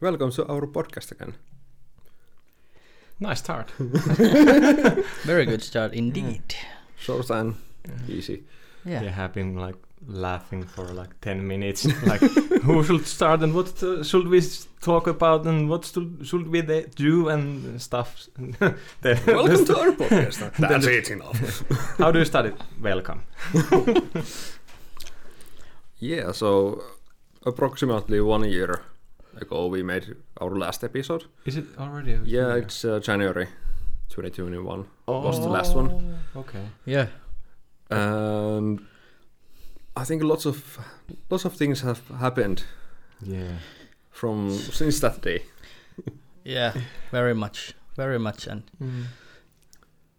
Welcome to our podcast again. Nice start. Very good start indeed. Short and easy. Yeah. Yeah, have been like laughing for like 10 minutes. like, who should start and what uh, should we s- talk about and what should, should we de- do and stuff. Then- Welcome to our podcast. That's it enough. How do you start it? Welcome. Yeah, so approximately one year ago we made our last episode. Is it already? a Yeah, year? it's uh, January 2021 was the last one. Oh, Okay. Yeah. And I think lots of lots of things have happened Yeah. from since that day. Yeah. Very much. Very much. And Mm.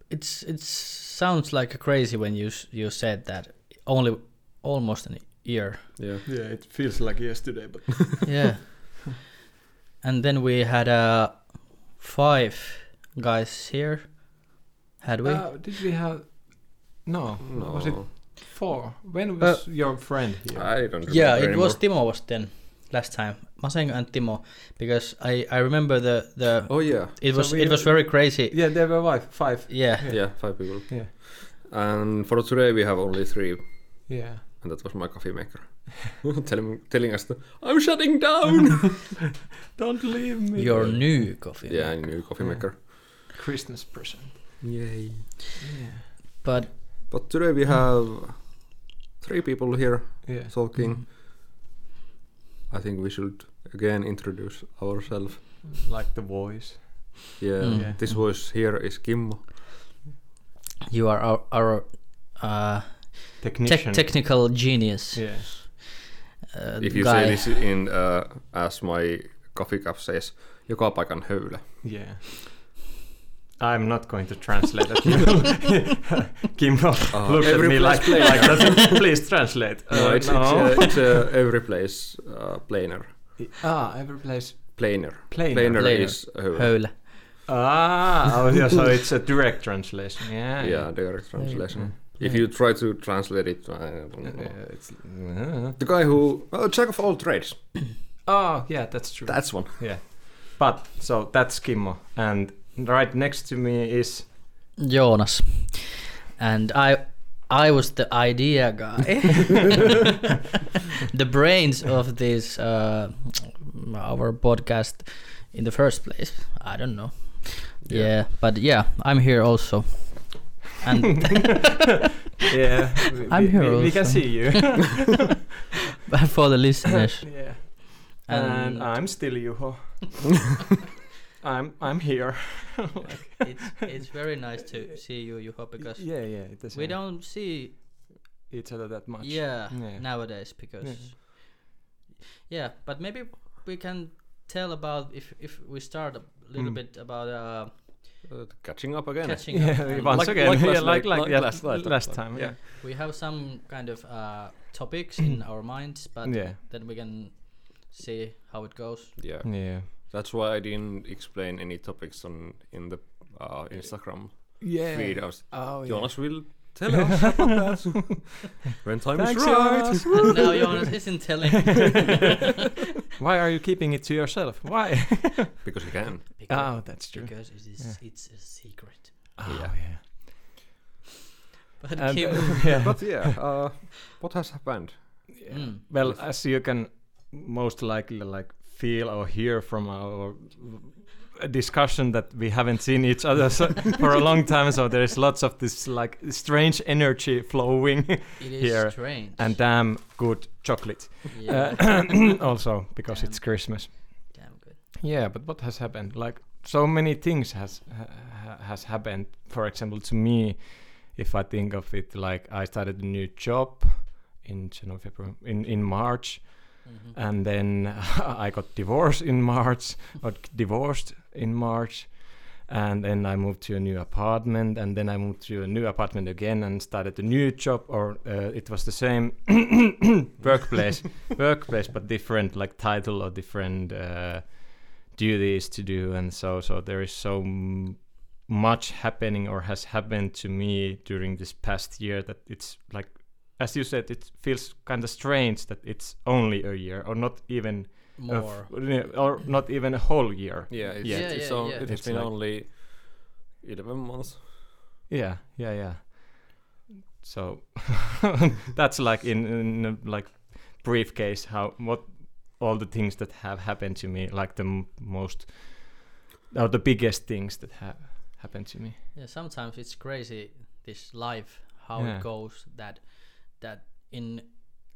it's it sounds like crazy when you you said that only almost a year. Yeah. Yeah, it feels like yesterday, but yeah. And then we had uh five guys here. Had we? Uh, did we have? No, No. was it four? When was your friend here? I don't remember yeah, it anymore. was Timo was then last time. Masengo and Timo because I I remember the the Oh yeah. it So was we- it was very crazy. yeah, there were five. Five. Yeah. Yeah. Yeah, five people. Yeah. And for today we have only three, Yeah. And that was my coffee maker. telling telling us that I'm shutting down. Don't leave me. Your new coffee. yeah, a new coffee Yeah. maker. Christmas present. Yay. Yeah. But But today we have three people here Yeah. talking. Mm. I think we should again introduce ourselves. Like the voice. Yeah, Mm. Yeah. this voice here is Kimmo. you are our, our uh, Technician. tech technical genius. Yeah. Uh, If you guy. say this in uh, as my coffee cup says, joka paikan höylä. Yeah. I'm not going to translate it. Kimmo Uh, looked at me like, plainer. like that. Please translate. No, Uh, it's, it's, uh, it's uh, every place uh, planer. ah, every place. Planer. Plainer. Planer, Planer. is höylä. Höylä. Ah, oh, yeah, so it's a direct translation. Yeah. Yeah, direct translation. If Yeah. you try to translate it, I don't know. Yeah, it's, uh, The guy who, oh, jack of all trades. oh, yeah, that's true. That's one. Yeah. But so that's Kimmo, and right next to me is Jonas. And I I was the idea guy. the brains of this uh, our podcast in the first place. I don't know. Yeah. Yeah, but yeah, I'm here also. And yeah. we- I'm we, here We, we can see you. but for the listeners. yeah. And And I'm still Juho. I'm I'm here. it's it's very nice to see you, Juho, because yeah, yeah. It is, we don't see each other that much. yeah, Yeah. nowadays because Yeah. yeah. but maybe we can tell about if if we start a little Mm. bit about uh Uh, catching up again. catching Yeah, up once Like- again, like yeah, last like like, like yeah, last night, last time. yeah. we have some kind of uh topics in our minds but yeah, then we can see how it goes Yeah. yeah, That's why I didn't explain any topics on in the uh, Instagram yeah. feed. I was, Oh, yeah. Jonas will tell us about that when time Thanks, is right. Jonas. and now Jonas isn't telling Why are you keeping it to yourself? Why? Because he can. because, oh, that's true. because it is Yeah. it's a secret Oh, Yeah. yeah. but And, uh, yeah. But yeah, uh, what has happened? Yeah. Mm. Well, as you can most likely like feel or hear from our discussion that we haven't seen each other so, for a long time, so there is lots of this like strange energy flowing, it is here strange and damn good chocolate. yeah Uh, also because Damn. it's Christmas. damn good Yeah, but what has happened? Like so many things has ha- ha- has happened. For example, to me, if I think of it, like I started a new job in January, February, in in March, Mhm. and then I got divorced in March. Got divorced in March, and then I moved to a new apartment, and then I moved to a new apartment again and started a new job. Or uh, it was the same workplace, workplace, but different like title or different uh, duties to do, and so so there is so. Much happening or has happened to me during this past year that it's like as you said it feels kind of strange that it's only a year or not even more. Of, or not even a whole year. Yeah, it's, Yeah. Yeah, it's, yeah, on- yeah. it has It's been like- only 11 months. Yeah, yeah, yeah. So that's like in, in like briefcase how what all the things that have happened to me, like the m- most or the biggest things that have happened to me. Yeah, sometimes it's crazy this life how Yeah. it goes that that in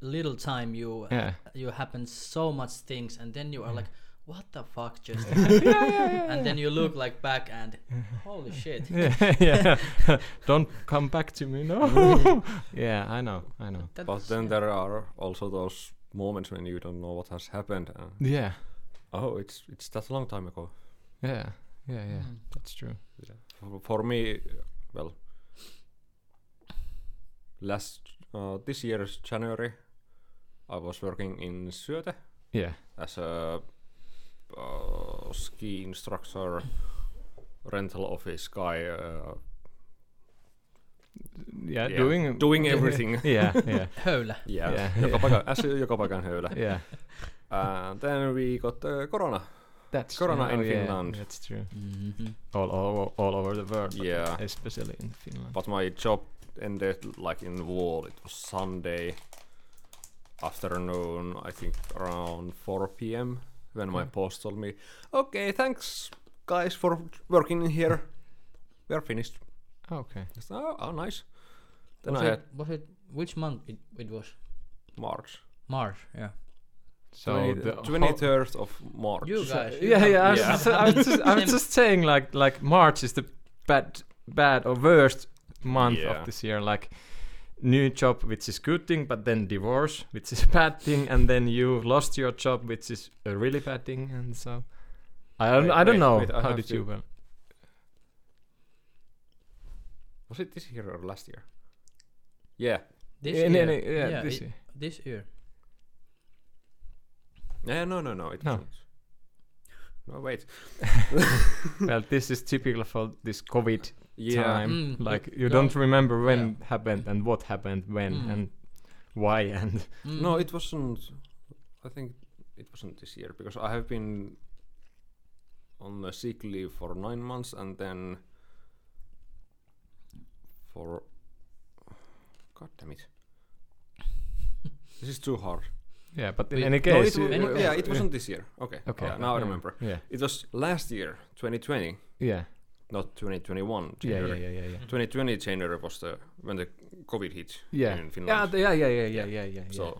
little time you Yeah. you happen so much things and then you are Yeah. like what the fuck just yeah, yeah, yeah. and then you look like back and holy shit yeah, yeah. Don't come back to me, no. yeah, I know, I know. But That's- then there are also those moments when you don't know what has happened. And, Yeah, oh, it's it's that long time ago. yeah, yeah, yeah. Mm. That's true. For, for me, well, last uh, this year's January, I was working in Syöte Yeah, as a uh, ski instructor, rental office guy. Uh, yeah. Yeah, Doing doing everything. yeah, yeah, höylä yeah, Yeah, joka, yeah. Paikka, as joka paikan höylä. yeah. And then we got uh, Corona. That's Corona in oh, yeah, Finland. That's true. mm-hmm. All, all, all over the world. but Yeah. especially in Finland. But my job ended like in the wall. It was Sunday afternoon, I think around 4 p.m. when my Okay. boss told me, "Okay, thanks guys for working in here. We are finished." okay. I said, oh, oh, nice. Then was, I it, had was it which month it, it was March, March yeah So 20 the 23rd of March. you guys you yeah, have- yeah. I was, Yeah. Just, I was just, I was just saying, like, like March is the bad, bad or worst month Yeah. of this year. Like, new job, which is good thing, but then divorce, which is a bad thing, and then you lost your job, which is a really bad thing, and so I don't, Wait, I don't wait, know wait, I how did to- you well. Was it this year or last year? Yeah. this Yeah, year no, no, yeah, yeah, this it- year. this year Yeah, no, no, no. It No. wasn't. No, wait. well, this is typical for this COVID Yeah. time. Mm, like you don't- don't remember when yeah. happened and what happened when Mm. and why and Mm. No, it wasn't. I think it wasn't this year because I have been on a sick leave for nine months and then for. God damn it. this is too hard. yeah. But in We- any No, case, it wa- you- yeah, it wasn't this year. Okay. Okay, Yeah, now I remember. Yeah, It was last year, 2020, yeah, not 2021. yeah, January. yeah, yeah, yeah, yeah. 2020 January was the when the COVID hit Yeah. in Yeah, Finland. th- yeah, yeah, yeah, yeah, yeah, yeah. so yeah.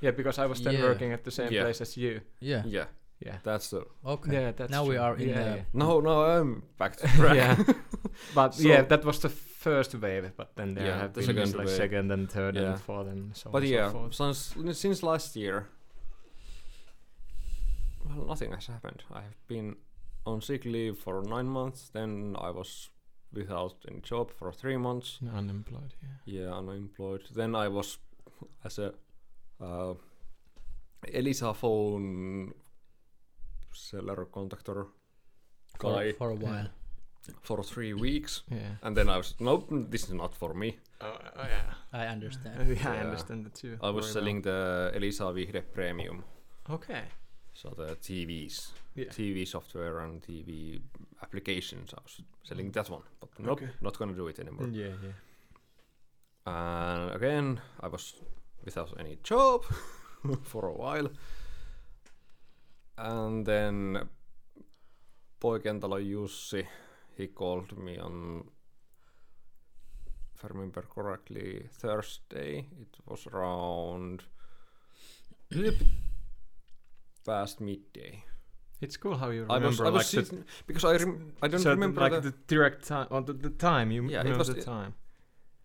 yeah, because I was then Yeah. working at the same Yeah. place as you. yeah yeah, Yeah. that's the. okay Yeah, that's now we are in yeah, the yeah. No, no, I'm back to track. yeah. But So- yeah, that was the first wave, but then there Yeah, have the been second like wave. second and third Yeah. and fourth and so on. But on yeah, so forth. since since last year, well, nothing has happened. I have been on sick leave for nine months. Then I was without any job for three months. Unemployed, yeah. Yeah, unemployed. Then I was as a uh, Elisa phone seller contactor for, guy for a while for three weeks, Yeah. and then I was nope, this is not for me. Oh, oh yeah. I understand yeah, I understand that too. I was very selling the Elisa Viihde Premium. Okay. So the TVs. Yeah. TV software and TV applications. I was selling that one, but nope, Okay. not gonna do it anymore. Mm, yeah, yeah. And again, I was without any job for a while. And then Poikien talo Jussi, he called me on, if I remember correctly, Thursday. It was around a little bit past midday. It's cool how you I remember was, I was like the because I rem- I don't so remember like the, the, direct time or the, the time you Yeah, it was the the- time.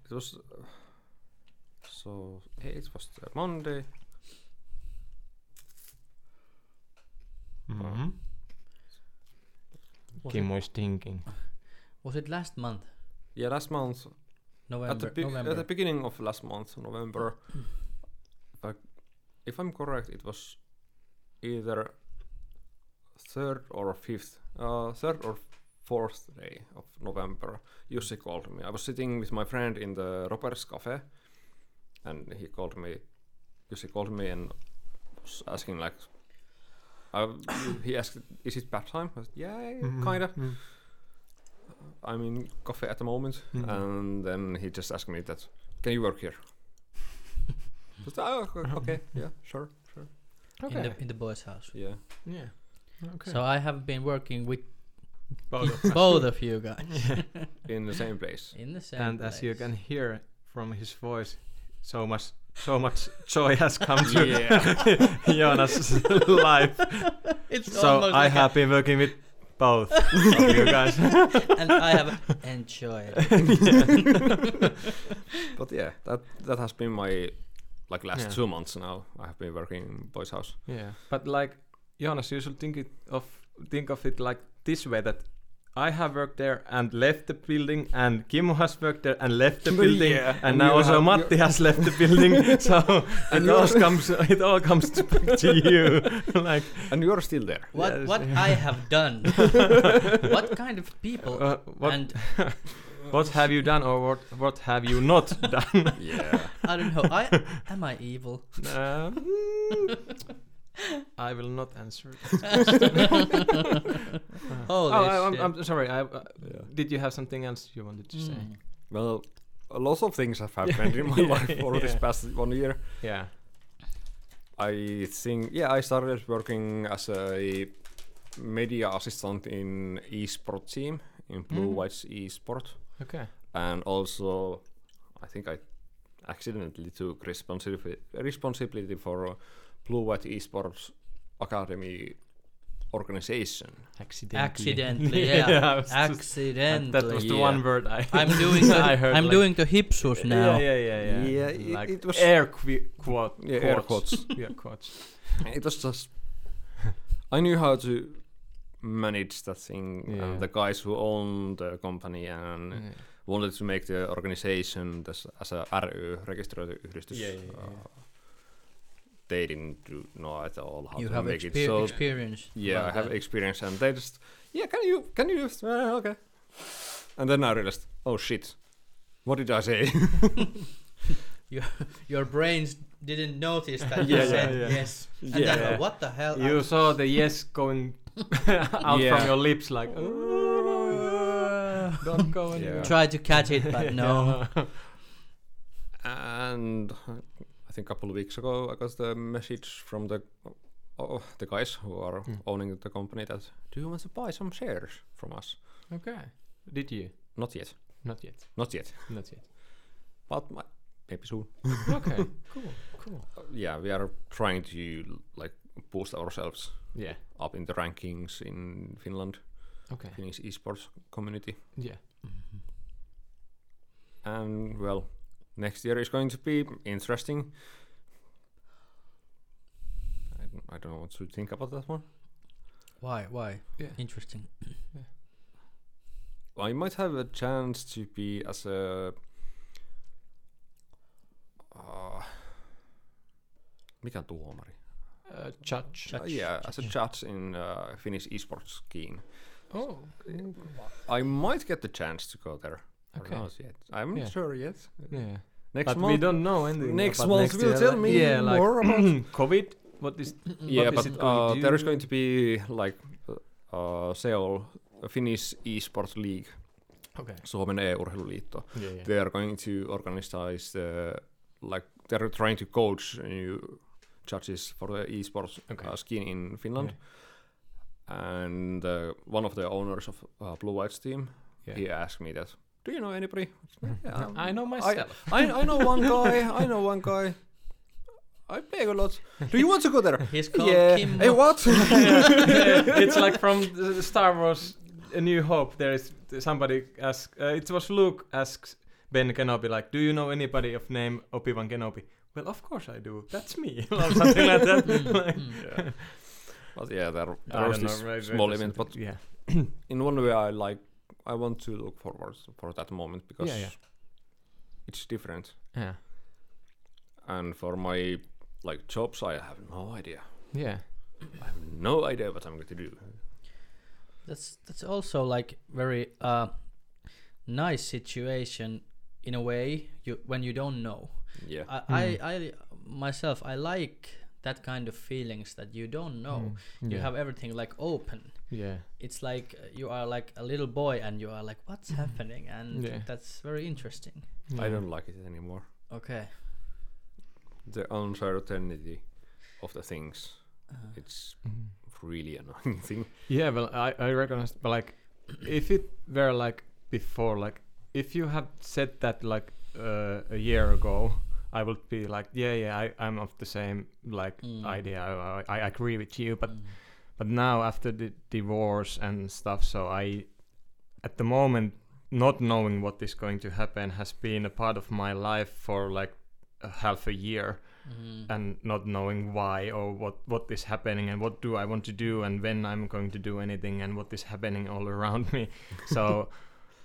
It was uh, so it was the Monday. Mm-hmm. was Kim it, was thinking. was it last month Yeah, last month November at the be- November at the beginning of last month, November. if, I, if I'm correct, it was either third or fifth, uh, third or fourth day of November. Jussi called me. I was sitting with my friend in the Robert's Cafe, and he called me. Jussi called me and was asking like, Uh, he asked, "Is it bad time?" I said, "Yeah, Mhm, kinda. mm. I'm in coffee at the moment." Mhm. And then he just asked me that, "Can you work here?" I said, "Oh, okay, yeah, sure, sure, in the in the boys' house. yeah." Yeah. Okay. So I have been working with Both of both of you guys In the same place. in the same. and as you can hear from his voice, so much so much joy has come to Yeah. Jonas' life. it's So I like have been working with both of you guys. and I have enjoyed. But yeah, that that has been my like last Yeah. two months now. I have been working in boys' house. Yeah, but like Jonas, you should think it of think of it like this way that I have worked there and left the building, and Kimmo has worked there and left the building, Yeah, and, and now you also have- Matti has left the building. so And it all comes it all comes to, to you. like And you're still there. What Yes, what. I have done? what kind of people? uh, and what have you done or what what have you not done? Yeah. I don't know. I am I evil? Um, I will not answer. Holy oh, I, I'm. I'm sorry. I, uh, Yeah. did you have something else you wanted to say? Mm. Well, a lot of things have happened in my Yeah, life for this past one year. Yeah. I think, yeah, I started working as a media assistant in esport team in Blue Mhm. Whites esport, Okay. and also I think I accidentally took responsibility responsibility for uh, Blue White Esports Academy organization. Accidentally. Accidentally, yeah. I was just- Accidentally. that was the Yeah. one word I. I'm doing the, I heard I'm like- doing the hipsus now. Yeah, yeah, yeah, yeah. Yeah, it- like it was- air qu- quote. Yeah, air quotes. yeah, quotes. it was just I knew how to manage that thing Yeah. and the guys who owned the company and Yeah. wanted to make the organization this, as a ry registered yhdistys Yeah, yeah, yeah. uh, they didn't do know at all how You to have make it so experience. yeah I have that. experience and they just yeah can you can you just uh, okay and then I realized oh shit what did I say Your your brains didn't notice that Yeah, you yeah, said yeah. yes. And Yeah. then, Yeah. what the hell? You I'm- saw the yes going out Yeah. from your lips, like. Don't go anywhere. Yeah. try to catch it, but no. And uh, I think a couple of weeks ago I got the message from the oh, the guys who are Hmm. owning the company that do you want to buy some shares from us? Okay. Did you? Not yet, Not yet. not yet, Not yet. but my, maybe soon. Okay. cool. Cool. Uh, yeah, we are trying to like boost ourselves Yeah. up in the rankings in Finland, Okay. Finnish esports community, Yeah. and well, next year is going to be interesting. I don't, I don't know what to think about that one. Why? Why? Yeah. Interesting. I might have a chance to be as a. Uh, mikä on tuomari? Uh, judge. Judge. Uh, yeah, as a judge in uh, Finnish esports skiing. Oh. I might get the chance to go there. I Okay. don't know yet. I'm Yeah. not sure yet. Yeah. Next but month. we don't know anything. next month next will tell like- me yeah, like more about- COVID. What is? yeah, what is but it going uh, to there is going to be like uh, SEUL Finnish esports league, Okay. Suomen e-urheiluliitto. Yeah. yeah. they are going to organize the like they're trying to coach new judges for the esports Okay. uh, skiing in Finland. And uh, one of the owners of uh, Blue White's team, Yeah. he asked me that, "Do you know anybody?" Yeah, I know myself. I, I know one guy. I know one guy. I play a lot. Do you want to go there? He's called yeah. Kimmo. Hey, what? it's like from the Star Wars: A New Hope. There is somebody ask. Uh, it was Luke asks Ben Kenobi like, "Do you know anybody of name Obi Wan Kenobi?" Well, of course I do. That's me, or something like that. like, yeah. But yeah, there, I there was this know, right, right, small that's event, but yeah, in one way, I like. I want to look forward for that moment because Yeah, yeah. it's different. yeah, And for my like jobs, I have no idea. yeah, I have no idea what I'm going to do. That's that's also like very uh nice situation in a way you when you don't know. Yeah. I, I I myself I like that kind of feelings that you don't know. Mm, You yeah. have everything like open. yeah. It's like uh, you are like a little boy and you are like, what's happening? And Yeah. that's very interesting. I don't like it anymore. Okay. The uncertainty of the things. Uh, It's Mhm. really annoying thing. Yeah, well, I I recognize, but like, if it were like before, like, if you had said that like uh, a year ago, I would be like, yeah, yeah, I, I'm of the same like Mm. idea. I, I, I agree with you, but mm, but now after the divorce and stuff, so I, at the moment, not knowing what is going to happen has been a part of my life for like a half a year mm, and not knowing why or what what is happening and what do I want to do and when I'm going to do anything and what is happening all around me. so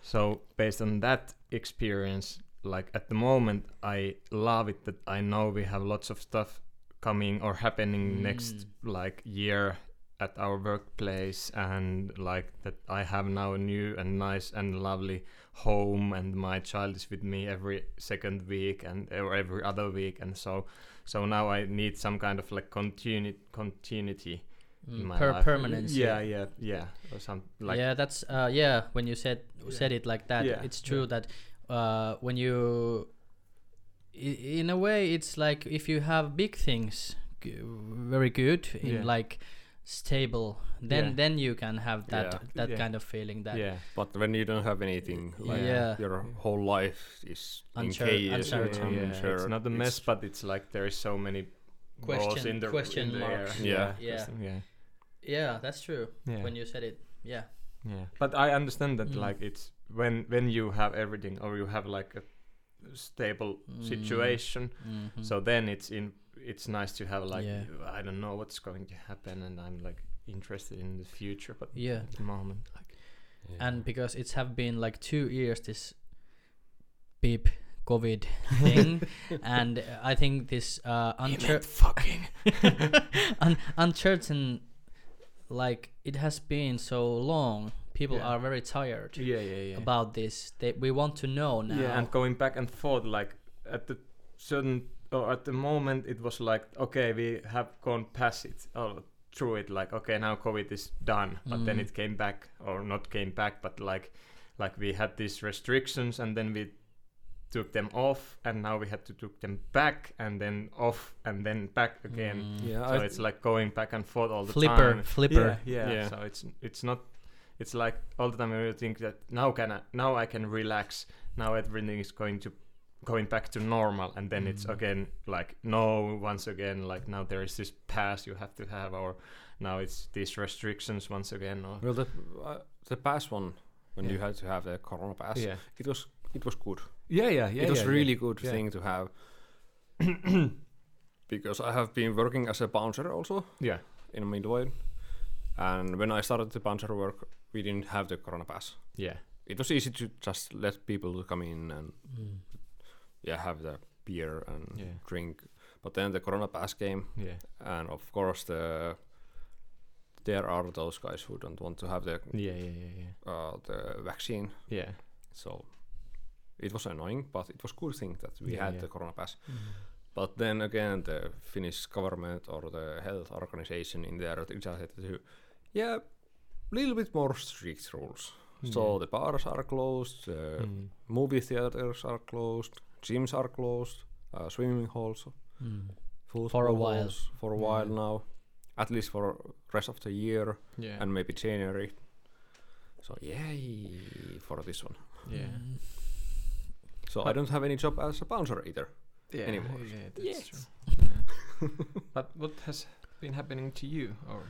so based on that experience, like at the moment I love it that I know we have lots of stuff coming or happening next like year at our workplace and like that I have now a new and nice and lovely home and my child is with me every second week and or every other week and so so now I need some kind of like continu- continuity mm, per life. permanence. Yeah, yeah, yeah, or some like yeah, that's uh, yeah. When you said said it like that, Yeah, it's true yeah. that uh, when you, in a way, it's like if you have big things, very good in Yeah. like stable, then Yeah. then you can have that Yeah. that Yeah. kind of feeling that yeah, But when you don't have anything, like Yeah. your whole life is in chaos, and uncertain. yeah, unsure, it's not a mess, but it's like there is so many balls Question- in the question in the air. marks. Yeah. Yeah. yeah, yeah, that's true. yeah. When you said it, yeah, Yeah, but I understand that Mm. like it's when when you have everything or you have like a stable Mm. situation, Mhm. so then it's in it's nice to have like Yeah. I don't know what's going to happen, and I'm like interested in the future, but Yeah. at the moment like Yeah. and because it's have been like two years this beep covid thing and i think this uh uncer- fucking un- uncertain like it has been so long people Yeah. are very tired yeah yeah yeah about this they, we want to know now Yeah, and going back and forth, like at the certain or at the moment, it was like, okay, we have gone past it or through it. Like, okay, now COVID is done, but then Mm. it came back or not came back, but like, like we had these restrictions and then we took them off, and now we had to took them back and then off and then back again. Mm. yeah, So I it's like going back and forth all the flipper time. flipper Yeah, yeah. Yeah. So it's it's not. It's like all the time you think that now can I, now I can relax. Now everything is going to going back to normal, and then it's Mm. again like no once again like now there is this pass you have to have, or now it's these restrictions once again. Or well the uh, the past one when you had to have the corona pass, yeah, it was it was good. yeah, yeah, yeah. it was yeah, really yeah. good Yeah. thing to have because I have been working as a bouncer also Yeah, in Midway, and when I started the bouncer work, we didn't have the corona pass. yeah, It was easy to just let people to come in and Mm. yeah have the beer and Yeah. drink, but then the corona pass came, yeah, and of course the there are those guys who don't want to have the yeah, yeah, yeah, yeah. uh, the vaccine, yeah. so it was annoying, but it was good thing that we Yeah, had yeah. the corona pass. Mm. But then again, the Finnish government or the health organization in there decided to, yeah, a little bit more strict rules. So the bars are closed, the Mm. movie theaters are closed, gyms are closed, uh, swimming halls, Mm. football a while. halls for a Yeah. while now, at least for rest of the year yeah, and maybe January. So yay for this one. yeah. Mm. So I don't have any job as a bouncer either. yeah, anymore. Yeah, that's Yes. true. Yeah. but what has been happening to you, or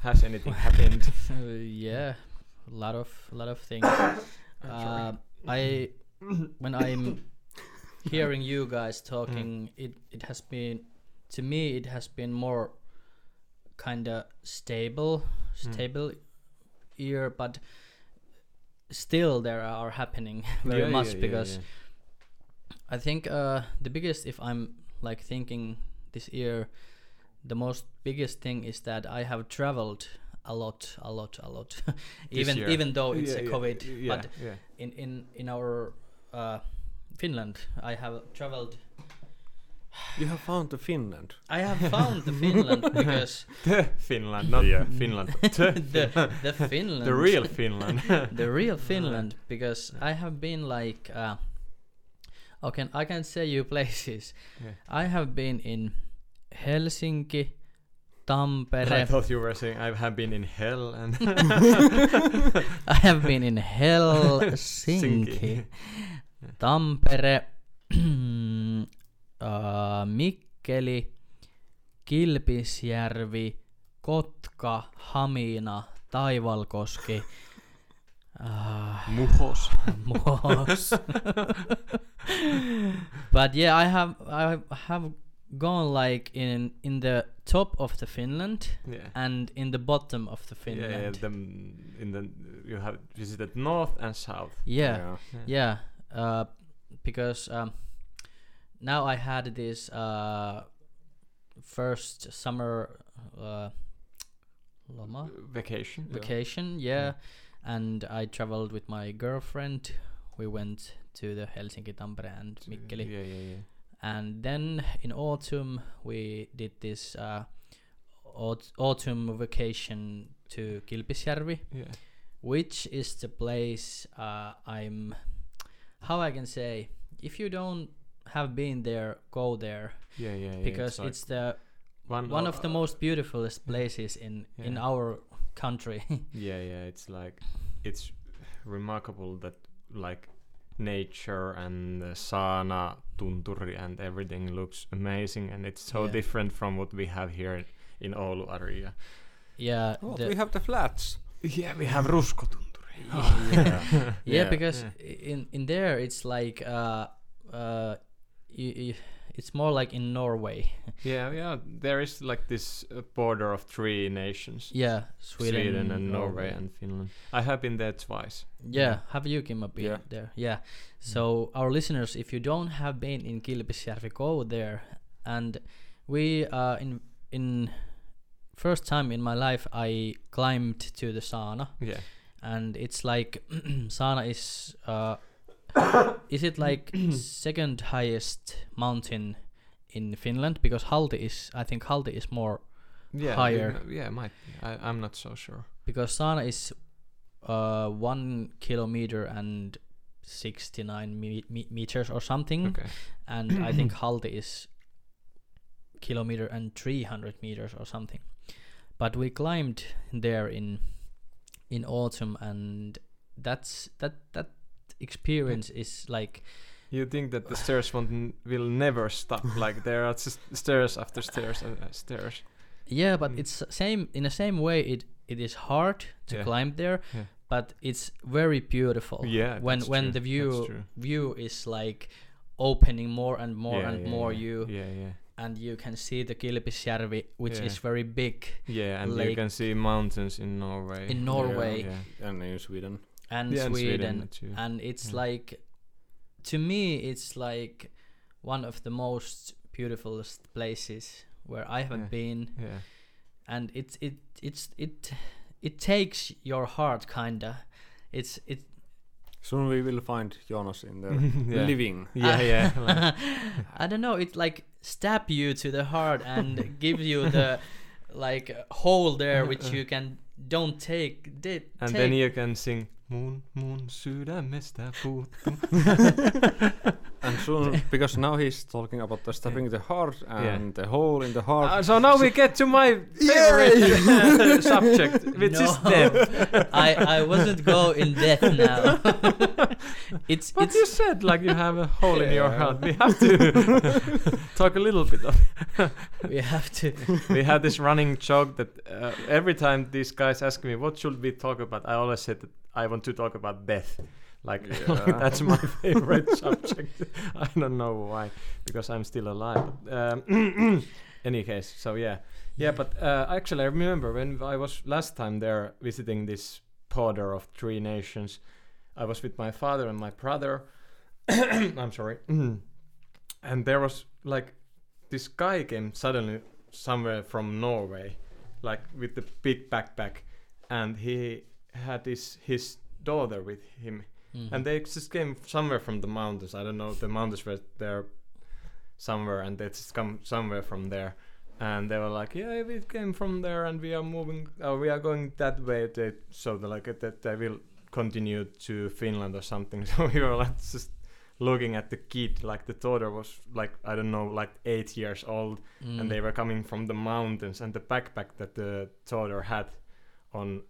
has anything happened? Uh, yeah, a lot of a lot of things. uh, I when I'm hearing you guys talking, it it has been to me it has been more kind of stable, stable year, but still there are happening very Yeah, much yeah, yeah, because yeah. I think uh, the biggest, if I'm like thinking this year, the most biggest thing is that I have traveled a lot, a lot, a lot. even year. even though it's Yeah, a COVID, yeah, but yeah. in in in our uh, Finland, I have traveled You have found the Finland. I have found the Finland because The Finland, not Yeah. Finland. The, the the Finland the real Finland. the real Finland because I have been like uh okay I can say you places. Yeah. I have been in Helsinki, Tampere. I thought you were saying I have been in hell and I have been in Helsinki, Tampere, uh, Mikkeli, Kilpisjärvi, Kotka, Hamina, Taivalkoski. Uh, Muhos. Moss. but yeah, I have I have gone like in in the top of the Finland Yeah. and in the bottom of the Finland. yeah, yeah the, in the you have visited north and south. yeah. Yeah, uh, because um, now I had this uh, first summer uh, loma Vacation. vacation, yeah, and I traveled with my girlfriend. We went to the Helsinki, Tampere, and To- Mikkeli, Yeah, yeah, yeah. And then in autumn we did this uh, aut- autumn vacation to Kilpisjärvi Yeah. which is the place uh, I'm how I can say if you don't have been there go there Yeah, yeah, yeah. because like it's the one, one of the most beautifulest places in in our country Yeah, yeah. It's like it's remarkable that like nature and the Saana, tunturi, and everything looks amazing, and it's so Yeah. different from what we have here in Oulu area. yeah Oh, the- we have the flats. Yeah, we have ruskotunturi. yeah, yeah Yeah. because Yeah. in in there it's like uh uh you, you, it's more like in Norway Yeah, yeah. There is like this uh, border of three nations: yeah Sweden, and Norway and Finland. I have been there twice. Yeah, have you Kimmo been Yeah. there? Yeah. So our listeners, if you don't have been in Kilpisjärvi, go there. And we uh in in first time in my life I climbed to the Saana Yeah. and it's like Saana is uh is it like second highest mountain in Finland because Halti is I think Halti is more Yeah, Higher. Yeah, might. I, I'm not so sure. because Saana is uh one kilometer and 69 me- me- meters or something Okay. and i think Halti is kilometer and 300 meters or something but we climbed there in in autumn and that's that that experience is like You think that the stairs won't n- will never stop? like there are just stairs after stairs and uh, stairs. yeah but Mm. it's same in the same way it it is hard to Yeah. climb there Yeah. but it's very beautiful Yeah, when that's when true, the view view is like opening more and more Yeah, and yeah, more yeah. you Yeah, yeah, and you can see the Kilpisjärvi which Yeah. is very big yeah. And you can see mountains in Norway. in Norway Yeah. And in Sweden. and Yeah, and Sweden, and it's Yeah. like to me it's like one of the most beautiful places where I haven't Yeah. been yeah. and it's it it's it it takes your heart kinda it's it Soon we will find Jonas in there Yeah. living. Yeah, yeah. like- I don't know it like stab you to the heart and give you the like hole there which uh, uh. you can don't take di- and take then you can sing Mun mun sydämestä puuttu. And soon, because now he's talking about the stabbing the heart and the hole in the heart. Uh, so now we get to my favorite subject, which is death. I I wasn't go in depth now. it's But it's you said like you have a hole in your heart. We have to talk a little bit of. we have to we had this running joke that uh, every time these guys ask me what should we talk about, I always said that I want to talk about death. Like, Yeah. that's my favorite subject. I don't know why, because I'm still alive. But, um, any case, so yeah, yeah. But uh, actually, I remember when I was last time there visiting this border of three nations. I was with my father and my brother. I'm sorry, and there was like this guy came suddenly somewhere from Norway, like with the big backpack, and he had his his daughter with him, Mhm. and they just came somewhere from the mountains. I don't know. The mountains were there somewhere, and they just come somewhere from there. And they were like, "Yeah, we came from there, and we are moving. Uh, we are going that way." They, so they like that they will continue to Finland or something. So we were like just looking at the kid, like the daughter was like I don't know, like eight years old, Mm. and they were coming from the mountains and the backpack that the daughter had on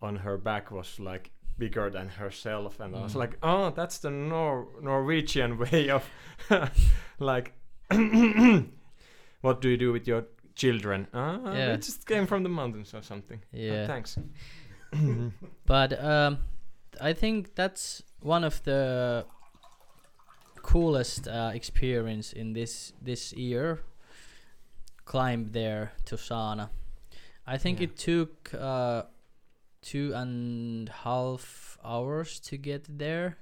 on her back was like bigger than herself and i was Mm. like oh that's the Nor- norwegian way of like what do you do with your children ah Yeah. we just came from the mountains or something "Oh, Yeah. thanks But um, I think that's one of the coolest uh, experience in this this year. Climb there to Saana. I think Yeah. it took uh, two and half hours to get there.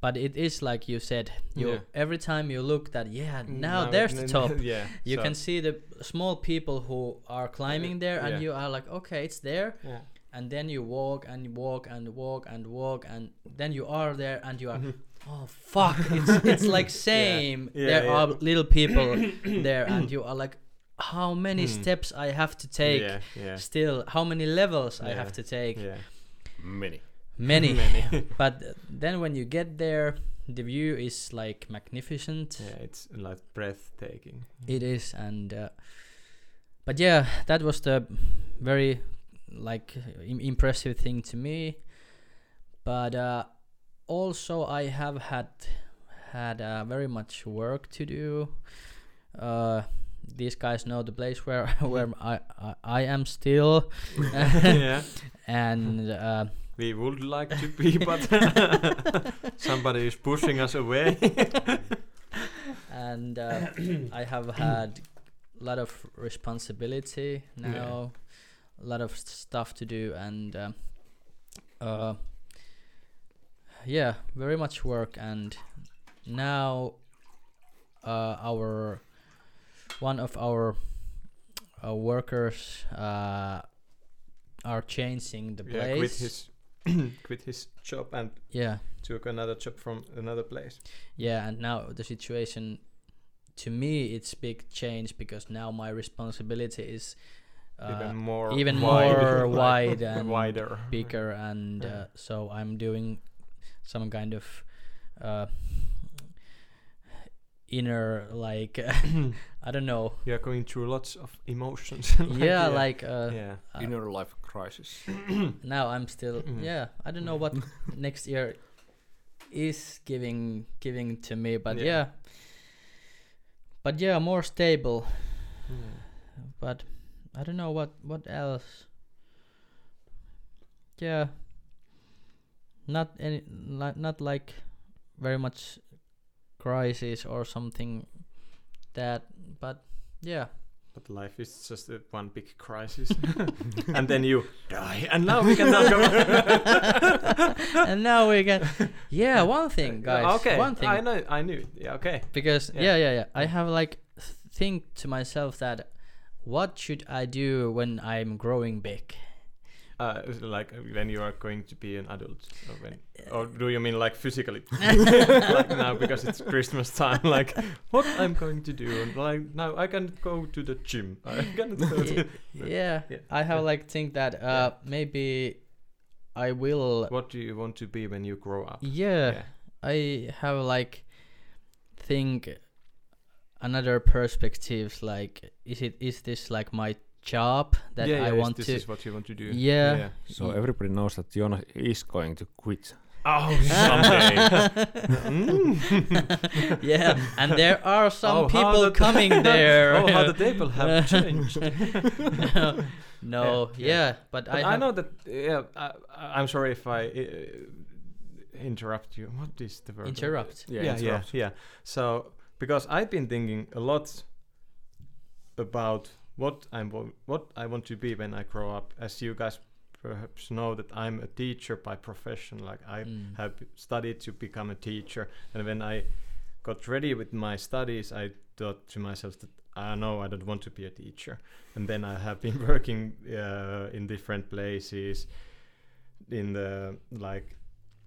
But it is like you said. You Yeah. every time you look that yeah now Now there's the top. yeah You so- can see the small people who are climbing there, and yeah. you are like, okay, it's there yeah and then you walk and you walk and walk and walk and then you are there and you are oh fuck it's it's like same Yeah, there are little people there and you are like how many Hmm. steps i have to take. Yeah yeah. Still how many levels i have to take. yeah. Many. many. Many. but then when you get there the view is like magnificent. Yeah it's like breathtaking. It is and uh, but yeah that was the very like Im- impressive thing to me. But uh, also i have had had uh, very much work to do. Uh, these guys know the place where where I, I I am still yeah and uh, We would like to be, but somebody is pushing us away. and uh, I have had a lot of responsibility now, a lot of stuff to do, and uh, uh, yeah, very much work. And now uh, our one of our uh, workers uh, are changing the yeah, place. quit his quit his job and yeah, took another job from another place. Yeah, and now the situation to me it's big change because now my responsibility is uh, even more even wide, more wide and wider. bigger and Yeah. uh, so I'm doing some kind of uh, inner like I don't know You are going through lots of emotions. yeah like uh, yeah. uh, Inner life crisis. now I'm still Mm. yeah I don't know what next year is giving giving to me but Yeah. yeah but yeah more stable Yeah. but I don't know what what else. Yeah, not any not not like very much crisis or something that, but yeah, But life is just one big crisis, and then you die, and now we can talk about. and now we can. Yeah, one thing, uh, guys. Okay, one thing I know, I knew. Yeah, okay. because Yeah. yeah. yeah, yeah, I have like th- think to myself that what should I do when I'm growing big? Uh, like uh, when you are going to be an adult, or when, or do you mean like physically, like now because it's Christmas time? Like what I'm going to do, and like now I can go to the gym. I can go to. yeah, Yeah. I have like think that uh maybe I will What do you want to be when you grow up? yeah, Yeah. I have like think another perspectives like is it is this like my job that yeah, I yeah, is want this to is what you want to do. Yeah. So everybody knows that Jonas is going to quit. Oh, someday. yeah and there are some Oh, people the- coming there oh, how the table have changed. no Yeah, yeah, yeah. but, But I, I, know that. Yeah, I, I- I'm sorry if I uh, interrupt you. What is the word? interrupt Yeah, yeah, yeah, interrupt. yeah. So because I've been thinking a lot about what I'm what I want to be when I grow up. As you guys perhaps know, that I'm a teacher by profession. Like I Mm. have studied to become a teacher, and when I got ready with my studies, I thought to myself that I know I don't want to be a teacher. And then I have been working uh, in different places, in the like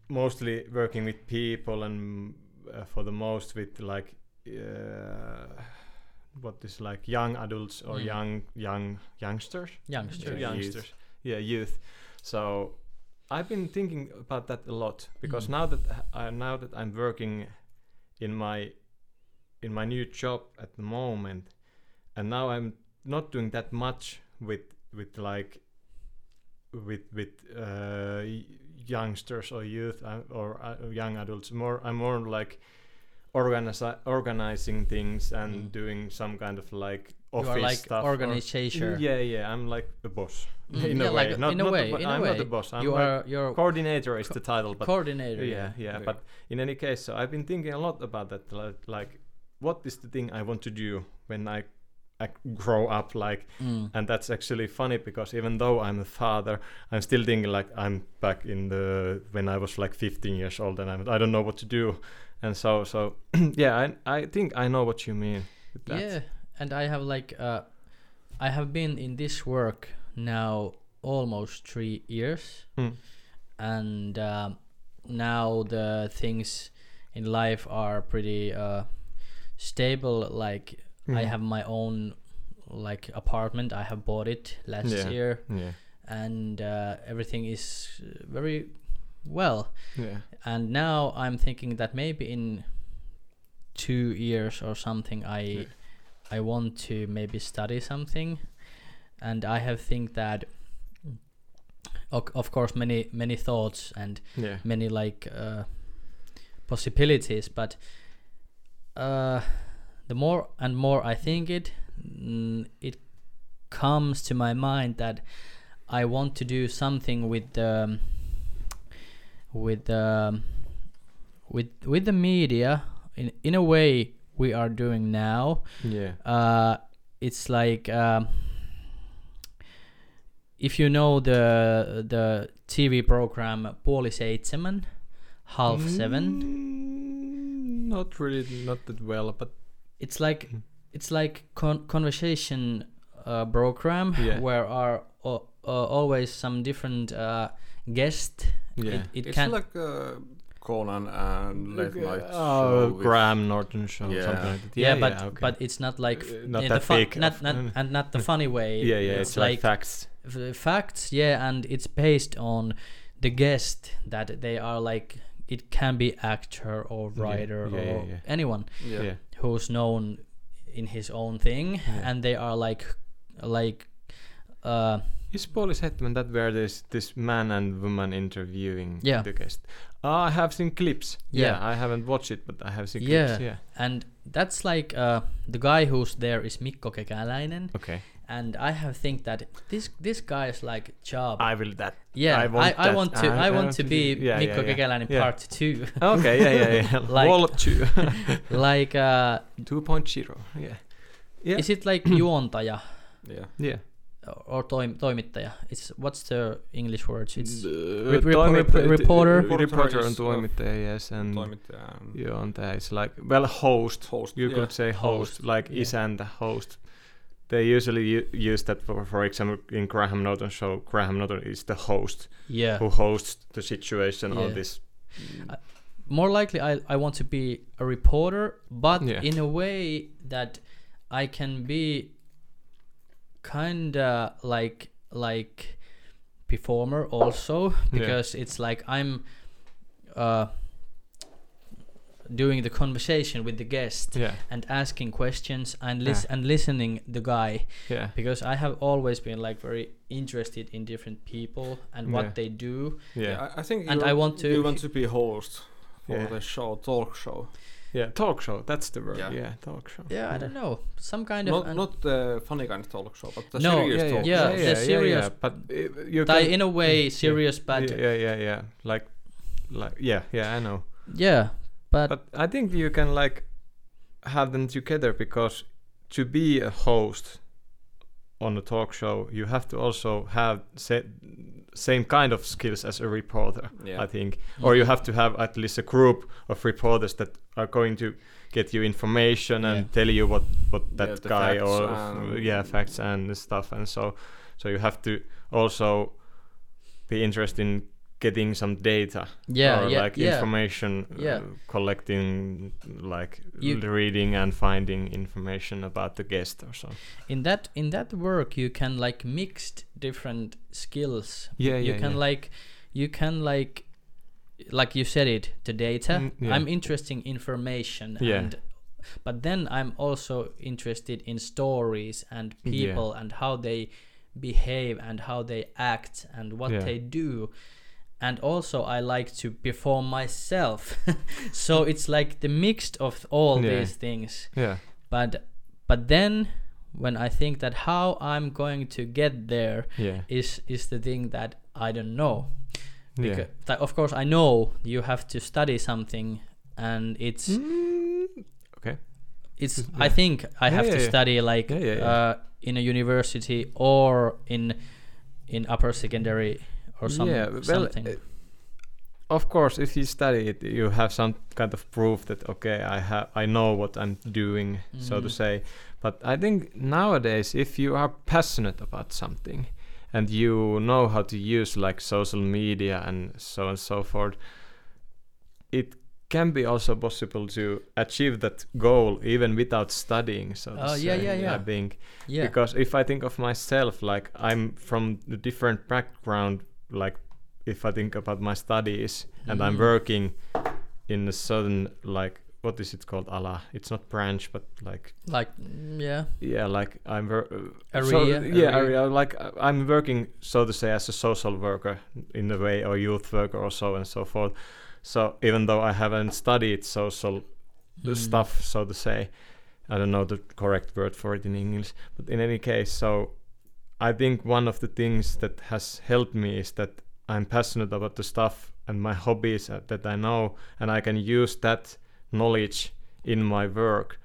mostly working with people and uh, for the most with like uh, what is like young adults or Mm. young young youngsters Youngster. Yeah. youngsters yeah youth so i've been thinking about that a lot because Mm. now that I, now that i'm working in my in my new job at the moment and now i'm not doing that much with with like with with uh, youngsters or youth uh, or uh, young adults more i'm more like organizi- organizing things and Mm. doing some kind of like You office are like stuff or- organization. yeah, yeah, I'm like the boss Mm, in yeah, a way. like not, in a not way, bo- in a I'm way. not the boss. I'm you like are your coordinator is the title, but coordinator. yeah, yeah, Yeah. But in any case, so I've been thinking a lot about that. Like, like, what is the thing I want to do when I, I grow up? Like, Mm. and that's actually funny because even though I'm a father, I'm still thinking like I'm back in the when I was like 15 years old and I'm, I don't know what to do, and so so yeah, I I think I know what you mean. With that. Yeah, and I have like uh, I have been in this work now almost three years, Hmm. and um now the things in life are pretty uh, stable. Like I Mhm. have my own like apartment. I have bought it last Yeah. year, Yeah. and uh, everything is uh, very well. Yeah. And now I'm thinking that maybe in two years or something, I Yeah. I want to maybe study something, and I have think that, of, of course, many many thoughts and Yeah. many like uh, possibilities, but uh, the more and more I think it, mm, it comes to my mind that I want to do something with the with the with with the media in in a way we are doing now. Yeah. Uh, it's like um, if you know the the TV program Puoli Seitsemän, half seven. Mm, Not really, not that well, but It's like Mm. it's like con- conversation uh, program Yeah. where are uh, uh, always some different uh, guest. yeah. It, it it's can like uh, Conan and late night show. with- Graham Norton show, Yeah. something like that. yeah, but okay. but it's not like Uh, not in that the fun, fake not not and not the funny way. yeah, yeah, it's, like, facts. f- facts yeah and it's based on the guest that they are like it can be actor or writer yeah, yeah, or yeah. anyone Yeah. Yeah, who's known in his own thing Yeah. and they are like like uh Is Puoli Seitsemän that where there's this man and woman interviewing Yeah. the guest? Ah, I have seen clips. Yeah. Yeah. I haven't watched it, but I have seen Yeah. clips. Yeah. and that's like uh the guy who's there is Mikko Kekäläinen Okay. and I have think that this this guy is like job I will that. yeah I I want I, that. want to I- I, I want want to to be yeah, Mikko yeah, yeah. Kekäläinen Yeah. part 2 Okay, yeah, yeah, yeah. Like- Wall 2. like uh 2.0. Yeah. Yeah. is it like juontaja Yeah. yeah. Or toim, toimittaja. It's what's the English words? It's The Re- repo- toimittaja- rep- reporter. Reporter Reporter on uh, toimittaja, yes, and Toimittaja and juontaja is like well host. host. You yeah. could say host, Host, like yeah. isäntä, host. They usually u- use that for, for example, in Graham Norton show. Graham Norton is the host yeah. who hosts the situation on Yeah. this. More likely, I I want to be a reporter, but Yeah. in a way that I can be kinda like like performer also because it's like I'm uh doing the conversation with the guest Yeah, and asking questions and lis- Yeah. and listening the guy yeah, because I have always been like very interested in different people and what Yeah. they do. yeah, Yeah, I, I think And you, I want to- you want to be host for Yeah. the show, talk show. Yeah. Talk show. That's the word. Yeah, Yeah. talk show. Yeah, I don't know, some kind of Not an- not the funny kind of talk show, but the No, serious yeah, talk yeah, show. the serious- But you tai can, in a way mm, yeah, serious, but yeah, yeah, yeah, yeah. Like, like, yeah, yeah. I know. yeah, but, But I think you can like have them together because to be a host on a talk show, you have to also have sa- same kind of skills as a reporter. Yeah. I think, or you have to have at least a group of reporters that are going to get you information and Yeah. tell you what what that Yeah, guy or yeah facts and stuff and so so you have to also be interested in getting some data yeah or yeah like yeah. information Yeah. uh, collecting like You- reading and finding information about the guest or so. In that in that work you can like mixed different skills. Yeah you yeah can yeah. like you can like like you said it the data. Mm, i'm interested in information Yeah. and but then i'm also interested in stories and people and how they behave and how they act and what they do and also i like to perform myself. So it's like the mix of all Yeah. these things. Yeah. But but then when i think that how i'm going to get there yeah. is is the thing that i don't know. Yeah. Becau- that of course i know you have to study something and it's Mm, okay. it's yeah. i think i have yeah, to study like Yeah, yeah, yeah. uh in a university or in in upper secondary or some, yeah well something uh, of course if you study it you have some kind of proof that okay i have i know what i'm doing so to Mhm. say but i think nowadays if you are passionate about something and you know how to use like social media and so on and so forth it can be also possible to achieve that goal even without studying so to Oh, yeah, say, yeah, yeah. i think yeah because if i think of myself like i'm from a different background like if i think about my studies and i'm Mm. working in a certain like what is it called ala it's not branch but like like mm, yeah yeah like i'm wor- uh, so- Area, yeah area. area like uh, i'm working so to say as a social worker in a way or youth worker or so and so forth so even though i haven't studied social Mm. stuff, so to say. I don't know the correct word for it in English, but in any case, so I think one of the things that has helped me is that I'm passionate about the stuff and my hobbies uh, that I know, and I can use that knowledge in my work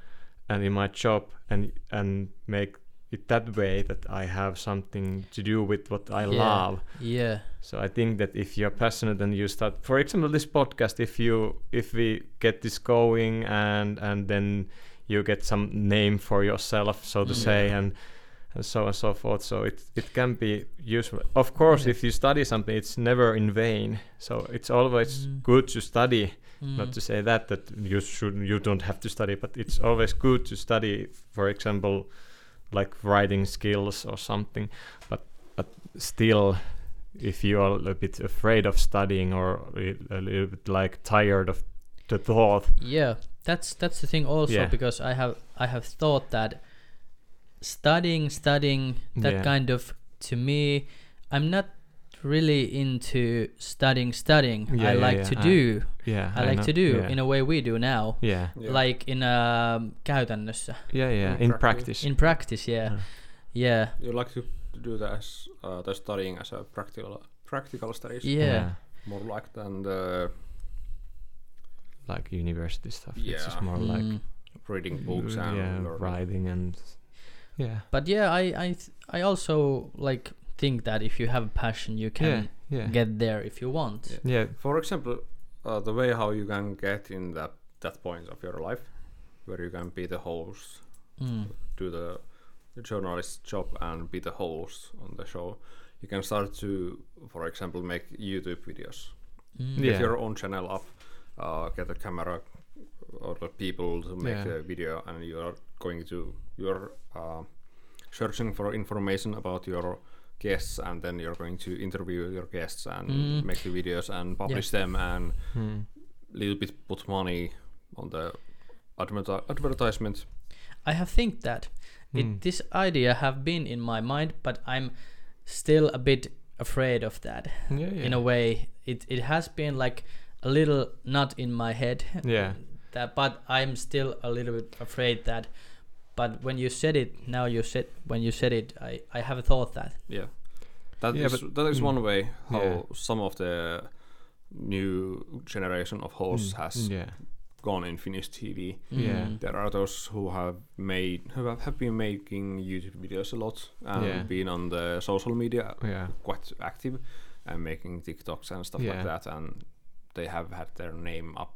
and in my job, and and make it that way that I have something to do with what I Yeah. love. yeah So I think that if you're passionate and you start, for example, this podcast, if you if we get this going and and then you get some name for yourself, so to Mm. say, and and so on and so forth. So it it can be useful. Of course, Yeah. if you study something, it's never in vain. So it's always Mm. good to study. Mm. Not to say that that you should you don't have to study, but it's always good to study. For example, like writing skills or something. But but still, if you are a bit afraid of studying or a little bit like tired of the thought, Yeah, that's that's the thing also Yeah. because I have I have thought that studying studying that Yeah. kind of to me I'm not really into studying studying. Yeah, I yeah, like yeah, to I- do. yeah, I, like know, to do yeah. in a way we do now. yeah, Yeah. Like in um, käytännössä. yeah, yeah, In in practice. practice. In practice, yeah. Yeah. Yeah. You like to do that as uh, the studying as a practical practical studies, Yeah. more like than the like university stuff. It's just Yeah. more like Mm. reading books and yeah, learning. writing and yeah, But yeah, I I th- I also like think that if you have a passion you can yeah, yeah, get there if you want. Yeah. yeah, For example, uh, the way how you can get in that that point of your life, where you can be the host, Mm. do the journalist job and be the host on the show. You can start to, for example, make YouTube videos. Mm. Yeah. Get your own channel up, uh, get a camera or the people to make Yeah. a video, and you are going to you're uh, searching for information about your guests, and then you're going to interview your guests and Mm. make the videos and publish them, and Hmm. little bit put money on the adverti- advertisement. I have think that it, Mm. this idea have been in my mind, but I'm still a bit afraid of that. yeah, yeah. In a way, it it has been like a little not in my head. Yeah. That, but I'm still a little bit afraid that. But when you said it, now you said when you said it, I I have thought that. Yeah, that is Yeah, but- that is mm. one way how Yeah. some of the new generation of hosts Mm, has yeah, gone in Finnish TV. Yeah. Mm. There are those who have made who have, have been making YouTube videos a lot and Yeah. been on the social media yeah, quite active and making TikToks and stuff Yeah. like that, and they have had their name up.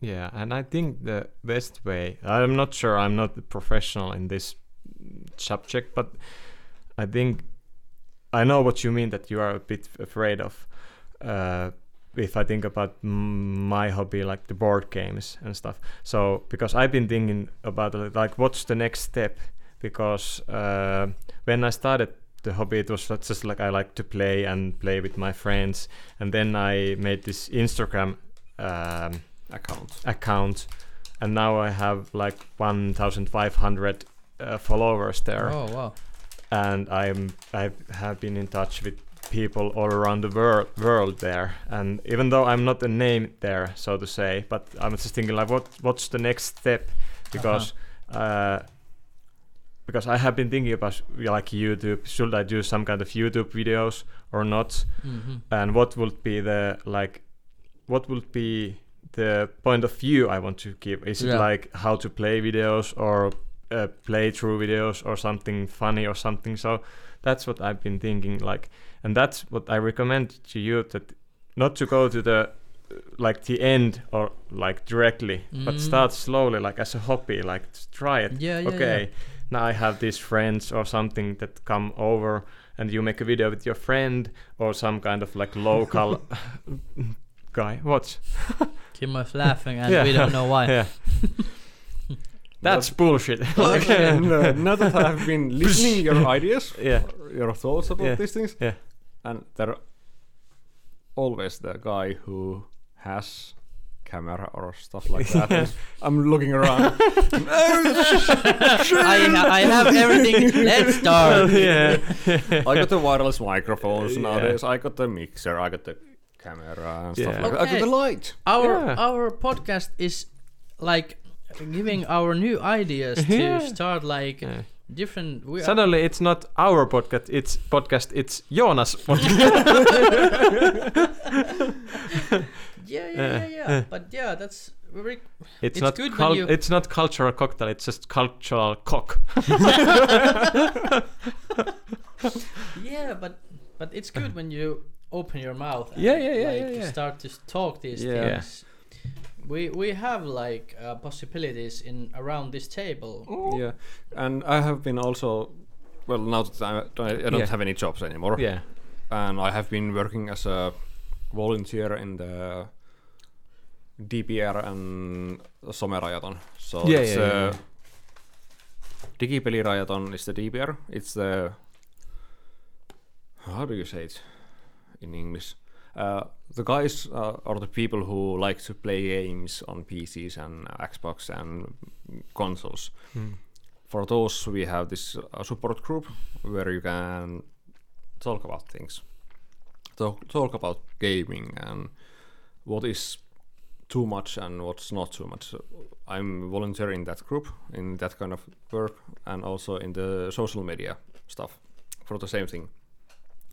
Yeah. And I think the best way. I'm not sure. I'm not a professional in this subject, but I think I know what you mean. That you are a bit afraid of uh, if I think about my hobby, like the board games and stuff. So because I've been thinking about like what's the next step? Because uh, when I started the hobby, it was just like I like to play and play with my friends, and then I made this Instagram um, account. account, and now I have like 1,500 uh, followers there. Oh wow. and I'm I have been in touch with people all around the world world there. And even though I'm not a name there so to say but I'm just thinking like what what's the next step? Because uh because I have been thinking about like YouTube. Should I do some kind of YouTube videos or not? Hmm and what would be the like what would be the point of view I want to give is it Yeah. like how to play videos or uh, playthrough videos or something funny or something so that's what I've been thinking like and that's what I recommend to you that not to go to the uh, like the end or like directly but Mm. start slowly like as a hobby like to try it Yeah, yeah, okay yeah. now I have these friends or something that come over and you make a video with your friend or some kind of like local guy. What? Kim was laughing and Yeah. we don't know why. Yeah. That's bullshit. and, uh, now that I've been listening your ideas, yeah. your thoughts about Yeah. these things, Yeah. and there always the guy who has camera or stuff like that. and I'm looking around. I, ha- I have everything. Let's start. yeah. I got the wireless microphones Yeah. nowadays. I got the mixer. I got the camera and stuff Yeah. like that. Okay. the light. Our Yeah. our podcast is like giving our new ideas Yeah. to start like Yeah. different. We are, Suddenly it's not our podcast. It's podcast. It's Jonas podcast. yeah, yeah, Yeah. yeah, yeah. But yeah, that's very. It's, It's not. good when cul- you- It's not cultural cocktail. It's just cultural cock. Yeah, but but it's good when you open your mouth. And, Yeah, yeah, yeah, like, yeah, yeah. Start to talk these Yeah. things. We we have like uh, possibilities in around this table. Yeah, and I have been also. Well, now that I don't, I don't Yeah. have any jobs anymore, Yeah. and I have been working as a volunteer in the DPR and Somerajaton. So Yeah, it's yeah, yeah, uh, Digipelirajaton is the DPR. It's the how do you say it in English? Uh, the guys uh, are the people who like to play games on PCs and Xbox and consoles. Hmm. For those, we have this uh, support group where you can talk about things, talk, talk about gaming and what is too much and what's not too much. I'm volunteering in that group in that kind of work and also in the social media stuff for the same thing.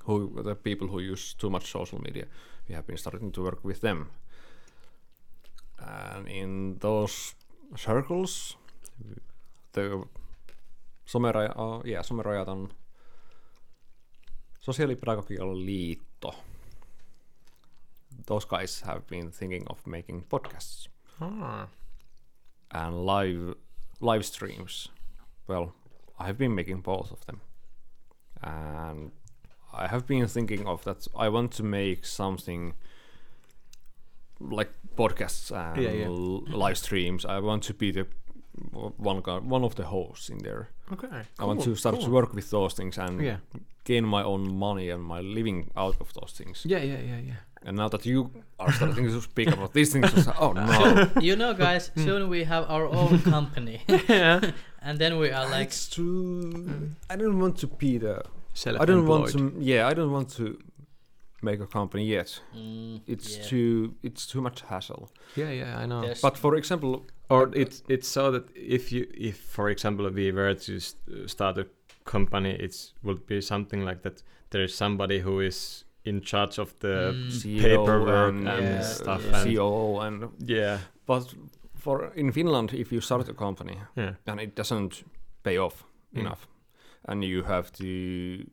Who the people who use too much social media, we have been starting to work with them. And in those circles, the someraja, uh, yeah, somerajat on Sosiaalipedagogical liitto. Those guys have been thinking of making podcasts Ah. and live live streams. Well, I have been making both of them, and I have been thinking of that. I want to make something like podcasts and Yeah, yeah. l- live streams. I want to be the one guy, one of the hosts in there. Okay. Cool, I want to start to work with those things and Yeah. gain my own money and my living out of those things. Yeah. Yeah. Yeah. Yeah. And now that you are starting to speak about these things, like, oh no, you know, guys, hmm. soon we have our own company, yeah. and then we are like, it's true. I don't want to be the. Self I don't want to. Yeah, I don't want to make a company yet. mm, It's yeah. too. It's too much hassle. Yeah. Yeah. I know. There's- But for example, or it's it's so that if you if for example we were to s- start a company it would be something like that there is somebody who is in charge of the Mm. Paperwork and, and Yeah, stuff yeah. and COO and yeah but for in Finland, if you start a company yeah and it doesn't pay off Mm. enough, and you have to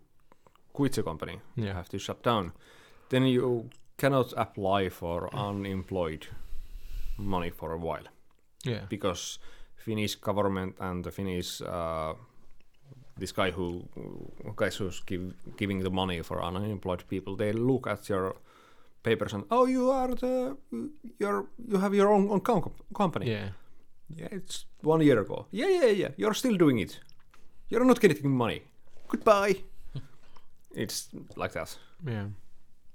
quit the company, you have to shut down, then you cannot apply for unemployed money for a while yeah because Finnish government and the Finnish uh, this guy who guys who's give, giving the money for unemployed people, they look at your papers and oh you are the you're you have your own, own com- company. Yeah. Yeah, it's one year ago. Yeah, yeah, yeah. You're still doing it. You're not getting money. Goodbye. it's like that, Yeah.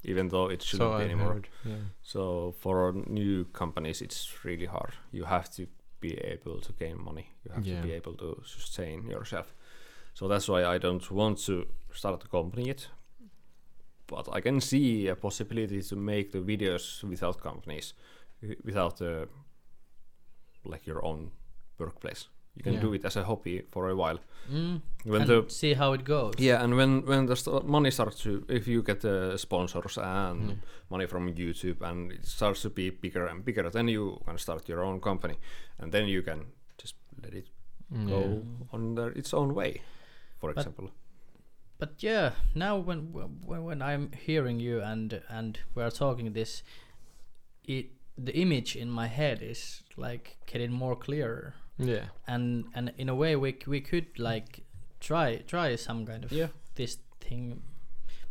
even though it shouldn't So be I anymore. heard. Yeah. So for new companies, it's really hard. You have to be able to gain money. You have Yeah. to be able to sustain yourself. So that's why I don't want to start a company yet. But I can see a possibility to make the videos without companies, without the like your own workplace. You can Yeah. do it as a hobby for a while. Mm. When and the see how it goes. yeah, and when when the st- money starts to, if you get uh, sponsors and Mm. money from YouTube, and it starts to be bigger and bigger, then you can start your own company, and then you can just let it Mm, go on their, its own way. For But- example, But yeah, now when when, when I'm hearing you and and we're talking this, it the image in my head is like getting more clearer, Yeah. and and in a way we we could like try try some kind of Yeah. this thing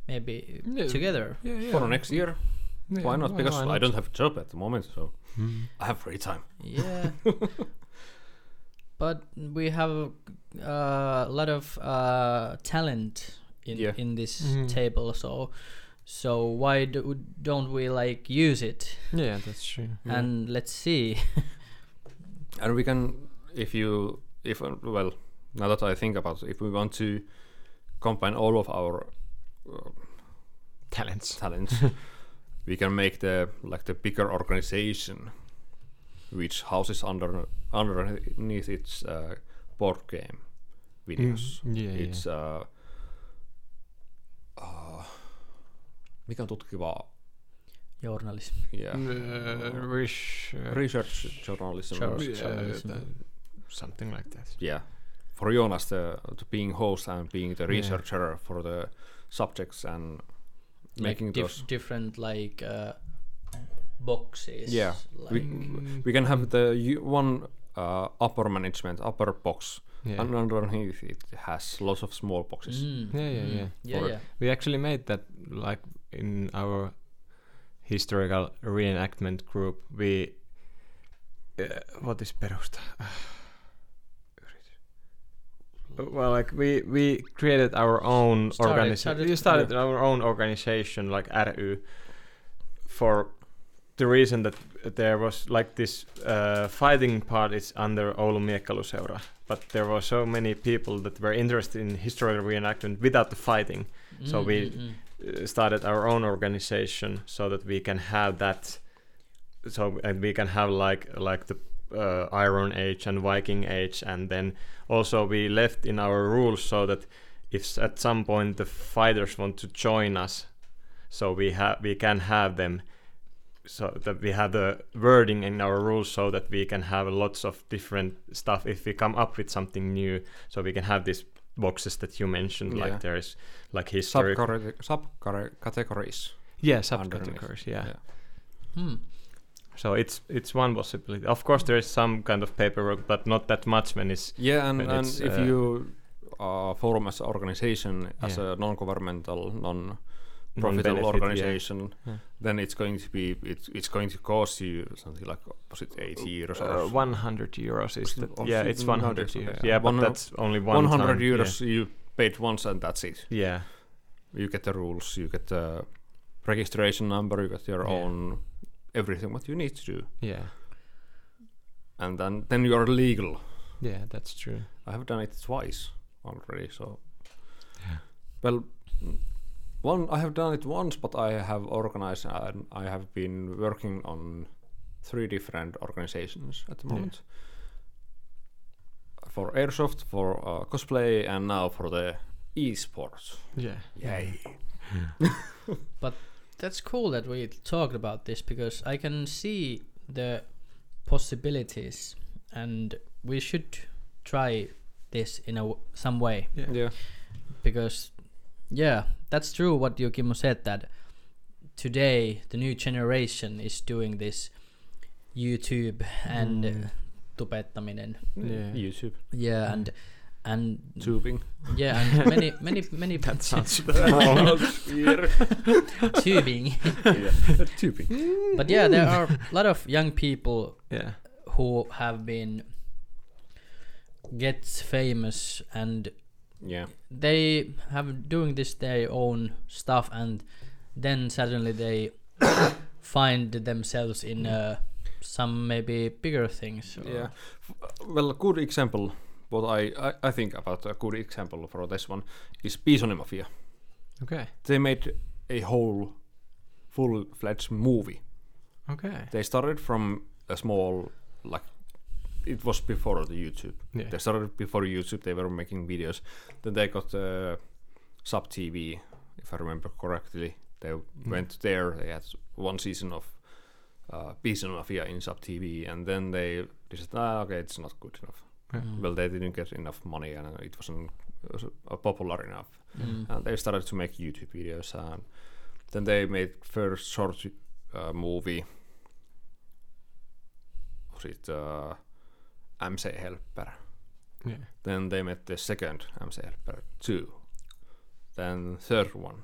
maybe Yeah. together. Yeah. yeah. for next year, Yeah, why not? Because why I don't have a job at the moment, so Mm. I have free time. Yeah. but we have uh, a lot of uh, talent in Yeah. in this Mhm. table, so so why do, don't we like use it Yeah, that's true. Yeah. and let's see. And we can, if you, if uh, well, now that I think about, it, if we want to combine all of our uh, Talents. talents, we can make the like the bigger organization, which houses under underneath its uh, board game videos. Mm, yeah, It's uh, uh, mikä on tutkivaa? Journalism. Yeah. Uh, wish, uh, Research journalism. Sure. yeah, journalism. That- something like that. Yeah. For Jonas, the, the being host and being the Yeah. researcher for the subjects and making like those. different like uh, boxes. Yeah, Like, we- We can have the one uh, upper management, upper box, yeah. and underneath it has lots of small boxes. Mm, Yeah, yeah, mm, yeah. Yeah, yeah. We actually made that like in our historical reenactment group. We uh, what is perusta? well, like we we created our own organization. We started our own organization like RU for the reason that there was like this uh, fighting part is under Oulu Miekkailuseura, but there were so many people that were interested in historical reenactment without the fighting So Mm, we- mm, mm. uh, started our own organization so that we can have that so and we can have like like the uh, iron age and viking age and then also we left in our rules so that if at some point the fighters want to join us so we have we can have them so that we have the wording in our rules so that we can have lots of different stuff if we come up with something new so we can have these boxes that you mentioned Yeah. like there is like history Subcategories. Subcategories. yeah subcategories yeah. Yeah. Hmm. So it's it's one possibility of course there is some kind of paperwork but not that much when it's Yeah, and, and it's, if uh, you uh, form as an organization, as Yeah. a non-governmental, non-profitable non-benefit, yeah. organization, Yeah. then it's going to be it's it's going to cost you something like was it eighty euros or uh, 100 euros is the, yeah it's 100 that's okay. euros yeah but One- that's only one 100 time, euros you paid once and that's it. yeah. You get the rules, you get the registration number, you get your own everything what you need to do, yeah and then then you're legal. yeah that's true I have done it twice already, so Yeah. well, one I have done it once, but I have organized and I have been working on three different organizations at the Yeah. moment. For airsoft, for uh, cosplay, and now for the esports. yeah Yay! That's cool that we talked about this because I can see the possibilities and we should try this in a w- some way yeah Yeah, because yeah that's true what Yukimo said that today the new generation is doing this YouTube and Mm. uh, tubettaminen Yeah. YouTube. yeah and and Tubing. yeah, and many many many That sounds tubing. yeah. Tubing. but yeah, there are a lot of young people yeah. who have been gets famous and Yeah. they have doing this their own stuff and then suddenly they find themselves in uh, some maybe bigger things Yeah. Well, a good example, what I, I, I think about a good example for this one is Bisoni Mafia. Okay. They made a whole full-fledged movie. Okay. They started from a small, like, it was before the YouTube. Yeah. They started before YouTube. They were making videos. Then they got uh, Sub TV, if I remember correctly. They went there. They had one season of uh, Mafia in Sub TV, and then they decided, ah, okay, it's not good enough. Mm. Well, they didn't get enough money, and it wasn't uh, popular enough. Mm. And they started to make YouTube videos, and then they made first short uh, movie. Was it uh, MC Helper? Yeah. Then they made the second MC Helper 2. Then third one.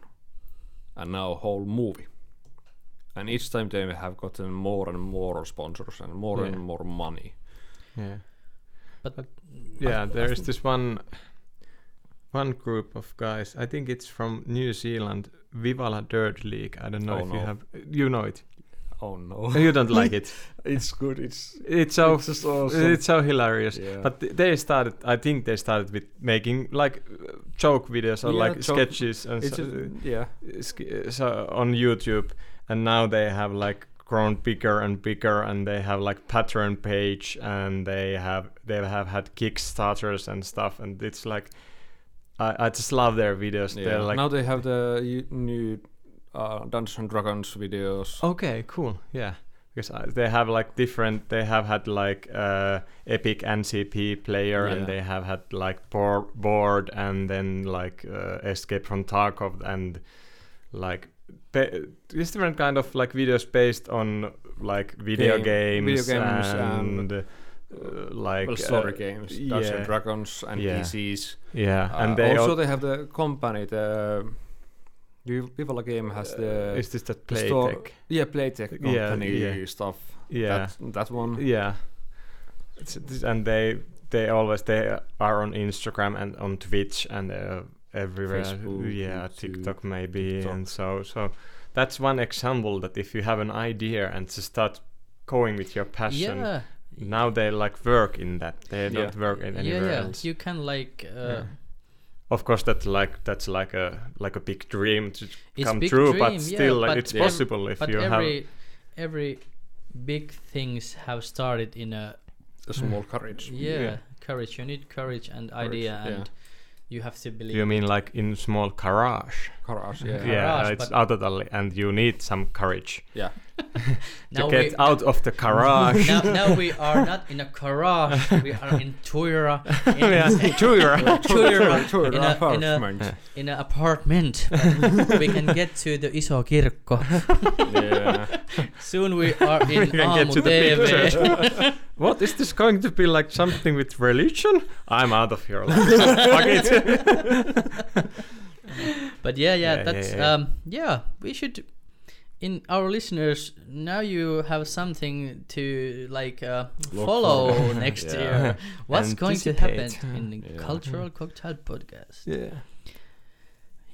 And now whole movie. And each time they have gotten more and more sponsors and more Yeah. and more money. Yeah. But- yeah, I there is think- this one one group of guys. I think it's from New Zealand, Viva La Dirt League. I don't know Oh, if you have you know it. Oh no. you don't like it. it's good. It's It's so It's just awesome. it's so hilarious. Yeah. But th- they started. I think they started with making like uh, joke videos or Yeah, like joke- sketches and it's so, just, yeah. sk- so on YouTube, and now they have like grown bigger and bigger, and they have like Patreon page, and they have they have had Kickstarters and stuff, and it's like I I just love their videos. yeah. They're like now they have the new uh, Dungeons and Dragons videos. okay, cool, yeah. Because uh, they have like different, they have had like uh, Epic NPC player, Yeah. and they have had like board, board and then like uh, Escape from Tarkov, and like ba- these different kind of like videos based on like video Game- games, video games and, and- uh, like well, story uh, games, Dungeons yeah. and Dragons, and Yeah. PCs. yeah, Uh, and they also al- they have the company. The the Vivala game has the is this that the store- Playtech? yeah Playtech Yeah, company yeah. stuff. Yeah. that, that one. Yeah, it's, it's- and they they always they are on Instagram and on Twitch and uh, everywhere. Facebook, yeah, YouTube, TikTok maybe, TikTok. and so so that's one example that if you have an idea and to start going with your passion, yeah now they like work in that. They Yeah. don't work in yeah anywhere yeah else. you can like uh, Yeah. Of course, that's like that's like a like a big dream to It's come true, dream, but yeah, still, like but it's ev- possible if but you have. every every big things have started in a The small courage. yeah, Yeah. courage you need courage and Courage, idea yeah. and you have to believe You mean like in small garage? Garage. Yeah. Yeah, Garage, it's but- autotalli, and you need some courage Yeah. now to get we, out of the garage. now, now we are not in a garage we are in Tuira in, yeah, Tuira. Tuira, Tour in a, in a, apartment. in an apartment we can get to the iso kirkko yeah. soon we are in We can get Aamu to the big church. what is this going to be like? Something with religion? I'm out of here. Like, fuck it. But yeah, yeah, Yeah, yeah, that's yeah. um yeah, we should in our listeners now you have something to like uh, follow next Yeah. year. What's going to happen in the Yeah. Cultural Cocktail Podcast? yeah.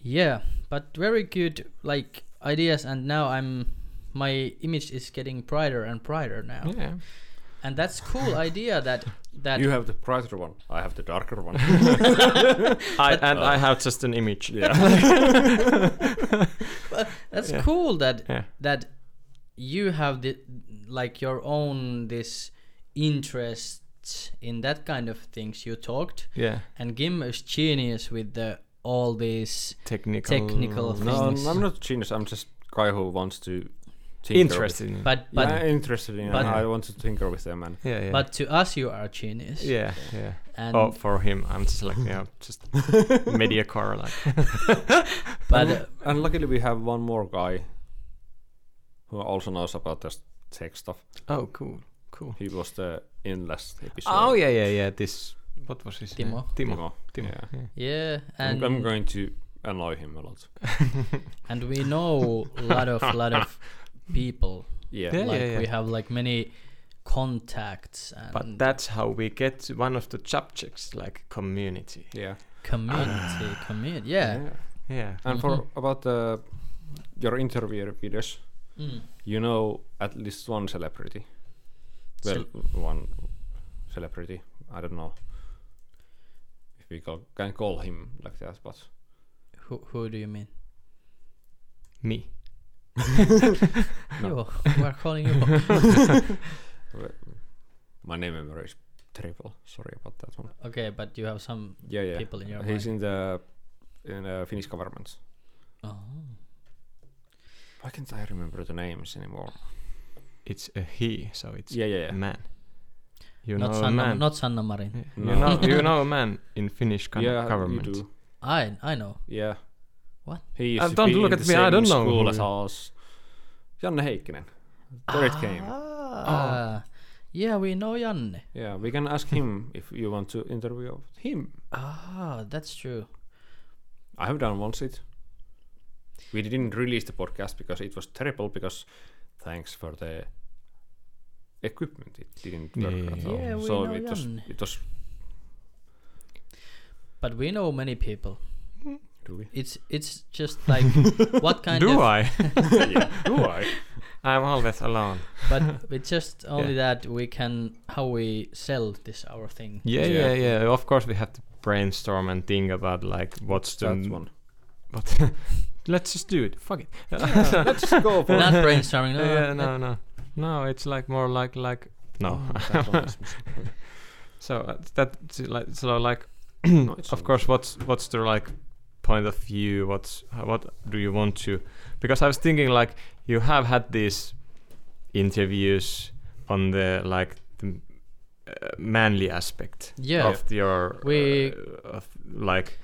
Yeah, but very good like ideas and now I'm my image is getting brighter and brighter now. Yeah. And that's cool idea that that You have the brighter one. I have the darker one. I, and uh, I have just an image. yeah. that's Yeah. cool that Yeah. that you have the like your own this interest in that kind of things you talked Yeah. and Gim is genius with the all these Technical. Technical no, things. I'm not genius. I'm just guy who wants to tinker Interested. in- but but yeah, interested in. but- I want to tinker with them and Yeah. Yeah. but to us you are a genius yeah. Yeah. and oh, for him, I'm just like yeah, just mediocre. Like. but uh, and luckily we have one more guy who also knows about this tech stuff. Oh, cool. Cool. He was the in last episode. Oh yeah, yeah, yeah. This what was his Timo. name? Timo. Timo. Timo. Yeah. yeah. Yeah, I'm, and I'm going to annoy him a lot. and we know a lot of lot of people. Yeah. Yeah. like we have like many contacts and But that's how we get to one of the subjects, like community. Yeah. community, community. Yeah. Yeah. And for Mhm. about the your interview videos, Mm. you know at least one celebrity. Well, one celebrity. I don't know if we call, can call him like that, but Who who do you mean? Me. No. You. We are calling you. my name memory is terrible. Sorry about that one. okay, but you have some. Yeah, yeah. People in your He's mind. in the in the Finnish government. Oh. Why can't I remember the names anymore? It's a he, so it's Yeah, yeah, a yeah. man. You not know a man. not Sanna Marin. Yeah. No. You know you know a man in Finnish con- yeah, government. you do. I I know. Yeah. What? He used Uh, to don't be look in at the me, I don't know school who as you- us. Janne Heikkinen. There it came. Ah. Yeah, we know Janne. Yeah, we can ask him if you want to interview him. Ah, that's true. I have done once it. We didn't release the podcast because it was terrible because thanks for the equipment it didn't work Yeah, at all. yeah. Yeah, we so know it was it was But we know many people. Do we? It's it's just like what kind of Do of I? yeah. Do I? I'm always alone. but it's just only that we can how we sell this our thing. Yeah, Yeah. yeah, yeah. Of course, we have to brainstorm and think about like what's the That one. But let's just do it. Fuck it. Let's just go for Not brainstorming. No, yeah, no, no, no. It's like more like like no. Oh, that one is missing. so uh, that's like so like No, of course what's what's the like point of view what's what do you want to because i was thinking like you have had these interviews on the like the uh, manly aspect Yeah. of your We- uh, of like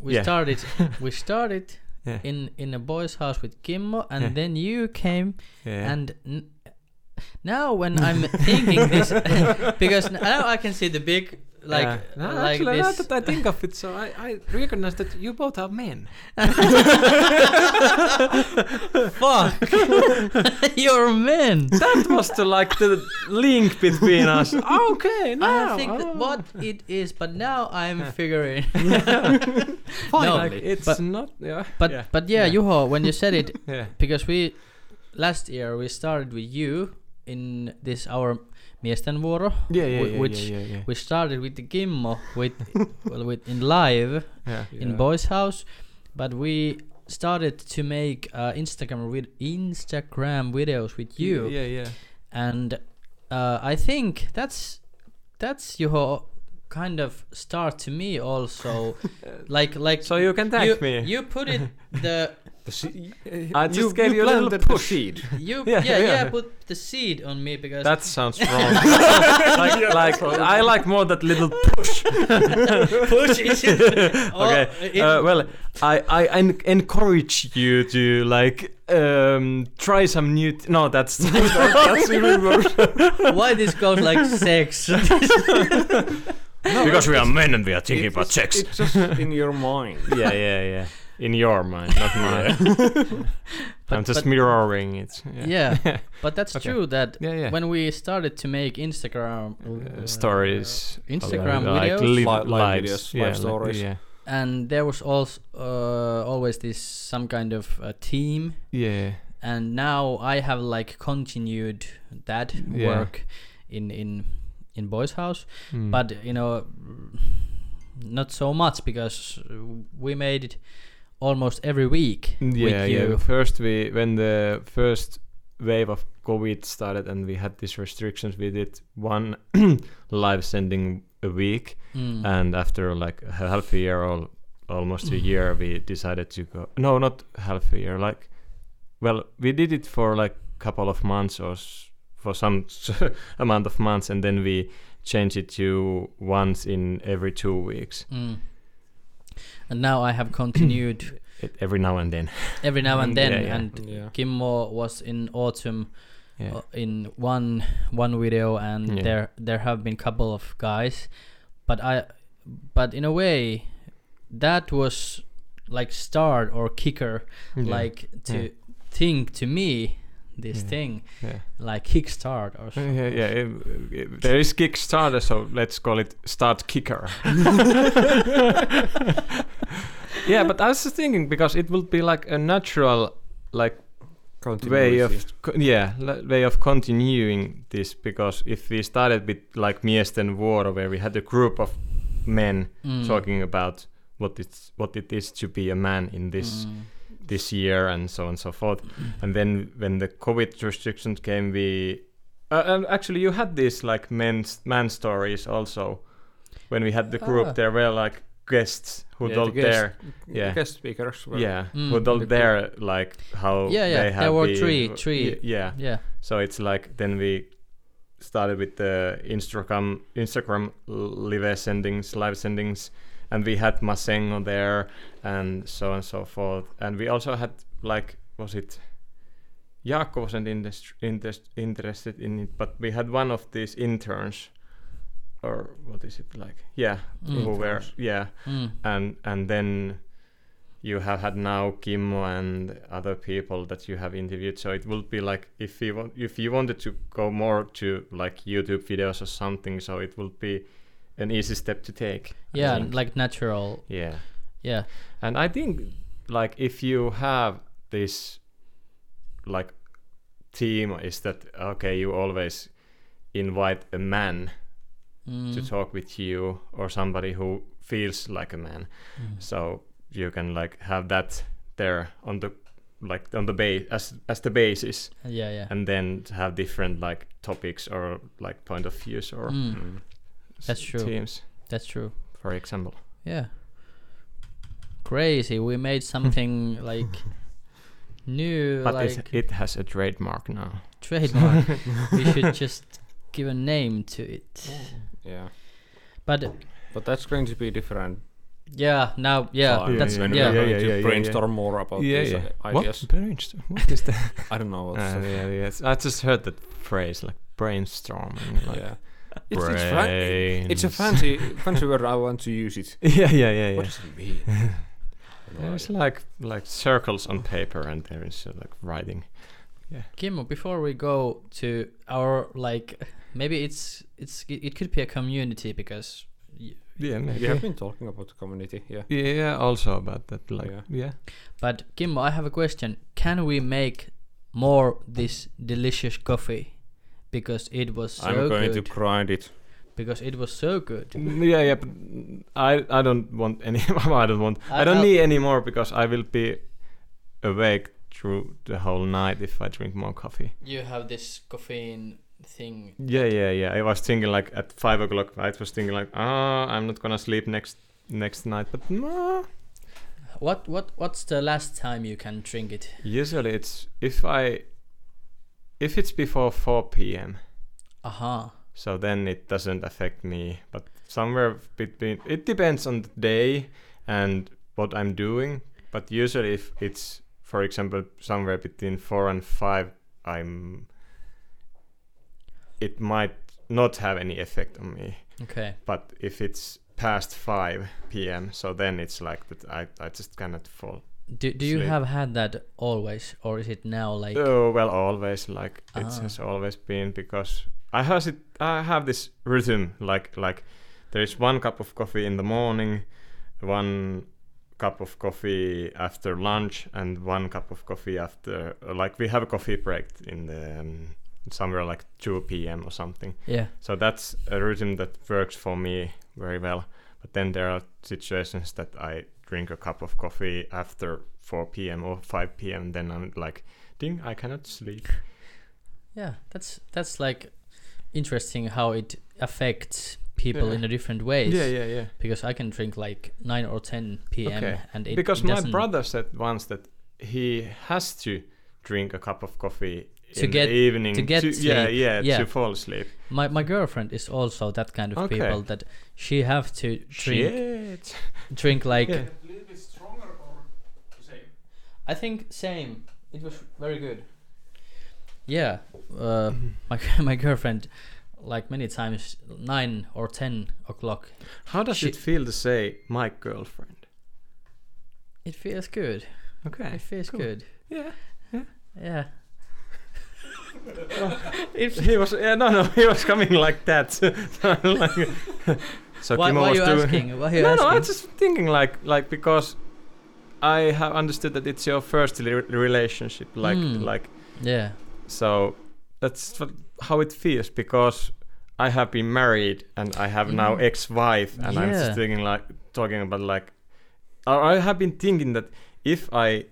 we Yeah. started we started yeah, in in a boy's house with Kimmo and Yeah. then you came and n- now when I'm thinking this because now I can see the big like Yeah. No, like actually, now this that I think of it, so I, I recognize that you both are men. fuck you're men That was the like the link between us. Okay, now I think that oh. what it is but now I'm figuring Fine, No, like, it's but- not. Yeah, but yeah, but yeah, yeah. Juho when you said it yeah. because we last year we started with you in this our miesten vuoro Yeah, yeah, yeah, which yeah, yeah, yeah. we started with the Kimmo with well with in live yeah. in Yeah. boys house but we started to make uh, instagram with instagram videos with you Yeah, yeah. and uh, i think that's that's your kind of start to me also like like So you can thank you, me. you put it the The se- I just gave you a little planted the push. seed. you Yeah, yeah, yeah yeah. put the seed on me because That sounds wrong. like, like I like more that little push. push is Oh, okay. Uh, well, I I en- encourage you to like um try some new. T- no, that's that's even worse. why this goes like sex because we are men and we are thinking It- about it's, sex. It's just in your mind. yeah, yeah, yeah. In your mind, not mine. I'm just but- mirroring it. Yeah. yeah but that's Okay. true that yeah, yeah. when we started to make Instagram Uh, stories, Instagram like videos? li- Li- live lives, videos, yeah, live li- stories. yeah, and there was also uh, always this some kind of uh, team yeah, and now I have like continued that Yeah. work in in in boys house Mm. but you know not so much because we made it almost every week yeah, with yeah. First, we when the first wave of COVID started and we had these restrictions, we did one live sending a week, Mm. and after like a half a year or almost a year, we decided to go. No, not half a year. Like, well, we did it for like a couple of months or s- for some amount of months, and then we changed it to once in every two weeks, Mm. and now I have continued every now and then. every now and then yeah, yeah. and Yeah. Kimmo was in autumn Yeah. in one one video and Yeah. there there have been couple of guys but I, but in a way, that was like start or kicker, Yeah. like to think to me this Yeah. thing yeah. like kickstart or Yeah, something. yeah, yeah. it- it- there is Kickstarter, so let's call it Start Kicker. yeah, but I was just thinking because it would be like a natural, like way of Continuity. yeah l- way of continuing this because if we started with like Miesten Vuoro where we had a group of men Mm. talking about what it's what it is to be a man in this Mm. this year and so on and so forth. And then when the COVID restrictions came, we uh, and actually you had these like men's man stories also. When we had the group, Ah. there were like guests who Yeah, told the guest- their yeah guest speakers. Were yeah Mm. who The their like how Yeah, yeah, there were three- three. yeah Yeah. so it's like then we started with the Instagram Instagram live sendings, live sendings, and we had Masengo there, and so on and so forth. And we also had like was it Jaakko wasn't indest- interest, interested in it, but we had one of these interns, or what is it like? Yeah, Mm. who were yeah, Mm. and and then you have had now Kimmo and other people that you have interviewed so it will be like if you want if you wanted to go more to like youtube videos or something so it will be an easy step to take Yeah, like natural. yeah Yeah. and i think like if you have this like team is that okay you always invite a man Mm. to talk with you or somebody who feels like a man Mm. so you can like have that there on the like on the base as as the basis Yeah, yeah. and then have different like topics or like point of views or Mm. Mm. s- That's true. teams That's true. for example Yeah. Crazy. We made something like new, but like it, it has a trademark now trademark. we should just give a name to it. Yeah, But but that's going to be different. yeah, now yeah, time that's when yeah. we're going Yeah, to yeah, yeah, brainstorm more about yeah these yeah uh, what brainstorm what is that I don't know. What's uh, yeah yes i just heard that phrase like brainstorming like yeah, it's, it's, fa- it's a fancy fancy word. I want to use it. yeah yeah yeah yeah. What yeah does it mean? there's like like circles on paper and there is uh, like writing Yeah. Kimmo, before we go to our like, maybe it's it's it, it could be a community because y- yeah maybe We have been talking about the community. Yeah. Yeah, also about that. Like, Yeah. yeah. But Kimmo, I have a question. Can we make more this delicious coffee? Because it was so I'm going good. to grind it. because it was so good. Mm, Yeah, yeah. But I, I don't want any. I don't want. I, I- don't I'll- need any more because I will be awake through the whole night if I drink more coffee. You have this caffeine thing. Yeah, yeah, yeah. I was thinking like at five o'clock. I was thinking like, ah, I'm not gonna sleep next next night. But no. What what what's the last time you can drink it? Usually it's if I if it's before four p.m. Aha. so then it doesn't affect me but somewhere between it depends on the day and what i'm doing but usually if it's for example somewhere between 4 and 5 i'm it might not have any effect on me Okay. but if it's past 5 p.m so then it's like that i, I just cannot fall Do do you Sleep. have had that always, or is it now like? oh well always like it Ah. has always been because i has it i have this rhythm like like there is one cup of coffee in the morning one cup of coffee after lunch and one cup of coffee after like we have a coffee break in the um, somewhere like 2 p.m or something yeah. so that's a rhythm that works for me very well but then there are situations that i drink a cup of coffee after 4 p.m or 5 p.m then i'm like ding i cannot sleep Yeah. That's that's like interesting how it affects people Yeah. in a different ways. yeah yeah yeah Because I can drink like nine or ten p.m. Okay. and it because it my brother said once that he has to drink a cup of coffee To in get- the evening to get yeah sleep. yeah Yeah. to fall asleep My my girlfriend is also that kind of Okay. people that she have to drink Shit. drink like Yeah. A little bit stronger or the same? I think same. It was very good. Yeah, uh, my my girlfriend like many times nine or ten o'clock. How does She- it feel to say my girlfriend? It feels good. Okay. It feels cool. good. Yeah. Yeah. He was yeah no no he was coming like that. Like- so why Kimmo why are was you doing. asking? Why you no, asking? no, I'm just thinking like like because I have understood that it's your first li- relationship, like Mm. like yeah. so that's how it feels because I have been married and I have now Mm. ex-wife, and I'm just thinking like talking about like I have been thinking that if I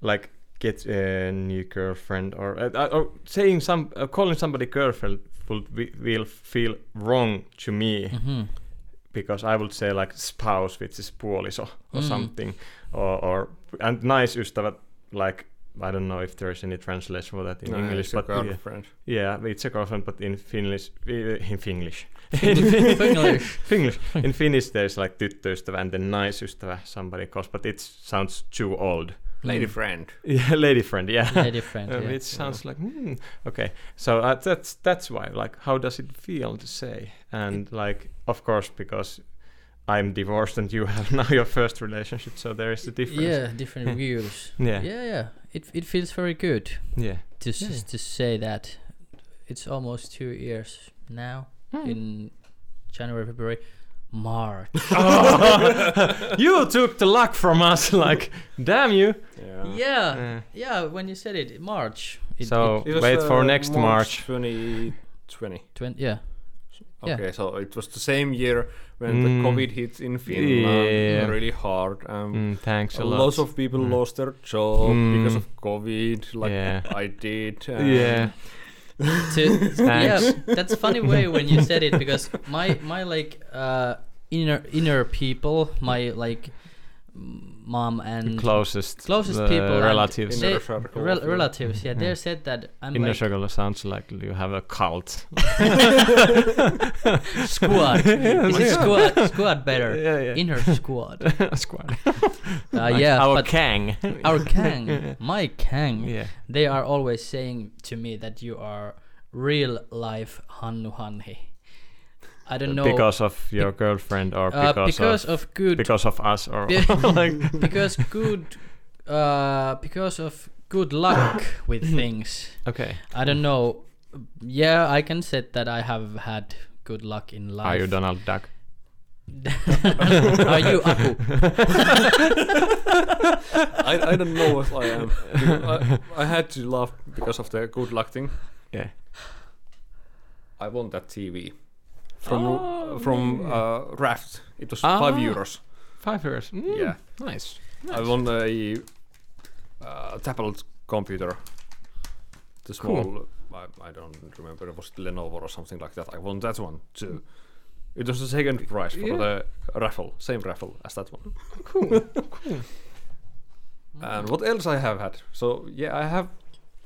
like get a new girlfriend or uh, or saying some uh, calling somebody girlfriend will be, will feel wrong to me hmm because I would say like spouse, which is puoliso or Mm. something, or or and naisystävät like I don't know if there is any translation for that in No, English, it's but yeah, girlfriend. yeah, it's a girlfriend, but in Finnish, in Finnish, Finglish. Finnish, in Finnish there's like tyttöystävä and then naisystävä, somebody calls, but it sounds too old. Lady Mm. friend. Yeah, lady friend, yeah. Lady friend. Um, yeah. It sounds like hmm, okay. So uh, that's that's why. Like, how does it feel to say? And like, of course, because I'm divorced and you have now your first relationship, so there is a difference. Yeah, different views. Yeah. Yeah, yeah. It it feels very good Yeah. to s- Yeah. to say that. It's almost two years now. Hmm. In January, February, March. you took the luck from us. Like, damn you. Yeah. yeah, Uh, yeah. When you said it, March. It, so It was, wait for uh, next March. 2020. it twen- yeah. Yeah. Okay, so it was the same year when Mm. the COVID hit in Finland Yeah. really hard. Um, Mm, thanks a lot. Lots of people Mm. lost their job because Mm. of COVID, like Yeah. I did. um, yeah. To, yeah, Thanks. that's funny way when you said it because my my like uh inner inner people, my like mom and closest closest uh, people relatives. they- Inner circle rel- relatives, yeah, Yeah. they said that I'm Inner like circle sounds like you have a cult. squad. Is it squad squad better? Yeah, yeah. Inner squad. squad. Uh, Like yeah, our but Kang. our Kang, my Kang, yeah. they are always saying to me that you are real life Hannu Hanhi. I don't know Because of your girlfriend or uh, because, because of, of good because of us or Be- like because good uh because of good luck with things okay. i don't know yeah i can say that i have had good luck in life Are you Donald Duck? are you aku I, I don't know if I am. I, I had to laugh because of the good luck thing. Yeah. I want that TV from Oh, from yeah. uh, Raft. It was Ah. five euros. Five euros. Mm, Yeah. Nice. I won a uh, tablet computer. The small. Cool. I, I don't remember. It was Lenovo or something like that. I won that one too. It was the second prize for Yeah. the raffle, same raffle as that one. Cool. cool. And what else I have had? So yeah, I have,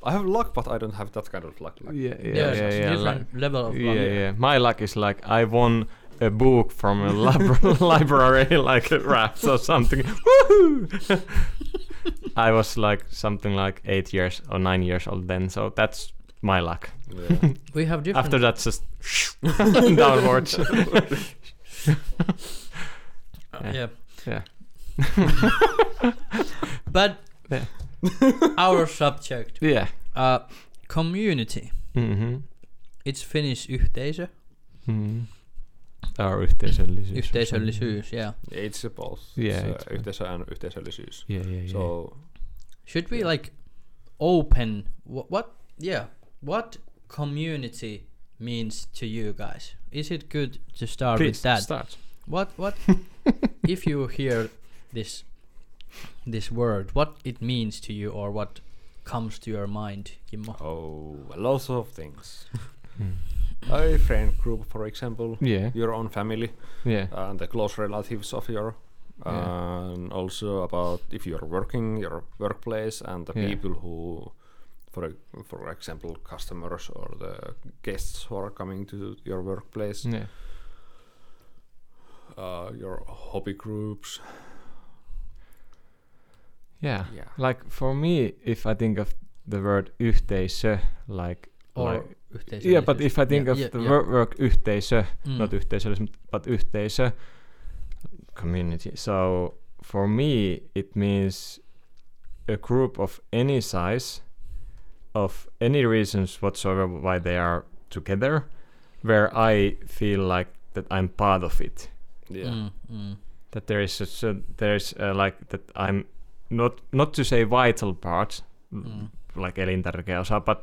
I have luck, but I don't have that kind of luck. Like, Yeah, yeah, yeah, yeah, it's yeah. different like- level of luck yeah. Yeah. My luck is like I won a book from a lib- library, like a raft or something. Woohoo! I was like something like eight years or nine years old then, so that's my luck. yeah. we have different After that, just downwards. uh, yeah Yeah. but Yeah. our subject yeah. uh community Mm-hmm. it's finnish yhteisö Mm-hmm. Our yhteisöllisyys. or yhteisöllisyys yeah It's a both. Yeah, It's, it's yhteisö and yhteisöllisyys. something. Yeah, yeah, yeah. So should we like open what, what yeah what community means to you guys is it good to start Please with that start. what what if you hear this this word what it means to you or what comes to your mind Kimmo oh, lots of things. Mm. A friend group, for example, Yeah, your own family, yeah, and the close relatives of your. Yeah. And also about if you're working, your workplace, and the Yeah. people who, for for example, customers or the guests who are coming to your workplace, yeah. uh, your hobby groups. Yeah. Yeah. Like for me, if I think of the word yhteisö, like or like Yeah, but if I think Yeah, of yeah, the yeah. work, work yhteisö, Mm. not yhteisöllisyys, but yhteisö, community. So for me, it means a group of any size, of any reasons whatsoever why they are together, where I feel like that I'm part of it. Yeah. Mm, mm. That there is a, so there's uh, like that I'm not not to say vital part, Mm. like elintärkeä osa, but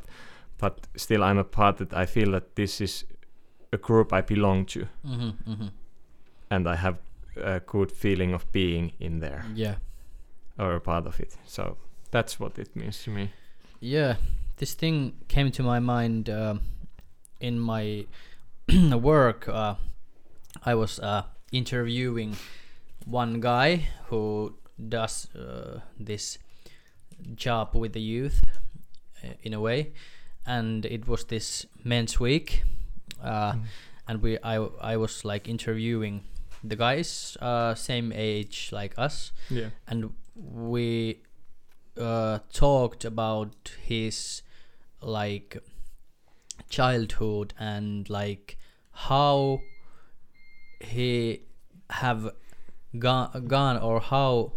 but still I'm a part that I feel that this is a group I belong to, hmm hmm and I have a good feeling of being in there Yeah. or a part of it. So that's what it means to me. Yeah, this thing came to my mind uh, in my work. Uh, I was uh, interviewing one guy who does uh, this job with the youth uh, in a way, and it was this men's week, uh, and we I I was like interviewing the guys uh, same age like us, Yeah. and we uh, talked about his like childhood and like how he have gone, gone or how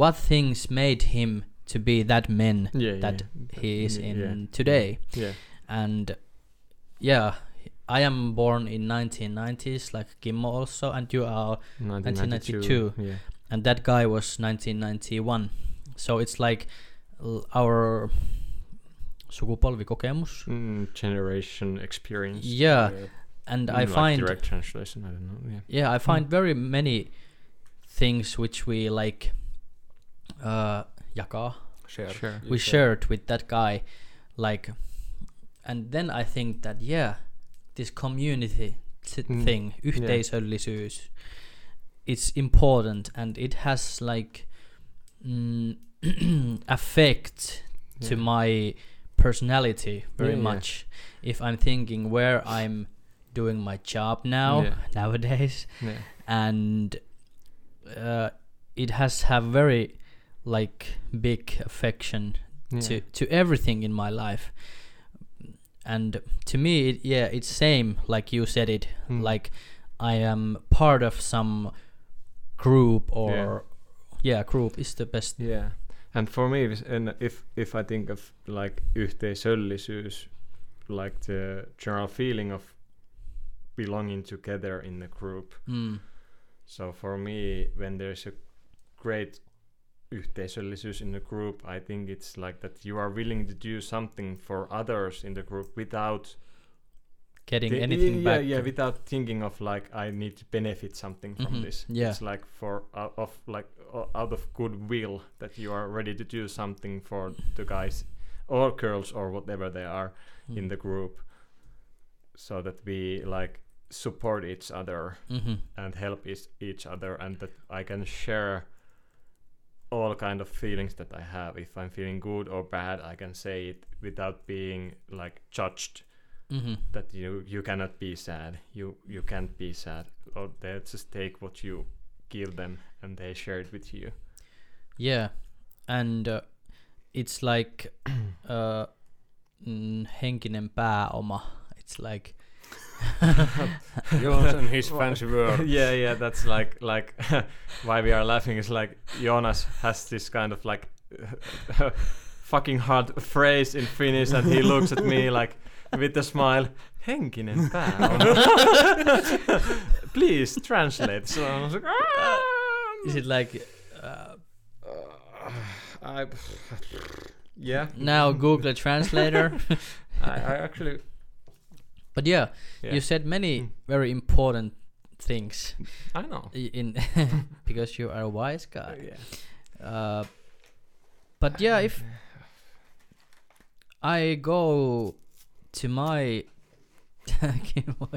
what things made him to be that man Yeah. that yeah. he is yeah, in yeah. today Yeah. and yeah i am born in 1990s like Kimmo also and you are 1992. Yeah. and that guy was 1991 so it's like l- our sukupolvikokemus Mm, generation experience. yeah and Mm, i like find direct translation. I don't know. Yeah. yeah i find Mm. very many things which we like uh jakaa Share. Sure. we shared with that guy like and then i think that yeah this community t- Mm, thing yhteisöllisyys it's important and it has like mm, affect to my personality very Yeah, yeah. much if i'm thinking where i'm doing my job now Yeah. nowadays Yeah. and uh, it has have very like big affection Yeah. to to everything in my life and to me it, yeah it's same like you said it Mm. like i am part of some group or yeah, group is the best Yeah. And for me, if, and if if I think of like yhteisöllisyys, like the general feeling of belonging together in the group. mm, So for me, when there's a great yhteisöllisyys in the group, I think it's like that you are willing to do something for others in the group without getting thi- anything yeah, back Yeah, without thinking of like I need to benefit something from Mhm, this. yeah. It's like for out of like o- out of goodwill that you are ready to do something for the guys or girls or whatever they are in Mm. the group, so that we like support each other Mhm. and help is- each other and that I can share all kind of feelings that I have. If I'm feeling good or bad, I can say it without being like judged Mhm. that you you cannot be sad. You you can't be sad. Or they just take what you give them and they share it with you. Yeah, and uh, it's like uh, henkinen pääoma. It's like Jonas and his fancy word. yeah, yeah, that's like like why we are laughing is like Jonas has this kind of like fucking hard phrase in Finnish and he looks at me like with a smile. Henkinen pääoma. Please translate. So I was like, "Ah." is it like uh, I yeah. now Google Translator? I, I actually but yeah, yeah. you said many Mm. very important things I know. in because you are a wise guy. yeah. Uh, but yeah, if I go to my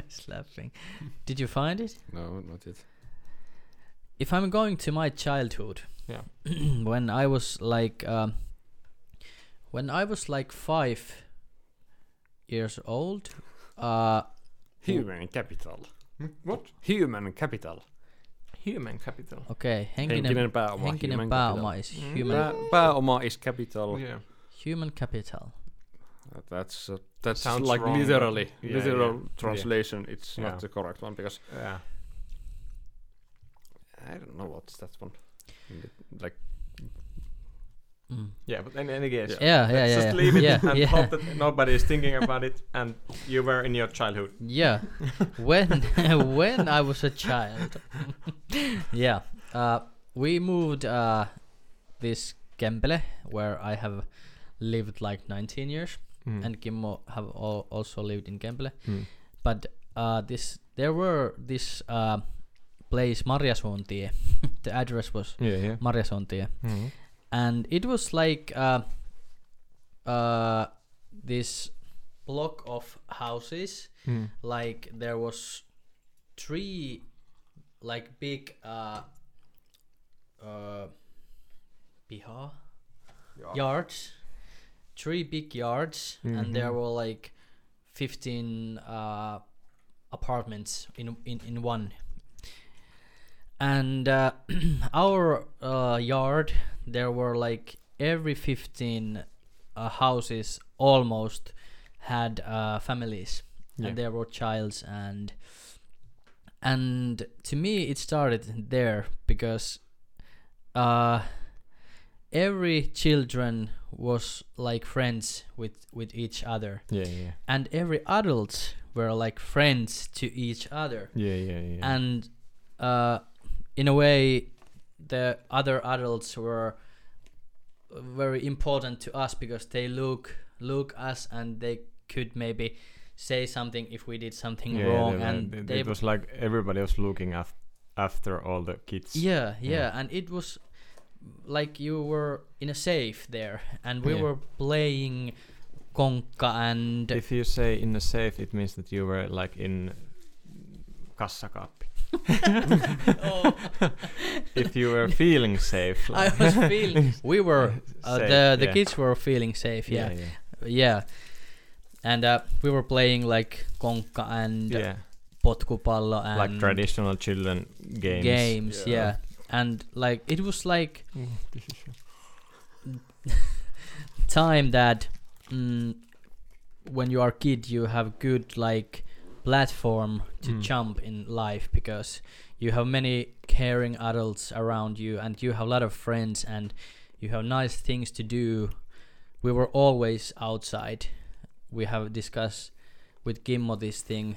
is laughing. Did you find it? No, not yet. If I'm going to my childhood, Yeah. when I was like, um, when I was like five years old, uh, Human capital. What? Human capital. Human capital. okay, henkinen, Henkinen pääoma. henkinen human pääoma capital. is Mm. human Pää, pääoma is capital. Yeah. human capital. Uh, That's uh, that's Sounds like wrong, literally Yeah, literal yeah. translation. It's Yeah. not the correct one because Yeah. I don't know what's that one. Like Mm. Yeah, but in any case, Yeah, yeah, let's yeah. just yeah. leave it yeah, and yeah. hope that nobody is thinking about it. And you were in your childhood. Yeah, when when I was a child. yeah, uh, we moved uh, this Kempele where I have lived like 19 years, Mm. and Kimmo have al- also lived in Kempele. Mm. But uh, this there were this uh, place Marjasuontie. the address was yeah, yeah. Marjasuontie, Mm. And it was like uh, uh, this block of houses. Mm. like there was three like big uh uh piha yards. Three big yards. And there Mhm. were like 15 uh apartments in in, in one and uh, our uh, yard there were like every 15 uh, houses almost had uh, families Yeah. and there were childs and and to me it started there because uh every children was like friends with with each other Yeah, yeah. and every adults were like friends to each other Yeah, yeah, yeah. and uh, in a way the other adults were very important to us because they look look us and they could maybe say something if we did something yeah, wrong and it, they it was like everybody was looking af- after all the kids. yeah, yeah Yeah. and it was like you were in a safe there and we Yeah. were playing konka and If you say in a safe, it means that you were like in kassakaappi. oh, if you were feeling safe. I Like was feeling we were uh, Safe, the the yeah. kids were feeling safe yeah yeah, yeah and uh, we were playing like konka and yeah. potkupallo and like traditional children games. games, Yeah. yeah. and like it was like Mm, this is time that mm, when you are kid you have good like platform to Mm. jump in life because you have many caring adults around you and you have a lot of friends and you have nice things to do we were always outside we have discussed with Kimmo this thing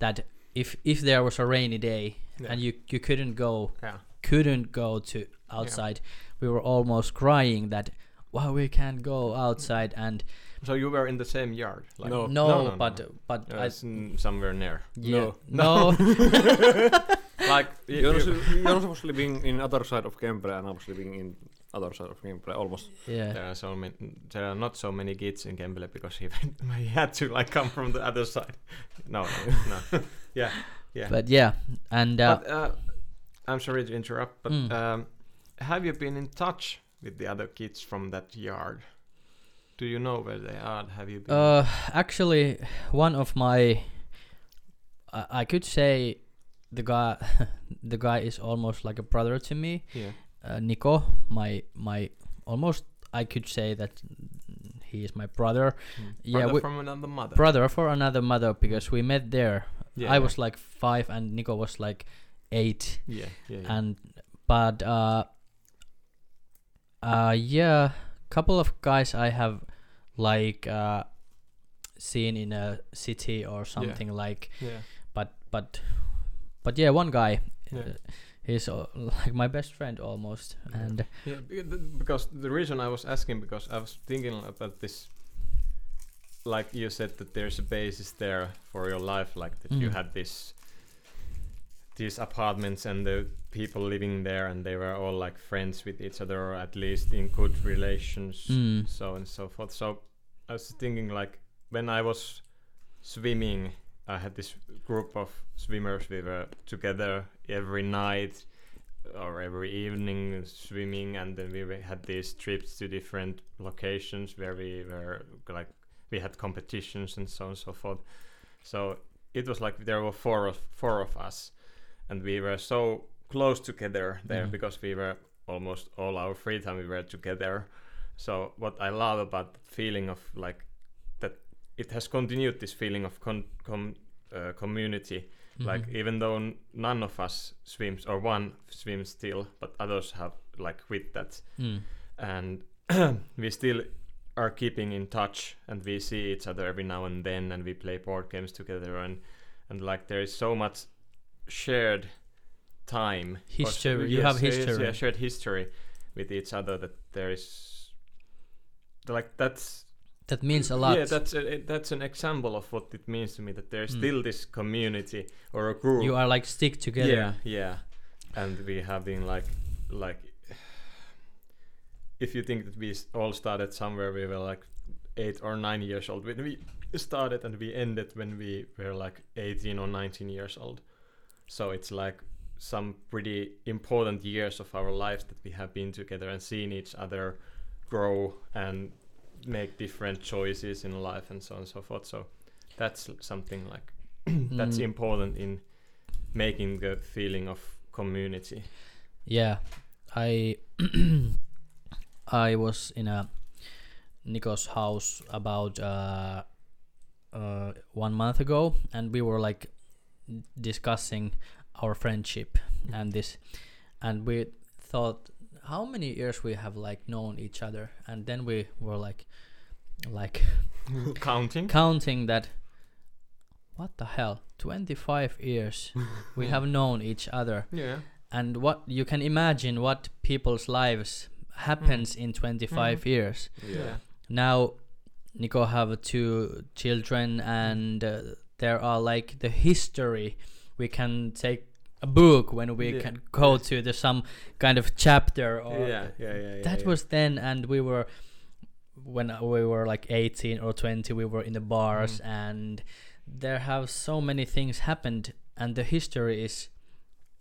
that if if there was a rainy day Yeah. and you you couldn't go yeah. couldn't go to outside we were almost crying that why we can't go outside and So you were in the same yard? Like, No. no, no, no, but no. but Uh, I, it's somewhere near. yeah, No. no, like y- Jonas, you- Jonas was living in other side of Kempele and I was living in other side of Kempele almost. yeah there are so many. There are not so many kids in Kempele because he he had to like come from the other side. No, no, no. yeah, yeah. but yeah and uh, but uh, I'm sorry to interrupt, but Mm. um, have you been in touch with the other kids from that yard? Do you know where they are? Have you been? uh actually one of my I, I could say the guy the guy is almost like a brother to me yeah. uh, Nico my my almost I could say that he is my brother Mm. Yeah, Brother we- from another mother. brother for another mother because we met there Yeah, I yeah. was like five and Nico was like eight Yeah, yeah. yeah. and but uh uh yeah couple of guys i have like uh seen in a city or something like yeah. but but but yeah one guy Yeah. uh, he's uh, like my best friend almost Yeah. and Yeah, because the reason I was asking because I was thinking about this. Like you said that there's a basis there for your life, like that you Mm. had this these apartments and the people living there, and they were all like friends with each other, or at least in good relations, Mm. so and so forth. So I was thinking like when I was swimming, I had this group of swimmers. We were together every night or every evening swimming, and then we had these trips to different locations where we were like we had competitions and so on and so forth. So it was like there were four of four of us, and we were so close together there Mhm. because we were almost all our free time we were together. So what I love about the feeling of like that it has continued this feeling of con- com- uh, community. Like Mhm. even though n- none of us swims or one swims still, but others have like quit that, Mm. and we still are keeping in touch, and we see each other every now and then, and we play board games together, and and like there is so much shared time or History, you have yes, history. yeah, shared history with each other that there is like that's That means a lot. yeah that's a, that's an example of what it means to me that there's Mm. still this community or a group you are like stick together. yeah yeah and we have been like like if you think that we all started somewhere we were like eight or nine years old when we started and we ended when we were like 18 or 19 years old so it's like some pretty important years of our lives that we have been together and seen each other grow and make different choices in life and so on and so forth. So that's something like that's Mm. important in making the feeling of community. Yeah, I I was in a Nico's house about uh, uh, one month ago, and we were like discussing our friendship and this, and we thought how many years we have like known each other, and then we were like, like counting counting that. What the hell? Twenty five years we have known each other yeah and what you can imagine what people's lives happens in 25 Mhm. years Yeah. now nico have two children and uh, there are like the history we can take a book when we Yeah. can go Yes. to the some kind of chapter or yeah yeah yeah, yeah that yeah. was then and we were when we were like 18 or 20 we were in the bars Mm. and there have so many things happened and the history is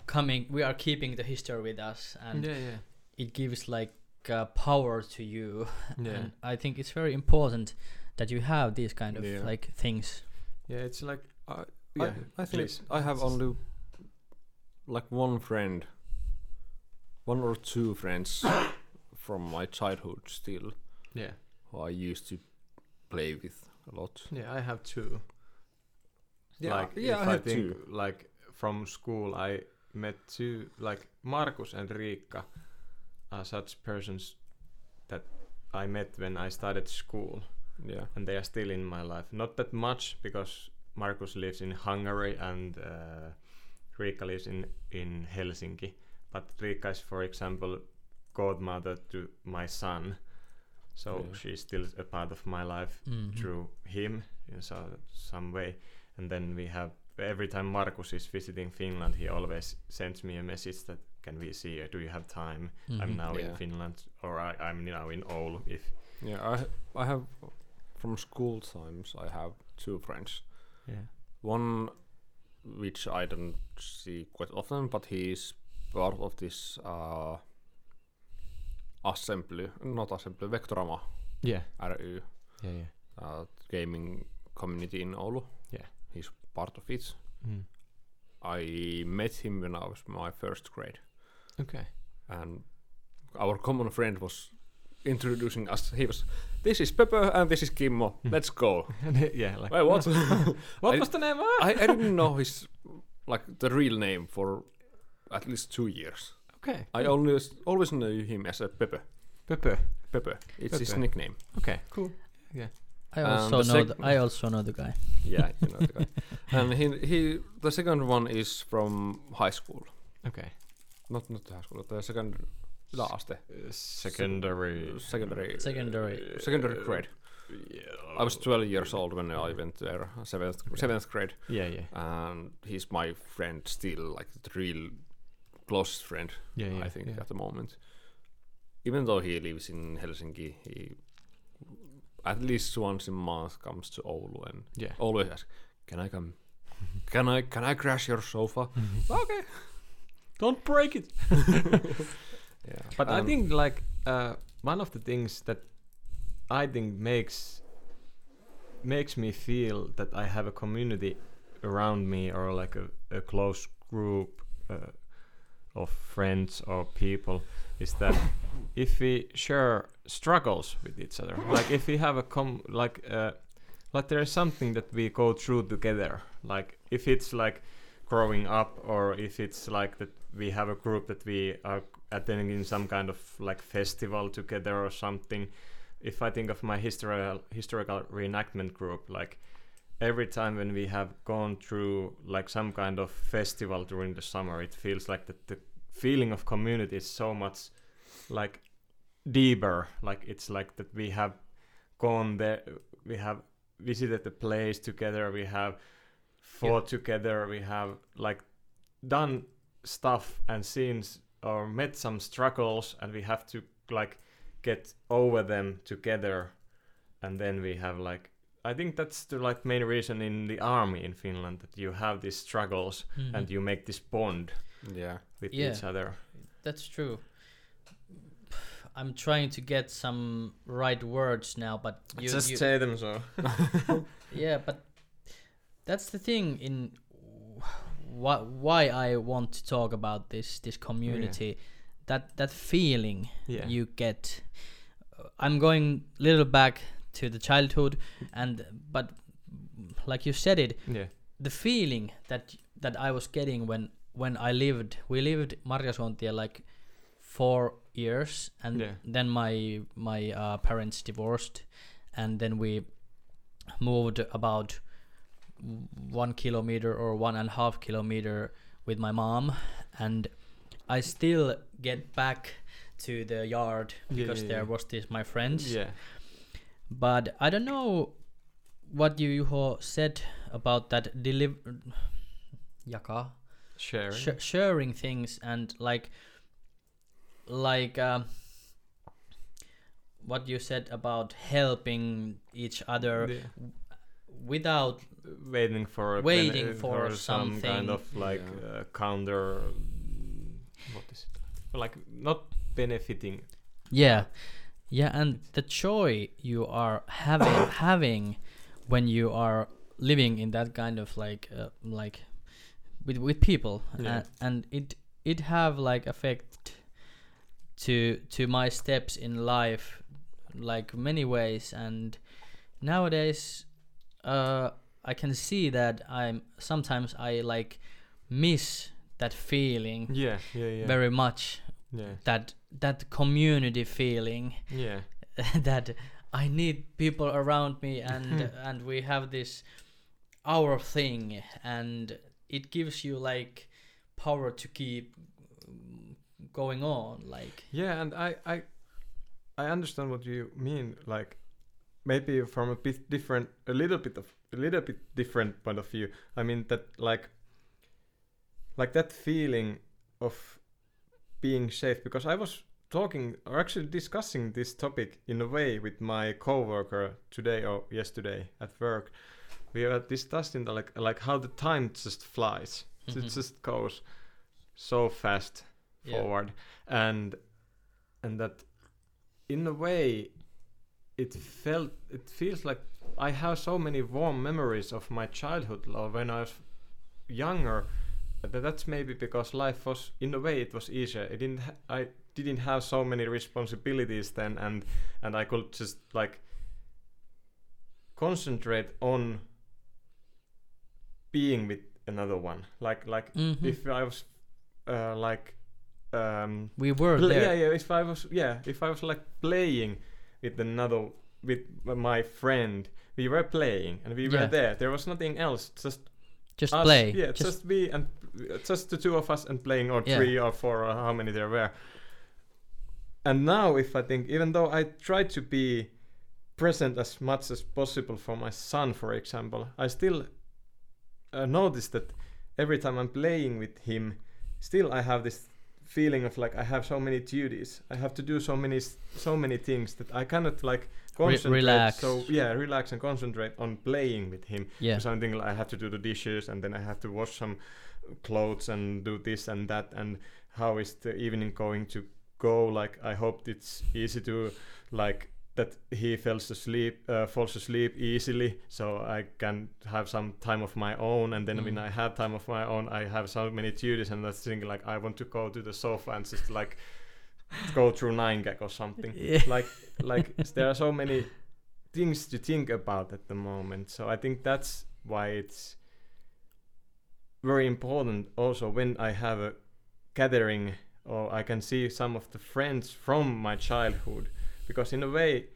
coming we are keeping the history with us and yeah yeah it gives like uh, power to you yeah and i think it's very important that you have these kind of like things yeah it's like I, yeah I, I think please. I have only like one friend, one or two friends from my childhood still, yeah who I used to play with a lot. yeah i have two like yeah, if I I, have think two. like from school I met two like Markus and Riikka are such persons that I met when I started school Yeah, and they are still in my life. Not that much because Markus lives in Hungary and uh, Riikka lives in in Helsinki. But Riikka is, for example, godmother to my son, so Yeah. she's still a part of my life Mhm. through him in so, some way. And then we have every time Markus is visiting Finland, he always sends me a message that can we see you? Do you have time? I'm Mhm. now Yeah. in Finland, or I, I'm now in Oulu. If yeah. I I have from school times. I have two friends. yeah, One which I don't see quite often, but he's part of this uh, assembly, not assembly, Vectorama yeah, ry yeah, yeah. uh, gaming community in Oulu. Yeah. He's part of it. Mm. I met him when I was my first grade, Okay. and our common friend was introducing us. He was, "This is Pepper and this is Kimmo. Mm. Let's go." yeah, like Wait, what? what I- was the name? I, I didn't know his like the real name for at least two years. okay. I always always knew him as a Pepe. Pepe. Pepe. It's his nickname. Okay, cool. Yeah. i also the know sec- the, i also know the guy Yeah, you know the guy. And he he the second one is from high school. Okay. Not not the high school. The second yläaste. Uh, secondary. Secondary. Secondary. Secondary grade. Yeah. I was 12 years old when I went there. Seventh seventh grade. Yeah, yeah, And he's my friend still, like the real close friend. yeah, yeah. I think yeah. at the moment. Even though he lives in Helsinki, he at least once a month comes to Oulu and Yeah. always asks, "Can I come? Can I can I crash your sofa?" okay. Don't break it. Yeah. But I Um, think like uh, one of the things that I think makes makes me feel that I have a community around me or like a, a close group uh, of friends or people is that if we share struggles with each other, like if we have a com like uh, like there is something that we go through together. Like if it's like growing up, or if it's like that we have a group that we are attending some kind of like festival together or something. If I think of my historical historical reenactment group, like every time when we have gone through like some kind of festival during the summer, it feels like that the feeling of community is so much like deeper. Like it's like that we have gone there, we have visited the place together, we have fought together, we have like done stuff and seen s- or met some struggles, and we have to like get over them together, and then we have like. I think that's the like main reason in the army in Finland that you have these struggles Mhm. and you make this bond Yeah. with Yeah. each other. That's true. I'm trying to get some right words now, but you, Just you say them so. yeah, but that's the thing in why why I want to talk about this this community. That that feeling Yeah. you get. I'm going little back to the childhood, and but like you said it, yeah. the feeling that that I was getting when when I lived we lived Marjasuontia like four years and Yeah. then my my uh, parents divorced and then we moved about one kilometer or one and a half kilometer with my mom and I still get back to the yard Yeah, because yeah, there was this my friends Yeah. but I don't know what you Juho said about that deliver jaka Sharing. sh- sharing things and like like um, what you said about helping each other Yeah. Without waiting for Waiting bene- for some something. kind of like Yeah. uh, counter what is it like not benefiting yeah yeah and the joy you are having having when you are living in that kind of like uh, like with with people Yeah. and, and it it have like effect to to my steps in life like many ways and nowadays uh i can see that i'm sometimes i like miss that feeling yeah yeah yeah. very much. Yeah. That that community feeling. Yeah. That I need people around me and and we have this our thing. And it gives you like power to keep going on like. Yeah and i i i understand what you mean. Like maybe from a bit different a little bit of a little bit different point of view i mean that like like that feeling of being safe because i was talking or actually discussing this topic in a way with my coworker today or yesterday at work we were discussing the, like like how the time just flies Mhm. it just goes so fast Yeah. forward and and that in a way it felt it feels like i have so many warm memories of my childhood when i was younger that's maybe because life was in a way it was easier it didn't ha- i didn't have so many responsibilities then and and i could just like concentrate on being with another one like like Mhm. if i was uh, like um we were there yeah, yeah. If I was, yeah, if I was like playing with another, with my friend, we were playing and we were Yeah. there. There was nothing else, just just us, play Yeah, just, we and just the two of us and playing, or Yeah. three or four, or how many there were. And now, if I think, even though I try to be present as much as possible for my son, for example, I still uh, notice that every time I'm playing with him, still I have this feeling of like I have so many duties. I have to do so many so many things that I cannot like concentrate. relax. So yeah, relax and concentrate on playing with him. yeah Something like I have to do the dishes and then I have to wash some clothes and do this and that and how is the evening going to go? Like I hope it's easy to like that he falls asleep uh, falls asleep easily so I can have some time of my own and then when Mm. I have time of my own I have so many duties and that's thinking like I want to go to the sofa and just like go through nine gag or something Yeah. like like there are so many things to think about at the moment. So I think that's why it's very important also when I have a gathering or I can see some of the friends from my childhood because in a way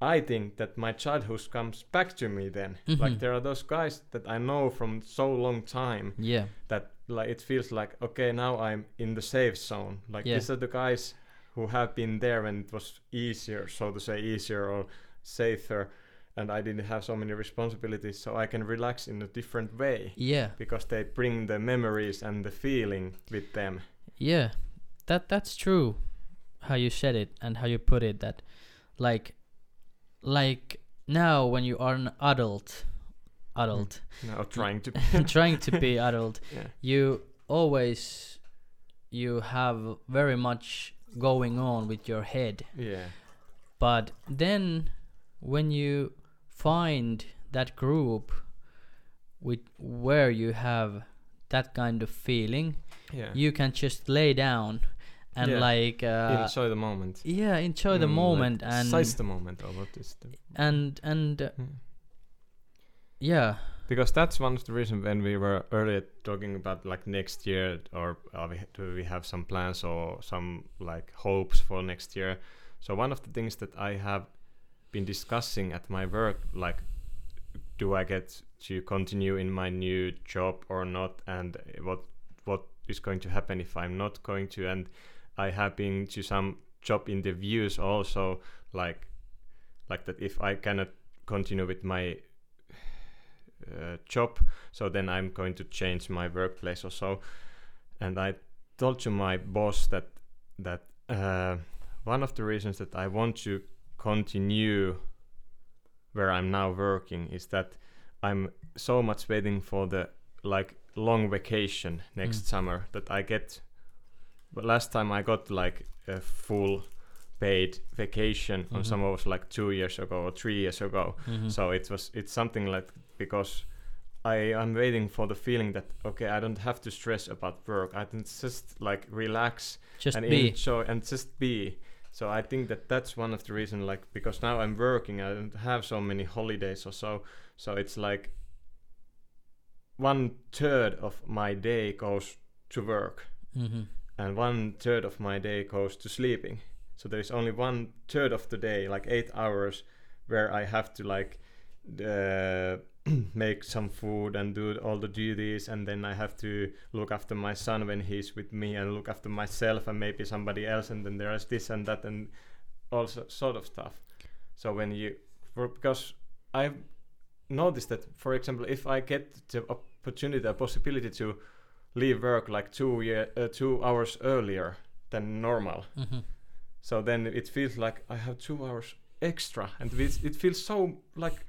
I think that my childhood comes back to me then. Mhm. Like there are those guys that I know from so long time Yeah. that like it feels like okay now I'm in the safe zone. Like Yeah. these are the guys who have been there when it was easier, so to say, easier or safer, and I didn't have so many responsibilities, so I can relax in a different way Yeah. because they bring the memories and the feeling with them. Yeah, that that's true. How you said it and how you put it. That, like, like now when you are an adult, adult, mm. Now trying to trying to be adult, yeah. you always you have very much going on with your head. Yeah. But then when you find that group with where you have that kind of feeling, Yeah. you can just lay down and Yeah. like uh, Enjoy the moment. yeah enjoy the Mm, moment like and seize the moment or what is the and and uh, Mm. yeah because that's one of the reasons when we were earlier talking about like next year or are we, do we have some plans or some like hopes for next year so one of the things that i have been discussing at my work like do i get to continue in my new job or not and what what is going to happen if i'm not going to and i have been to some job interviews also like like that if i cannot continue with my uh, job so then i'm going to change my workplace or so and i told to my boss that that uh, one of the reasons that i want to continue where i'm now working is that i'm so much waiting for the like long vacation next Mm. summer that i get last time i got like a full paid vacation on Mhm. some was like two years ago or three years ago mhm. so it was it's something like because I am waiting for the feeling that okay I don't have to stress about work I can just like relax just and be enjoy and just be so I think that that's one of the reason like because now I'm working I don't have so many holidays or so so it's like one third of my day goes to work Mhm. And one third of my day goes to sleeping. So there is only one third of the day, like eight hours, where I have to like uh, make some food and do all the duties, and then I have to look after my son when he's with me, and look after myself and maybe somebody else, and then there is this and that and all so, sort of stuff. So when you, for, because I've noticed that, for example, if I get the opportunity, the possibility to leave work like two year, uh, two hours earlier than normal. Mhm. So then it feels like I have two hours extra, and it, it feels so like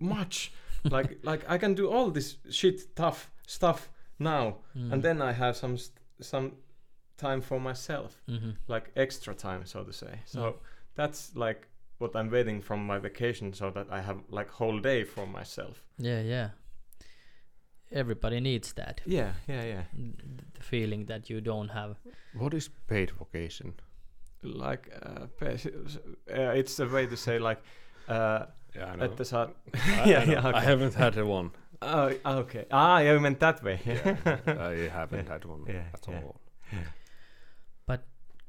much. like like I can do all this shit tough stuff now, Mm. and then I have some st- some time for myself, Mhm. like extra time, so to say. So Mm. that's like what I'm waiting from my vacation, so that I have like whole day for myself. yeah yeah everybody needs that Yeah, yeah, yeah. the feeling that you don't have What is paid vacation? like uh, uh, it's a way to say like uh, Yeah, I know. at the start. I, yeah, I, know. yeah, okay. I haven't had a one. Oh, okay. Ah, yeah, you meant that way. Yeah, I haven't Yeah. had one Yeah, at yeah. all. But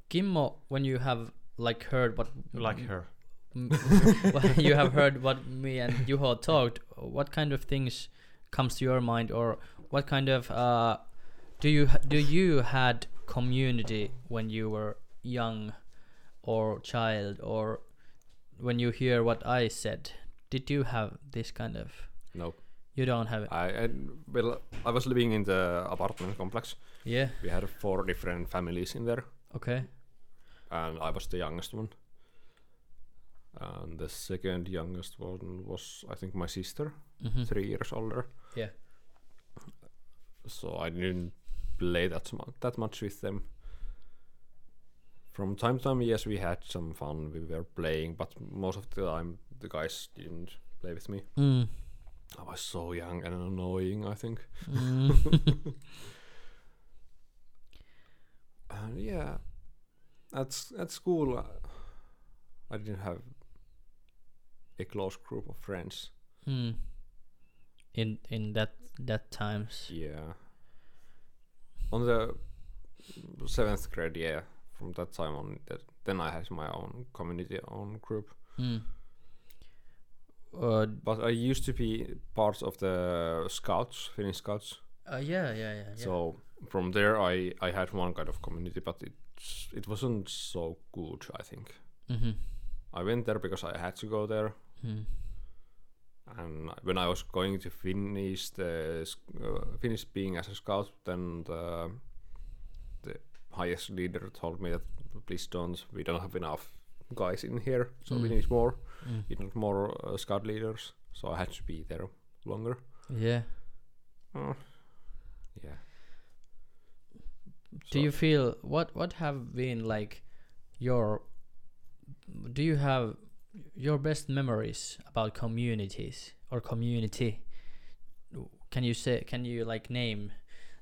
Kimmo when you have like heard what like her. you have heard what me and Juho talked what kind of things comes to your mind or what kind of uh do you do you had community when you were young or child or when you hear what I said did you have this kind of? No, you don't have it? I, I well, I was living in the apartment complex. yeah. We had four different families in there, okay. And I was the youngest one. And the second youngest one was, I think, my sister, mm-hmm. three years older. Yeah. So I didn't play that mu- that much with them. From time to time, yes, we had some fun. We were playing, but most of the time, the guys didn't play with me. mm. I was so young and annoying, I think. Mm. And yeah, at at school, uh, I didn't have a close group of friends. Hmm. In in that that times. Yeah. On the seventh grade, yeah. From that time on, that, then I had my own community, own group. Hmm. Uh, But I used to be part of the scouts, Finnish scouts. uh, yeah, yeah, yeah. yeah. So from there, I I had one kind of community, but it it wasn't so good. I think mm-hmm. I went there because I had to go there, Hmm. And when I was going to finish the s- uh, finish being as a scout, then the the highest leader told me that please don't. We don't have enough guys in here, so we Mm. need more. Mm. We need more uh, scout leaders. So I had to be there longer. Yeah. Uh, yeah. Do you feel what what have been like your do you have your best memories about communities or community? Can you say can you like name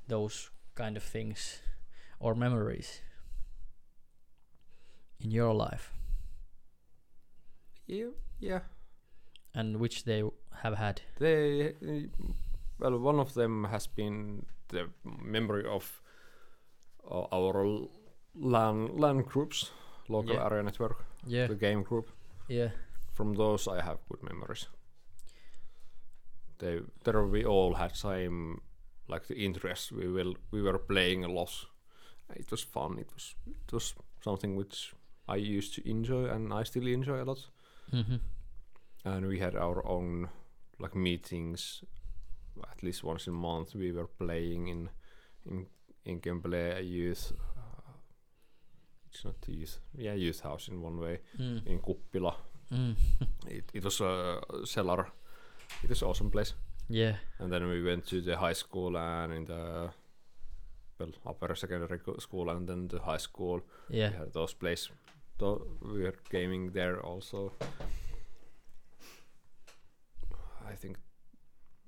those kind of things or memories in your life Yeah, yeah. and which they have had? They, well, one of them has been the memory of uh, our LAN LAN groups, local Yeah. area network, Yeah. the game group. Yeah. From those, I have good memories. They, there we all had same, like the interest. We will, we were playing a lot. It was fun. It was, it was something which I used to enjoy, and I still enjoy a lot. Mm-hmm. and we had our own like meetings at least once a month we were playing in in in Kempele youth it's not the youth yeah youth house in one way Mm. in Kuppila Mm. it, it was a cellar it was awesome place yeah. and then we went to the high school and in the well upper secondary school and then the high school Yeah. we had those places Tho- we were gaming there also i think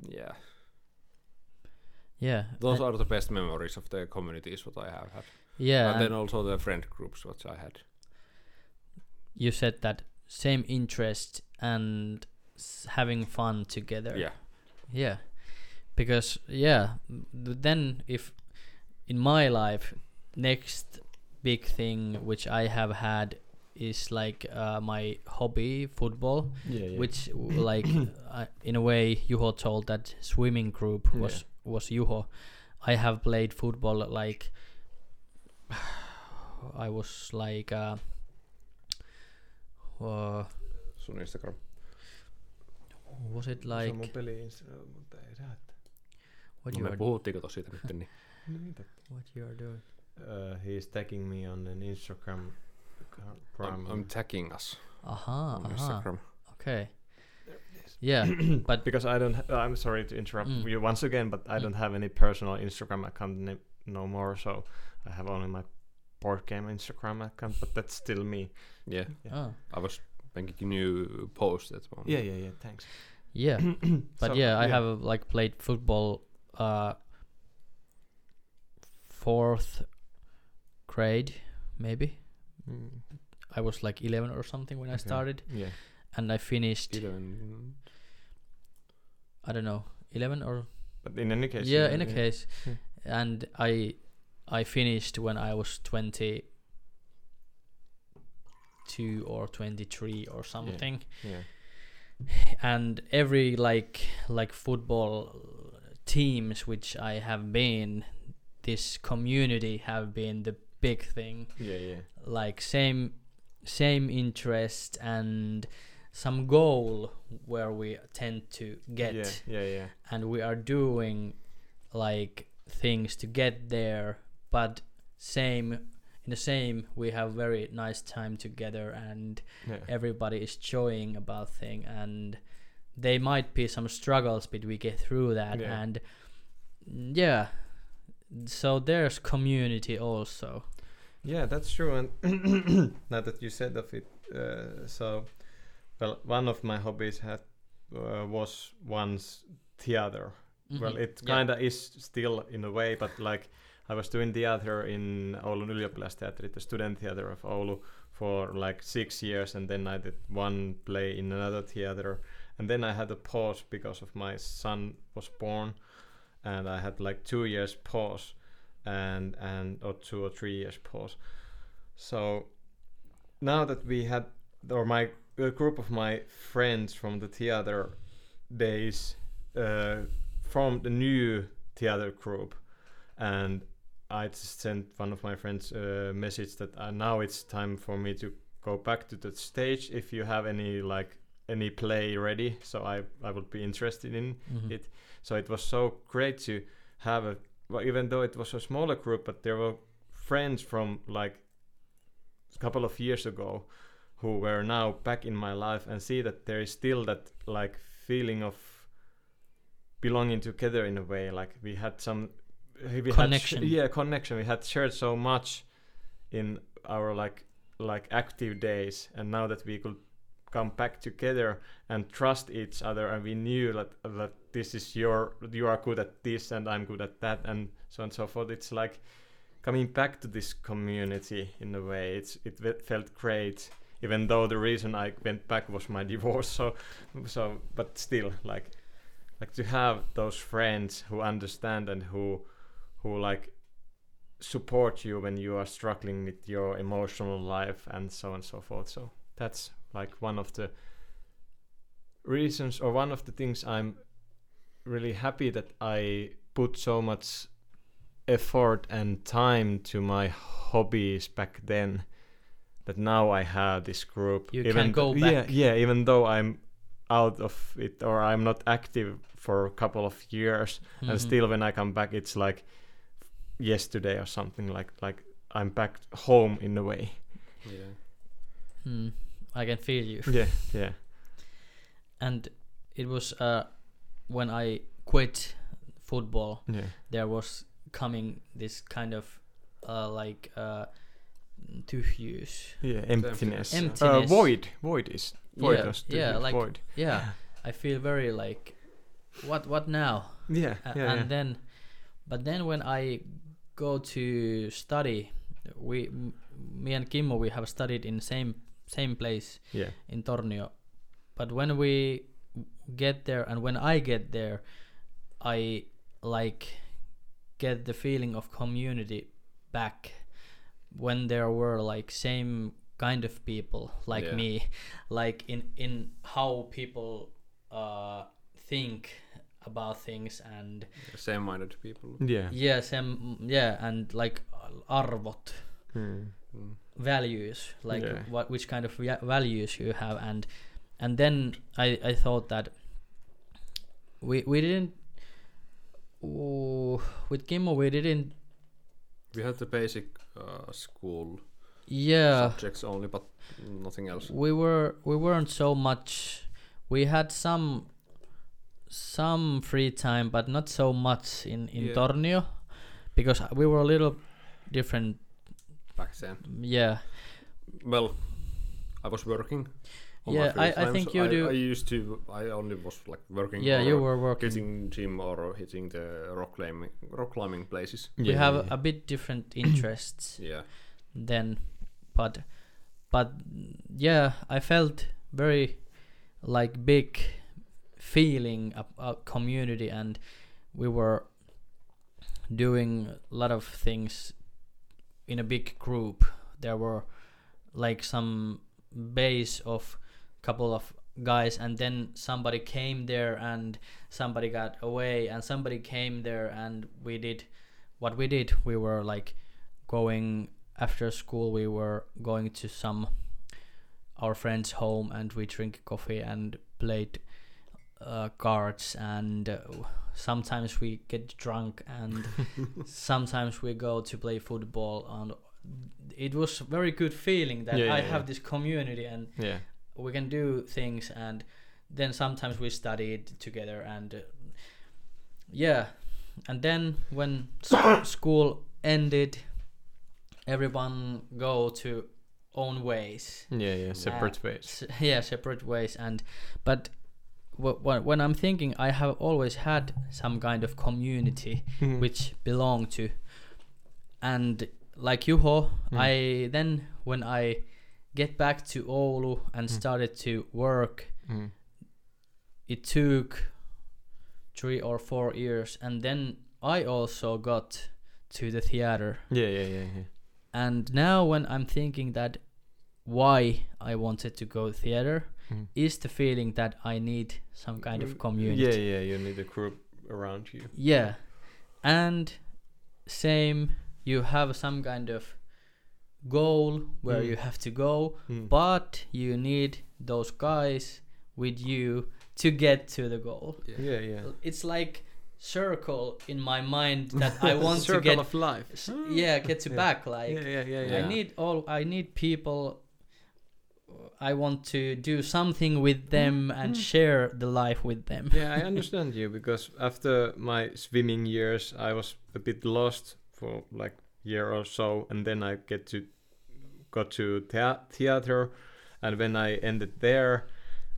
yeah Yeah. those and- are the best memories of the communities what i have had yeah. and then also the friend groups what i had you said that same interest and s- having fun together. yeah Yeah. Because yeah, then if in my life next big thing which I have had is like uh, my hobby football Yeah, yeah. which like uh, in a way Juho told that swimming group was Yeah. was Juho. I have played football like I was like uh, uh sun instagram was it Se on like mun peli, mutta ei räättä. what no you me are puhuttiinko tossa siitä nyt niin Niin, totta. what you are doing Uh, he's tagging me on an Instagram. I'm, I'm tagging us aha on aha instagram okay yeah but because I don't. Ha- I'm sorry to interrupt Mm. you once again, but I Mm. don't have any personal Instagram account ni- no more. So I have only my board game Instagram account, but that's still me. yeah Yeah. oh, i was making a new post that one Yeah, yeah, yeah. Thanks. yeah but So, yeah I have like played football uh fourth grade maybe Mm, I was like 11 or something when I started yeah. and I finished Even, I don't know 11 or But in any case. yeah in a case Yeah. and I I finished when I was 22 or 23 or something Yeah. and every like like football teams which I have been this community have been the big thing Yeah, yeah. like same same interest and some goal where we tend to get Yeah, yeah, yeah. and we are doing like things to get there but same in the same we have very nice time together and yeah. everybody is showing about thing and there might be some struggles but we get through that Yeah. and yeah so there's community also Yeah, that's true. And now that you said of it, uh, so well, one of my hobbies had uh, was once theater. Well, Mhm. it kind of is still in a way, but like I was doing theater in Oulun ylioppilasteatteri, the student theater of Oulu, for like six years, and then I did one play in another theater, and then I had a pause because of my son was born, and I had like two years pause, and and or two or three years pause. So now that we had, or my a group of my friends from the theater days uh, formed a new theater group, and I just sent one of my friends a message that uh, now it's time for me to go back to the stage. If you have any like any play ready, so I I would be interested in Mhm. it. So it was so great to have a well, even though it was a smaller group, but there were friends from like a couple of years ago who were now back in my life and see that there is still that like feeling of belonging together in a way like we had some we Connection. had sh- yeah connection we had shared so much in our like like active days and now that we could come back together and trust each other and we knew that that this is your you are good at this and I'm good at that and so on and so forth it's like coming back to this community in a way it's it felt great even though the reason I went back was my divorce so so but still like like to have those friends who understand and who who like support you when you are struggling with your emotional life and so on and so forth so that's like one of the reasons or one of the things I'm really happy that I put so much effort and time to my hobbies back then that now I have this group You even can go th- yeah back. yeah even though I'm out of it or I'm not active for a couple of years Mhm. and still when I come back it's like yesterday or something like like I'm back home in a way Yeah. Hmm. I can feel you. yeah yeah And it was uh, when I quit football, yeah there was coming this kind of uh, like uh, tyhjyys. yeah emptiness uh, Emptiness. void void is void Yeah, was yeah, like- void Yeah, I feel very like, what what now? yeah A- yeah, and yeah. then, but then when I go to study, we me and Kimmo we have studied in same same place yeah in Tornio. But when we get there and when I get there, I like get the feeling of community back when there were like same kind of people like Yeah. me like in in how people uh think about things and Same-minded people. yeah yeah same yeah and like arvot Hmm. Mm. values like Yeah. what which kind of va- values you have and and then i i thought that we we didn't Ooh, with Kimmo we didn't We had the basic uh, school yeah subjects only, but nothing else. we were we weren't so much we had some some free time but not so much in in Yeah. Tornio because we were a little different back then. yeah Well, I was working. on my Yeah, free I- I think you I, do- I used to. I only was like working. yeah you were working hitting gym or hitting the rock climbing, rock climbing places. we have a bit different interests Yeah, then but but yeah i felt very like big feeling a, a community and we were doing a lot of things in a big group. There were like some base of couple of guys and then somebody came there and somebody got away and somebody came there and we did what we did. We were like going after school we were going to some our friends home and we drink coffee and played uh, cards and uh, sometimes we get drunk and sometimes we go to play football and it was very good feeling that Yeah, i yeah, have yeah. this community and yeah. we can do things and then sometimes we studied together and uh, yeah. And then when school ended everyone go to own ways. Yeah yeah separate ways. yeah separate ways and but when i'm thinking i have always had some kind of community Mhm. which belong to and like Juho, Mm. I then when I get back to Oulu and Mm. started to work, Mm. it took three or four years, and then I also got to the theater. Yeah, yeah, yeah, yeah. And now, when I'm thinking that why I wanted to go theater Mm. is the feeling that I need some kind of community. Yeah, yeah, you need a group around you. Yeah. And same, you have some kind of goal where Mm. you have to go, Mm. but you need those guys with you to get to the goal. yeah, yeah. yeah. It's like circle in my mind that I want to Circle get of life. yeah, get to Yeah. back like yeah, yeah, yeah, I need all I need people I want to do something with them and Mm. share the life with them. yeah, I understand you because after my swimming years, I was a bit lost for like year or so, and then I get to got to thea- theater, and when I ended there,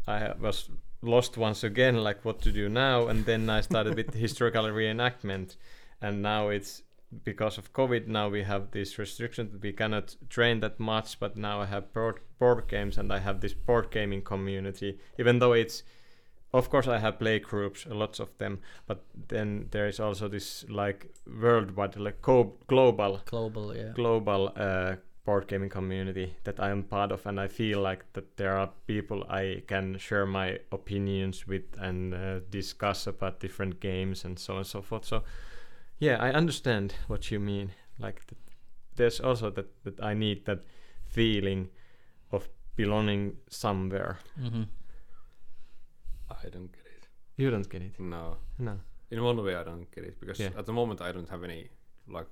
I was lost once again, like what to do now, and then I started with historical reenactment, and now it's because of COVID. Now we have this restriction that we cannot train that much, but now I have board board games, and I have this board gaming community, even though it's of course i have play groups lots of them but then there is also this like worldwide like co- global Global, yeah. global uh, board gaming community that i am part of and i feel like that there are people i can share my opinions with and uh, discuss about different games and so on and so forth so yeah i understand what you mean like that there's also that that i need that feeling of belonging somewhere hmm I don't get it. you don't get it No. no In one way, I don't get it because Yeah. at the moment I don't have any like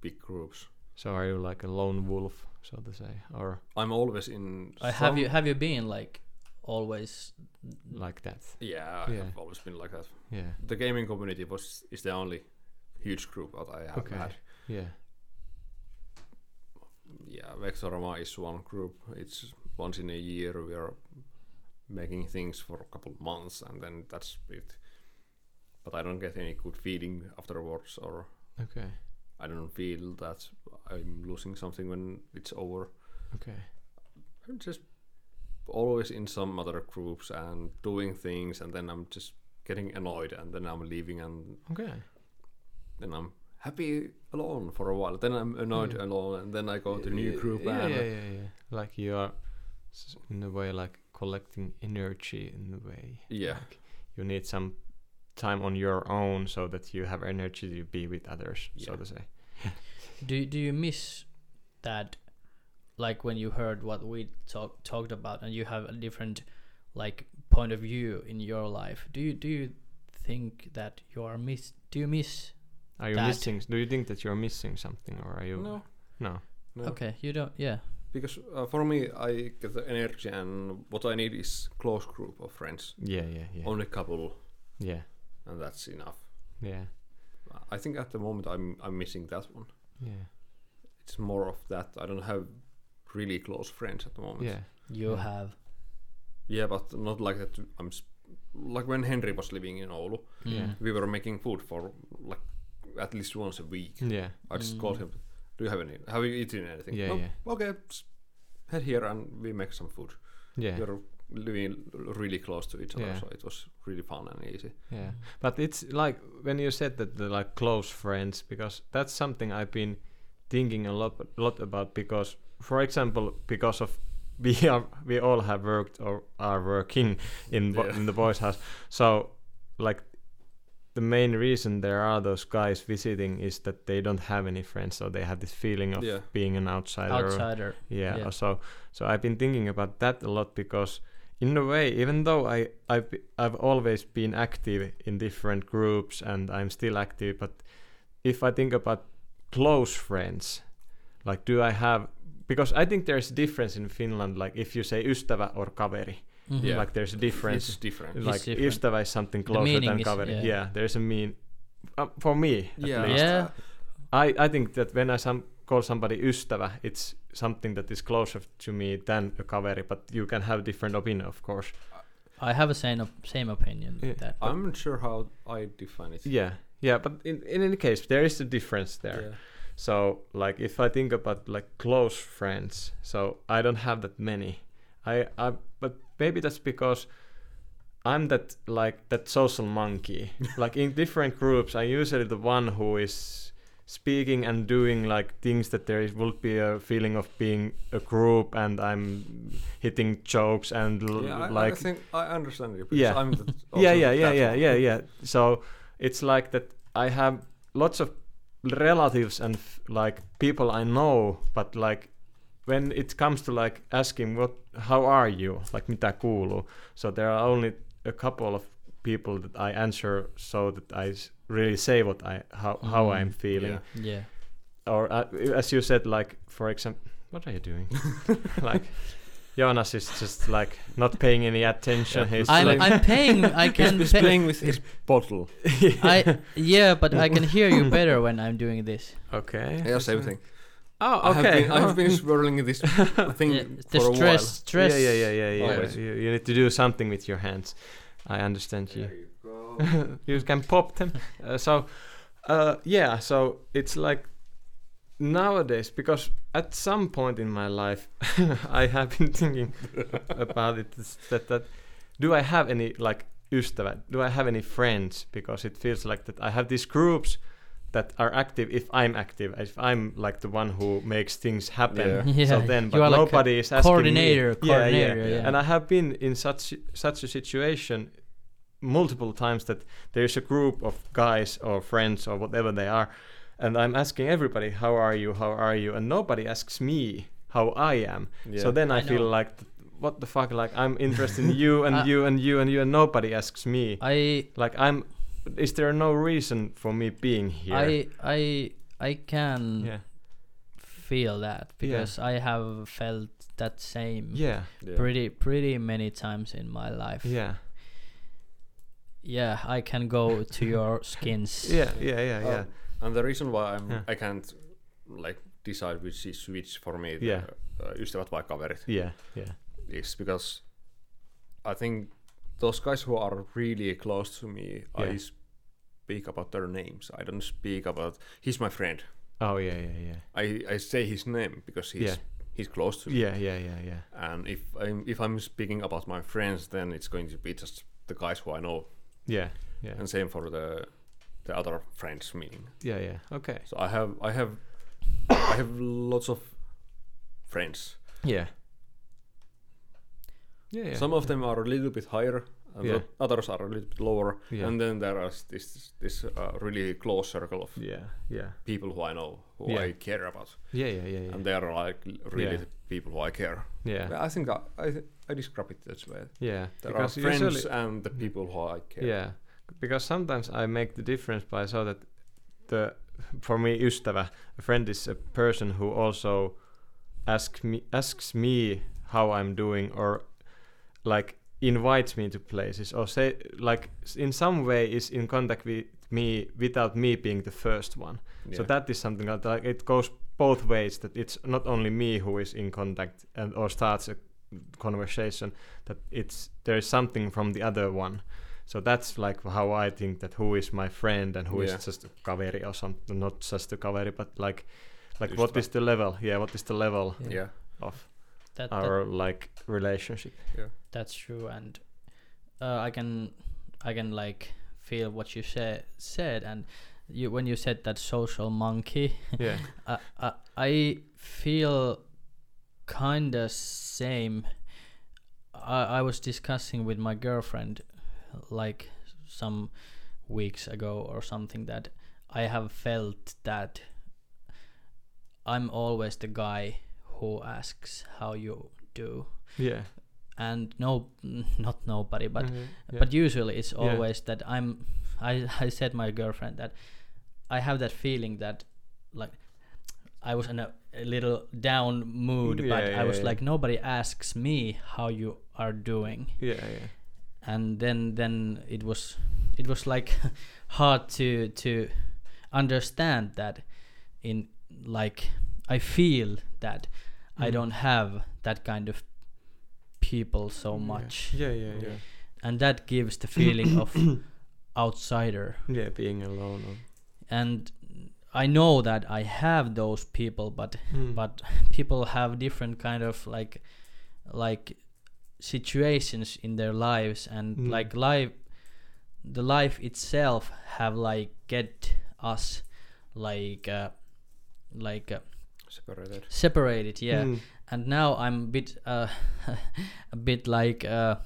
big groups. So are you like a lone wolf, so to say, or I'm always in. I have you have you been like always like that? Yeah, I Yeah. have always been like that. Yeah, The gaming community was is the only huge group that I have Okay. had. yeah, Yeah, Vexorama is one group. It's once in a year we are making things for a couple of months and then that's it. But I don't get any good feeling afterwards or okay, I don't feel that I'm losing something when it's over. okay, I'm just always in some other groups and doing things and then I'm just getting annoyed and then I'm leaving and okay. Then I'm happy alone for a while. Then I'm annoyed Yeah. alone and then I go to new group Yeah, and yeah, yeah, yeah. Like you are, in a way, like collecting energy in a way. Yeah. Like you need some time on your own so that you have energy to be with others, yeah. so to say. do do you miss that like when you heard what we talk, talked about and you have a different like point of view in your life do you do you think that you are miss do you miss Are you That- missing? Do you think that you're missing something, or are you? no, No. no. okay you don't yeah Because uh, for me, I get the energy, and what I need is close group of friends, Yeah, yeah, yeah. only a couple, Yeah, and that's enough. yeah, I think at the moment I'm I'm missing that one. yeah, It's more of that. I don't have really close friends at the moment. yeah. you Yeah. have Yeah, but not like that. I'm sp- like when Henry was living in Oulu, Yeah. We were making food for like at least once a week. Yeah, I just Mm. called him. Do you have any? Have you eaten anything? Yeah, no? yeah. Okay, s- head here and we make some food. yeah, We're living really close to each other, Yeah. so it was really fun and easy. yeah. But it's like when you said that the like close friends, because that's something I've been thinking a lot, lot about. Because, for example, because of we are we all have worked or are working in bo- Yeah. in the boys' house, so like the main reason there are those guys visiting is that they don't have any friends, so they have this feeling of Yeah. being an outsider. outsider yeah, Yeah. so so i've been thinking about that a lot because in a way even though i i've, I've always been active in different groups and i'm still active but if i think about close friends like do i have because i think there's a difference in finland like if you say ystävä or kaveri Mhm. Yeah. like there's a difference It's different. It's like different. ystävä is something closer meaning than is- kaveri yeah. yeah. there's a mean uh, for me at Yeah. least. Yeah. I, I think that when I some, call somebody ystävä, it's something that is closer to me than a kaveri, but you can have different opinion, of course. I have a same op- same opinion Yeah. with that. I'm not sure how I define it. Yeah, yeah, but in, in any case, there is a difference there. So like if I think about like close friends, so I don't have that many. I I but maybe that's because I'm that like that social monkey. like in different groups, I usually the one who is speaking and doing like things that there is, will be a feeling of being a group and I'm hitting jokes and l- Yeah, I, like I think I understand you. because Yeah. I'm the, yeah yeah yeah yeah yeah yeah so it's like that i have lots of relatives and f- like people i know but like when it comes to like asking what how are you like mitä kuuluu so there are only a couple of people that i answer so that i s- really say what i how, how Mm. i'm feeling Yeah. Yeah. or uh, as you said like for example what are you doing like Jonas is just like not paying any attention. Yeah. He's I'm like, I'm paying. I can. He's pay- playing with his bottle. I yeah, but I can hear you better when I'm doing this. okay. Yeah, same thing. Oh, I have okay. been, I have been swirling this thing Yeah, the for a stress, while. stress. Yeah, yeah, yeah, yeah, yeah. You, you need to do something with your hands. I understand you. There you go. you can pop them. Uh, so, uh, yeah. So it's like nowadays because at some point in my life, I have been thinking about it That that do I have any like ystävät? Do I have any friends? Because it feels like that I have these groups that are active if I'm active, if I'm like the one who makes things happen. Yeah. Yeah, So then, you but are like a nobody is asking coordinator, me. Yeah, yeah. coordinator, yeah. And I have been in such such a situation multiple times that there's a group of guys or friends or whatever they are, and I'm asking everybody, "How are you? How are you?" And nobody asks me how I am. Yeah. So then I, I feel know. like, what the fuck? Like I'm interested in you and I- you and you and you, and nobody asks me. I Like I'm. Is there no reason for me being here? I I I can yeah. feel that because I have felt that same Yeah. Yeah. pretty pretty many times in my life. Yeah. Yeah, I can go to your skins. Yeah. Yeah. Yeah. Uh, Yeah. And the reason why I'm Yeah. I can't like decide which is which for me, Yeah. the, uh, ystävät vai kaverit, Yeah. Yeah. is because I think those guys who are really close to me, Yeah. I speak about their names. I don't speak about he's my friend. Oh yeah. Yeah. Yeah. I, I say his name because he's Yeah. he's close to me. Yeah. Yeah. Yeah. Yeah. And if I'm if I'm speaking about my friends, then it's going to be just the guys who I know, Yeah. Yeah. and same for the the other friends. Meaning, Yeah. Yeah. Okay. so I have I have I have lots of friends. Yeah. Yeah. Yeah. Some of them are a little bit higher, and Yeah. the others are a little bit lower. Yeah. And then there is this this uh, really close circle of Yeah. Yeah. people who I know, who Yeah. I care about, Yeah. Yeah. Yeah. Yeah. and they are like really Yeah. the people who I care. yeah. I think I I, th- I describe it this way. Yeah. There Because are friends usually- and the people who I care. Yeah, because sometimes I make the difference by so that the for me ystävä, a friend is a person who also asks me asks me how I'm doing or like invites me to places or say like in some way is in contact with me without me being the first one. So that is something that like it goes both ways. That it's not only me who is in contact and or starts a conversation. That it's there is something from the other one. So that's like how I think that who is my friend and who is Yeah. just a kaveri or something. Not just a kaveri, but like like Ystävä. what is the level? Yeah, what is the level yeah. of That, that our like relationship? Yeah, that's true, and uh, I can I can like feel what you said said, and you when you said that social monkey, Yeah, I I, I feel kinda same. I I was discussing with my girlfriend like some weeks ago or something that I have felt that I'm always the guy who asks how you do yeah, and no not nobody but Mhm, yeah. but usually it's Yeah. always that I'm I I said my girlfriend that I have that feeling that like I was in a, a little down mood Yeah, but yeah, I was yeah. like nobody asks me how you are doing yeah, yeah, and then then it was it was like hard to to understand that in like I feel that I Mm. don't have that kind of people so much Yeah, yeah, yeah, Yeah. and that gives the feeling of outsider yeah. Being alone. Or, and I know that I have those people, but Mm. but people have different kind of like like situations in their lives and Mm. like life the life itself have like get us like uh, like uh, Separated. separated yeah Mm. and now i'm a bit uh, a bit like uh,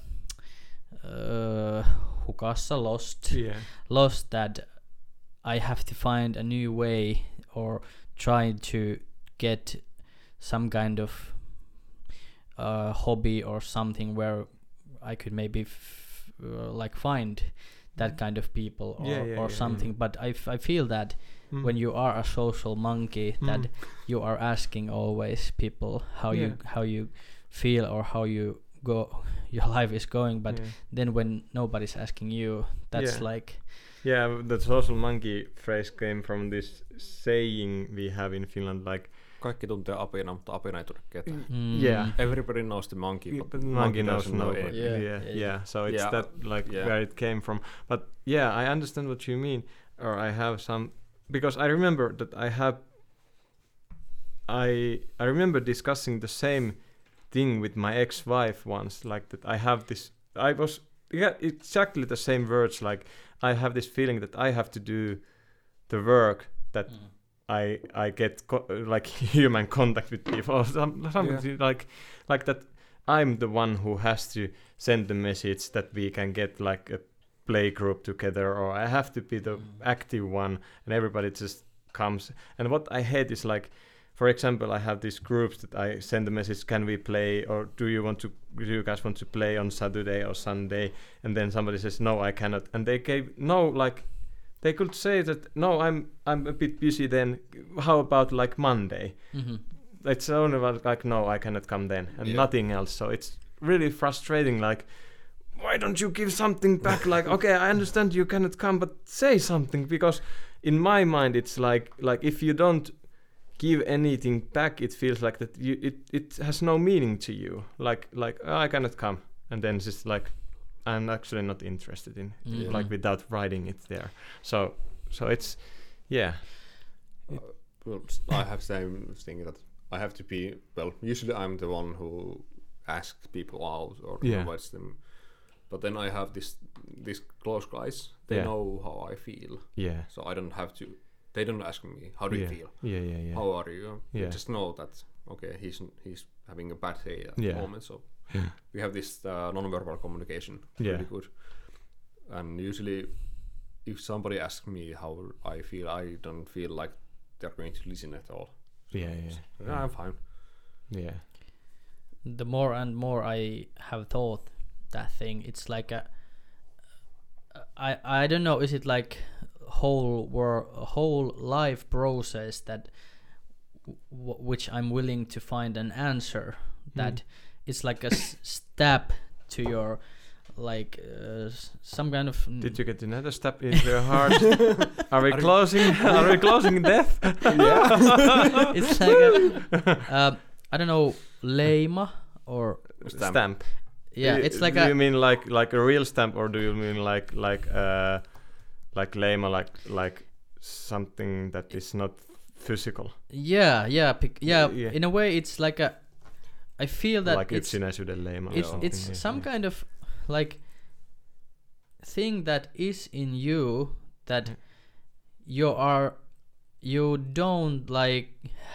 uh, hukassa lost Yeah. lost that I have to find a new way or try to get some kind of uh, hobby or something where I could maybe f- uh, like find that kind of people or, Yeah, yeah, or yeah, something. But I, f- I feel that Mm. when you are a social monkey, that Mm. you are asking always people how you how you feel or how you go your life is going. But then when nobody's asking you, that's like Yeah, the social monkey phrase came from this saying we have in Finland, like Kaikki tuntee apina, mutta apina ei tunne ketään. mm, Yeah. Everybody knows the monkey, but, but monkey knows doesn't no. know it. Yeah, Yeah, yeah, yeah, yeah, So it's Yeah, that like yeah. where it came from. But yeah, I understand what you mean, or I have some because I remember that I have. I I remember discussing the same thing with my ex-wife once, like that. I have this. I was yeah exactly the same words. Like I have this feeling that I have to do the work that mm. I I get co- like human contact with people or some, something like like that I'm the one who has to send the message that we can get like a play group together or I have to be the Mm. active one and everybody just comes. And what I hate is like for example I have these groups that I send the message can we play? or do you want to do you guys want to play on Saturday or Sunday? and then somebody says no I cannot. and they gave no like they could say that no i'm i'm a bit busy then. How about like monday? Hmm it's only like no i cannot come then and Yeah. nothing else. So it's really frustrating like why don't you give something back? Like okay i understand you cannot come but say something because in my mind it's like like if you don't give anything back it feels like that you it, it has no meaning to you. Like like oh, i cannot come and then it's just like i'm actually not interested in Mhm. like without writing it there so so it's yeah Well, s- I have same thing that I have to be. Well, usually I'm the one who asks people out or Yeah. invites them. But then I have this these close guys. They Yeah. know how I feel, yeah so I don't have to. They don't ask me how do yeah. you feel, yeah yeah yeah how are you. They Yeah. just know that okay, he's he's having a bad day at Yeah. the moment. So Yeah. We have this uh, non-verbal communication. Yeah. Really good. And usually, if somebody asks me how I feel, I don't feel like they're going to listen at all. yeah yeah Yeah, I'm fine. yeah the more and more I have thought that thing, it's like a. I I don't know. Is it like whole wor whole life process that w- which I'm willing to find an answer that it's like a s- step to your like uh, some kind of did you get another step into your heart are we closing are we closing death yeah. it's like a, uh, I don't know leima or Stamp. stamp yeah it's like do a Do you mean like like a real stamp or do you mean like like uh like lema like like something that is not physical Yeah, yeah, bec- yeah, Yeah. In a way, it's like a. I feel that like it's yksinäisyyden leima or it's something, it's yeah, some yeah. kind of like thing that is in you that you are you don't like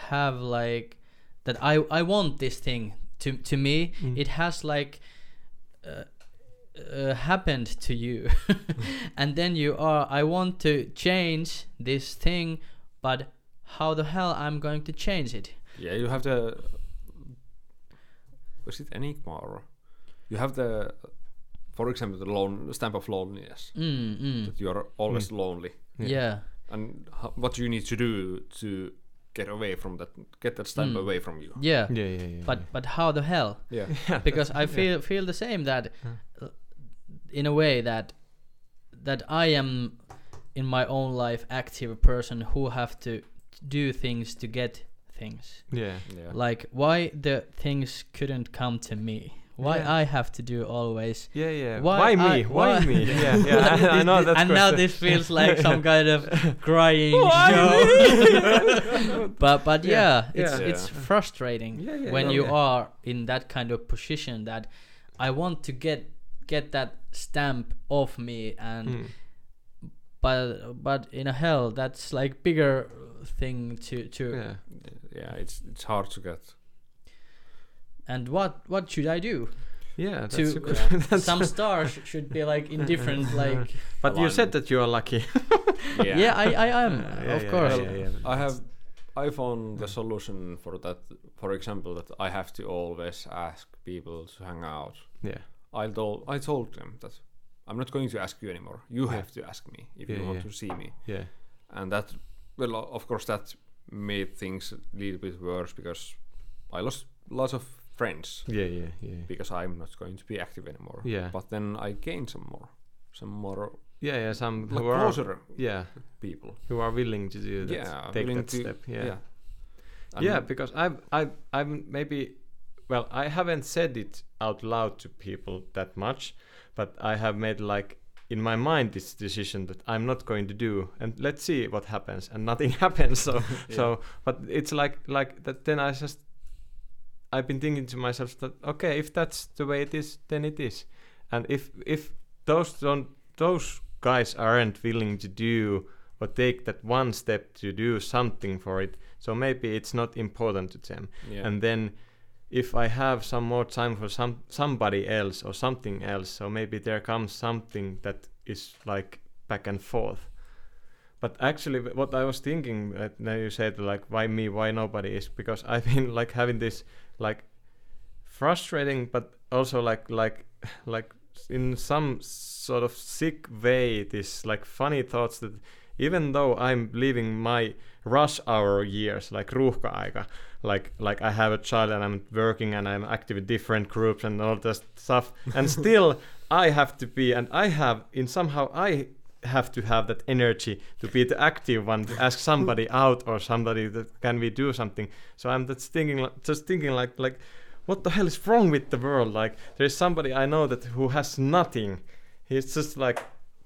have like that I I want this thing to to me Mm. it has like uh, uh, happened to you and then you are I want to change this thing but how the hell I'm going to change it Yeah, you have the. Was it Enigma or? You have the, for example, the lone stamp of loneliness. mm, mm. That you are always lonely, Yeah. yeah and ho- what you need to do to get away from that, get that stamp Mm. away from you. yeah yeah yeah yeah but but how the hell Yeah. yeah because I yeah. feel feel the same that uh, in a way that that I am in my own life active person who have to do things to get things yeah Yeah. like why the things couldn't come to me Why Yeah. I have to do always? Yeah, yeah. Why Why, I- me? Why, why- me? Yeah, yeah. I, I know that's and now this feels like some kind of crying Why show. but but Yeah, yeah, it's yeah. it's frustrating Yeah, yeah, when yeah, you yeah. are in that kind of position that I want to get get that stamp off me and Mm. But but in a hell that's like bigger thing to to Yeah. yeah, it's it's hard to get. and what what should I do? Yeah, that's To- a good. Yeah. that's Some stars should be like indifferent like but you said that you are lucky. yeah, yeah. I I am Yeah, of yeah, course. yeah, yeah. I have I found the solution for that. For example, that I have to always ask people to hang out. Yeah. I told I told them that I'm not going to ask you anymore. You have to ask me if you want to see me. Yeah. And that, well, of course, that made things a little bit worse because I lost lots of friends Yeah, yeah, yeah. because I'm not going to be active anymore. Yeah. But then I gained some more, some more Yeah, yeah. Some like who are yeah people. who are willing to do that. Yeah, take that to- step. Yeah. Yeah. Yeah because i've i've i'm maybe well i haven't said it out loud to people that much but i have made like in my mind this decision that i'm not going to do and let's see what happens and nothing happens so so but it's like like that then i just i've been thinking to myself that okay if that's the way it is then it is. And if if those don't those guys aren't willing to do or take that one step to do something for it so maybe it's not important to them. Yeah. and then if i have some more time for some somebody else or something else so maybe there comes something that is like back and forth. But actually what i was thinking uh, now you said like why me why nobody is because i've been like having this like frustrating but also like like like in some sort of sick way this like funny thoughts that even though i'm living my rush hour years like ruuhka-aika. Like like i have a child and i'm working and i'm active in different groups and all that stuff. And still i have to be and i have in somehow i have to have that energy to be the active one to ask somebody out or somebody that can we do something? So i'm just thinking like, just thinking like like what the hell is wrong with the world? Like there's somebody i know that who has nothing. He's just like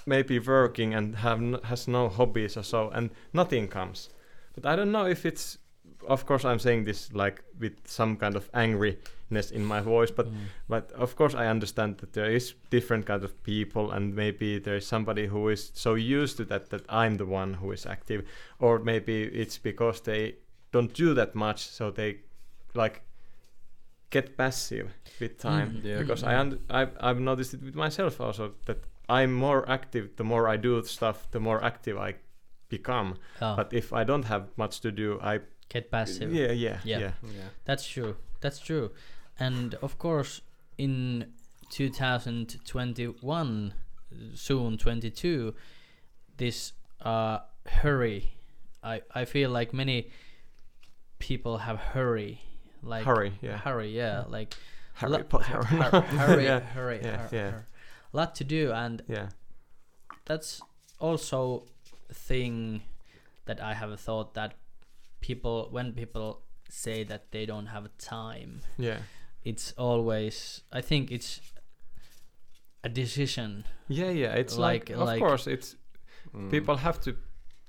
maybe working and have n- has no hobbies or so and nothing comes but i don't know if it's of course i'm saying this like with some kind of angriness in my voice but Mm. but of course i understand that there is different kind of people and maybe there is somebody who is so used to that that i'm the one who is active or maybe it's because they don't do that much so they like get passive with time Mm. Yeah. because I und- I've, I've noticed it with myself also that I'm more active the more I do stuff the more active I become Oh, but if I don't have much to do I get passive. yeah yeah Yeah. yeah yeah. That's true. That's true. And of course, in 2021, soon 22, this uh, hurry, I I feel like many people have hurry, like hurry yeah hurry, yeah, like Harry lo- Potter hur- hurry, yeah hurry, yeah, hur- yeah. hur- lot to do, and yeah that's also a thing that I have thought that people when people say that they don't have time yeah it's always i think it's a decision yeah yeah it's like, Like- of like- course it's Mm. people have to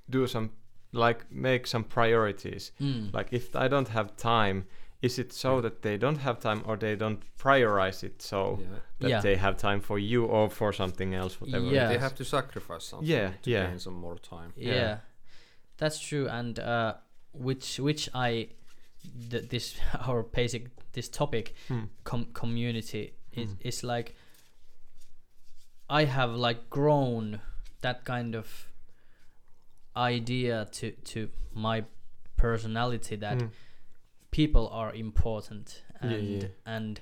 do some like make some priorities mm. like if i don't have time is it so that they don't have time or they don't prioritize it so Yeah. that Yeah. they have time for you or for something else whatever Yeah. They have to sacrifice something Yeah, to yeah. gain some more time. yeah. Yeah. that's true and uh which which i th- this our basic this topic Hmm. com- community is, Mm. is like i have like grown that kind of idea to to my personality that Mm. People are important and yeah. and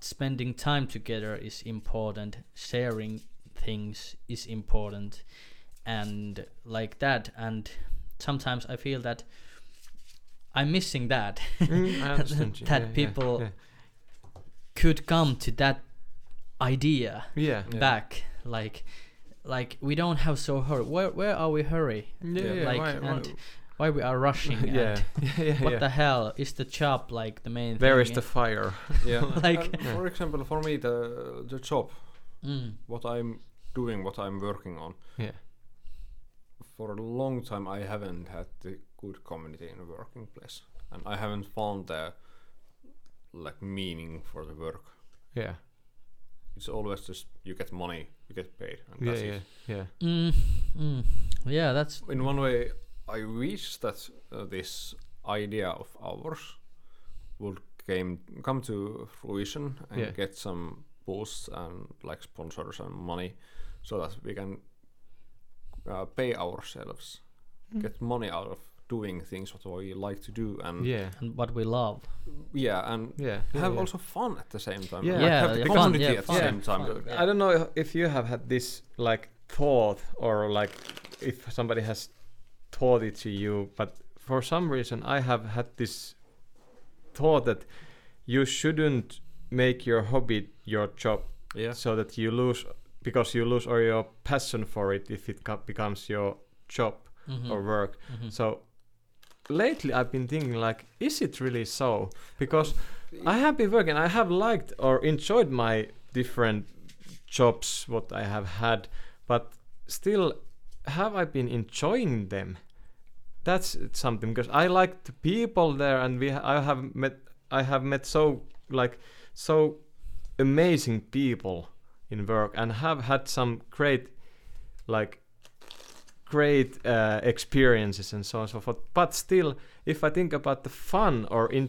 spending time together is important sharing things is important and like that and sometimes i feel that i'm missing that Mm, that Yeah, yeah, people yeah. could come to that idea yeah Yeah. back like like we don't have so hurry where where are we hurry yeah, Yeah. yeah, Like, why- and why we are rushing yeah, and yeah, what yeah. the hell is the job like the main Where thing is the fire? Yeah. Like- and for example, for me, the the job, mm. what I'm doing, what I'm working on, Yeah. for a long time I haven't had the good community in the working place, and I haven't found the like meaning for the work. Yeah. It's always just you get money, you get paid, and Yeah, that's yeah, it. yeah. Mm, mm. yeah that's In one way, I wish that uh, this idea of ours would came come to fruition and Yeah. get some boosts and like sponsors and money, so that we can uh, pay ourselves, get money out of doing things what we like to do, and Yeah. and what we love yeah, and Yeah. yeah, have yeah. also fun at the same time. Yeah. like Yeah, have the fun, community yeah, at fun, the same time. fun, yeah. I don't know if- if you have had this like thought or like if somebody has taught it to you, but for some reason I have had this thought that you shouldn't make your hobby your job Yeah, so that you lose because you lose or your passion for it if it becomes your job Mhm. or work. Mhm. So lately I've been thinking like, is it really so? Because I have been working, I have liked or enjoyed my different jobs what I have had, but still have I been enjoying them? That's something because I like the people there and we I have met I have met so like so amazing people in work and have had some great like great uh, experiences and so on and so forth. But still if i think about the fun or in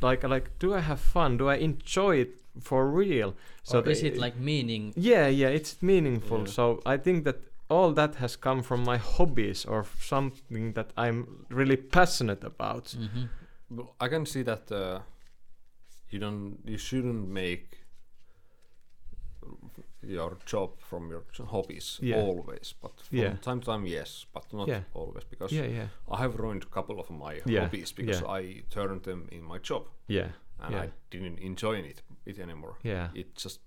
like like do i have fun? Do i enjoy it for real? So the- is it like meaning yeah yeah it's meaningful. Yeah. so i think that all that has come from my hobbies or something that i'm really passionate about Mhm. Well, I can see that uh, you don't, you shouldn't make your job from your j- hobbies Yeah. always, but from Yeah. time to time, yes, but not Yeah. always because yeah yeah I have ruined a couple of my Yeah, hobbies because yeah. I turned them in my job yeah and Yeah. I didn't enjoy it it anymore. yeah It just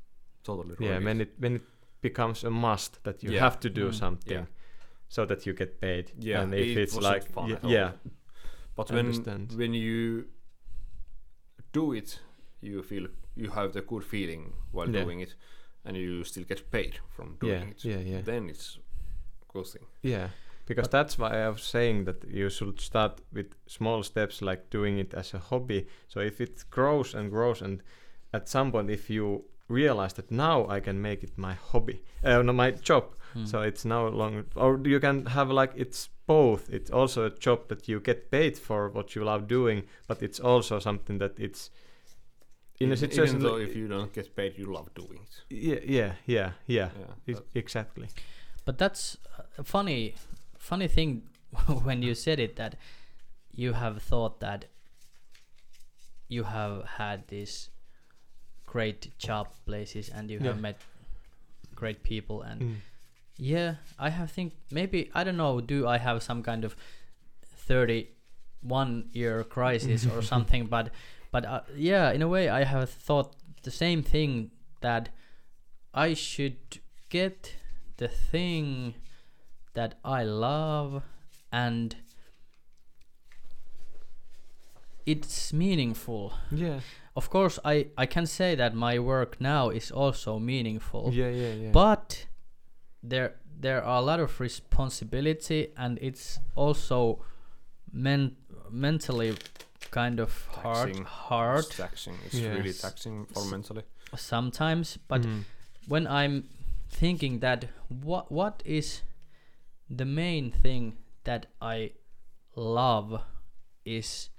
totally ruined yeah when it. it when it becomes a must that you Yeah. have to do Mm. something Yeah. so that you get paid Yeah, and if it it's wasn't like fun y- at all. yeah But I when understand. when you do it, you feel you have the good feeling while Yeah. doing it, and you still get paid from doing yeah it. yeah yeah Then it's good thing. Yeah, because that's why I was saying that you should start with small steps, like doing it as a hobby. So if it grows and grows, and at some point, if you realize that now I can make it my hobby, uh, no, my job, Mm. so it's no longer, or you can have like it's both. It's also a job that you get paid for what you love doing, but it's also something that it's in a situation. even though if you don't get paid, you love doing it. yeah, yeah, yeah, yeah, Yeah, that- exactly. But that's a funny, funny thing when you said it that you have thought that you have had these great job places and you Yeah. have met great people and Mm. yeah, I have think maybe I don't know. Do I have some kind of thirty-one year crisis or something? But but uh, yeah, in a way, I have thought the same thing that I should get the thing that I love and it's meaningful. Yeah, Of course, I I can say that my work now is also meaningful yeah, yeah, yeah. but there there are a lot of responsibility and it's also men- mentally kind of hard Taxing. hard It's taxing. It's really taxing for S- mentally. sometimes but Mm. when i'm thinking that what what is the main thing that i love is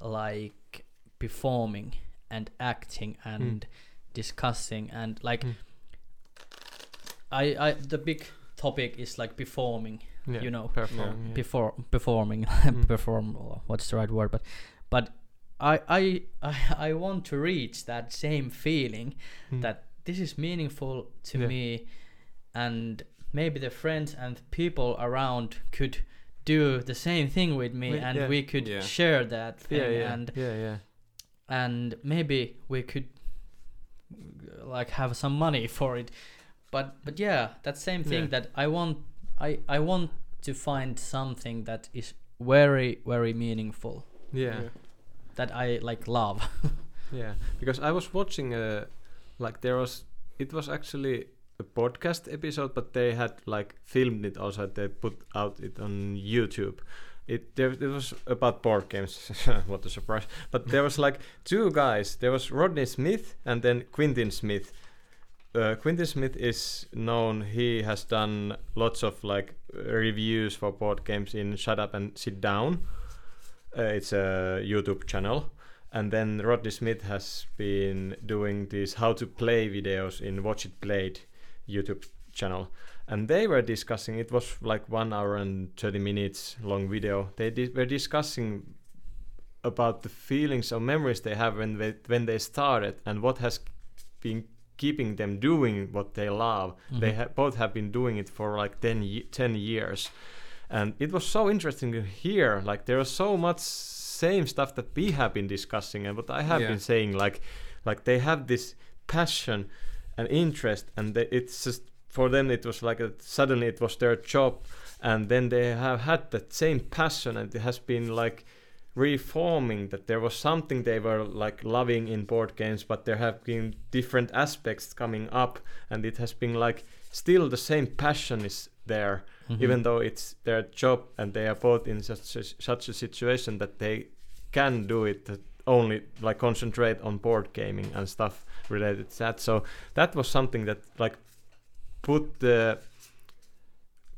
like performing and acting and discussing and like Mm. i i the big topic is like performing yeah, you know, perform, yeah. before performing Mm. perform what's the right word but but I, I i i want to reach that same feeling Mm. that this is meaningful to Yeah. me and maybe the friends and people around could do the same thing with me We- and yeah. we could Yeah. share that thing yeah, yeah, and yeah, yeah. and maybe we could uh, like have some money for it but but yeah that same thing Yeah. that i want i i want to find something that is very very meaningful yeah. that I like love. Yeah, because I was watching a like there was it was actually podcast episode, but they had like filmed it also. They put out it on YouTube. It there it was about board games. what a surprise! But there was like two guys. There was Rodney Smith and then Quintin Smith. Uh, Quintin Smith is known. He has done lots of like reviews for board games in Shut Up and Sit Down. Uh, it's a YouTube channel and then Rodney Smith has been doing these how to play videos in Watch It Played YouTube channel. And they were discussing, it was like one hour and 30 minutes long video. They di- were discussing about the feelings or memories they have when they, when they started and what has been keeping them doing what they love. They Mhm. ha- both have been doing it for like 10, ye- 10 years. And it was so interesting to hear. Like there was so much same stuff that we have been discussing and what I have Yeah. been saying. Like, like they have this passion and interest, and they, it's just for them it was like a, suddenly it was their job, and then they have had that same passion, and it has been like reforming that there was something they were like loving in board games but there have been different aspects coming up and it has been like still the same passion is there Mhm. even though it's their job and they are both in such a, such a situation that they can do it only like concentrate on board gaming and stuff related to that so that was something that like put the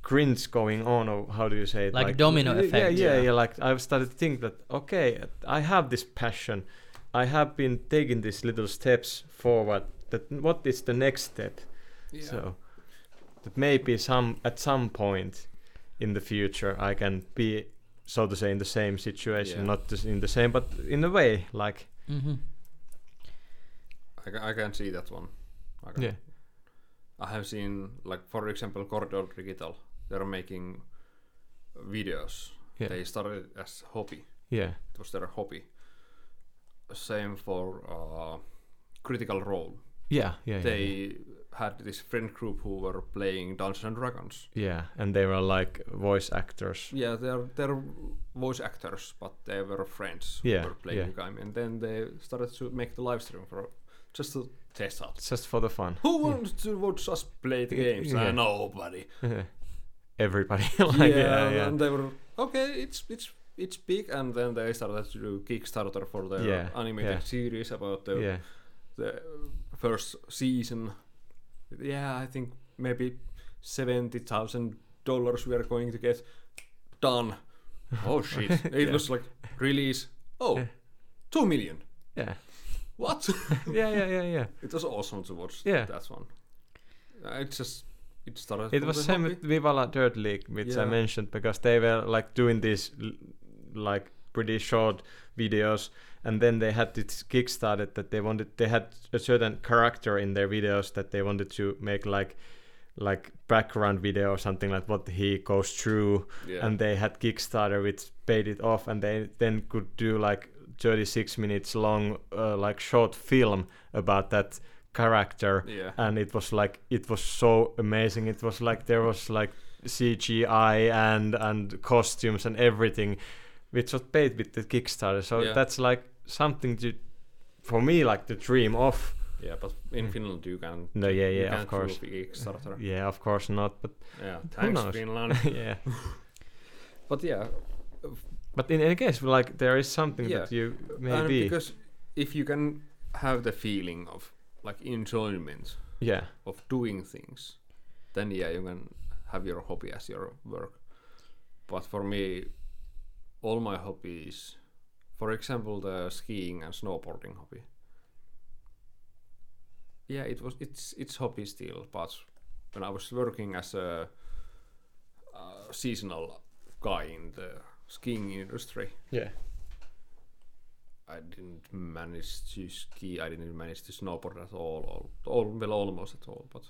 cringe going on or how do you say it Like domino yeah, effect. yeah yeah Yeah. like i've started to think that okay i have this passion i have been taking these little steps forward that what is the next step Yeah. so that maybe some at some point in the future I can be so to say in the same situation, Yeah. not just in the same, but in a way like Mhm. I, ca- I can see that one. I, can, yeah, I have seen, like, for example, Corridor Digital. They're making videos. Yeah. They started as hobby. yeah, It was their hobby. Same for uh, Critical Role. yeah, yeah, yeah, they had this friend group who were playing Dungeons and Dragons. yeah, and they were like voice actors. Yeah, they're they're voice actors, but they were friends who Yeah, were playing yeah. the game, and then they started to make the live stream for just to test out. Just for the fun. Who wants to watch us play the Yeah, games? yeah. Uh, nobody. Everybody like yeah, yeah, and they were okay. It's it's it's big, and then they started to do Kickstarter for their Yeah, animated yeah. series about the yeah, the first season. Yeah, I think maybe seventy thousand dollars we are going to get done. Oh shit! It Yeah. was like release. Oh, Yeah. two million. yeah, What? yeah, yeah, yeah, yeah. it was awesome to watch. Yeah. that one. It just it started. It was the same hobby. with Viva La Dirt League, which I mentioned because they were like doing this, like pretty short videos, and then they had this Kickstarter that they wanted. They had a certain character in their videos that they wanted to make like like background video or something like what he goes through, Yeah. and they had Kickstarter which paid it off, and they then could do like 36 minutes long uh, like short film about that character yeah. and it was like it was so amazing it was like there was like cgi and and costumes and everything which was paid with the kickstarter so Yeah. that's like something to for me like to dream of yeah, but in. Finland you can. no yeah yeah of course Kickstarter. yeah of course not but Yeah, thanks knows? Finland. yeah but yeah, but in any case like there is something Yeah. that you maybe because if you can have the feeling of like enjoyment yeah of doing things, then yeah, you can have your hobby as your work. But for me, all my hobbies, for example, the skiing and snowboarding hobby. Yeah, it was it's it's hobby still, but when I was working as a uh, seasonal guy in the skiing industry, yeah I didn't manage to ski. I didn't manage to snowboard at all, or all well, almost at all. But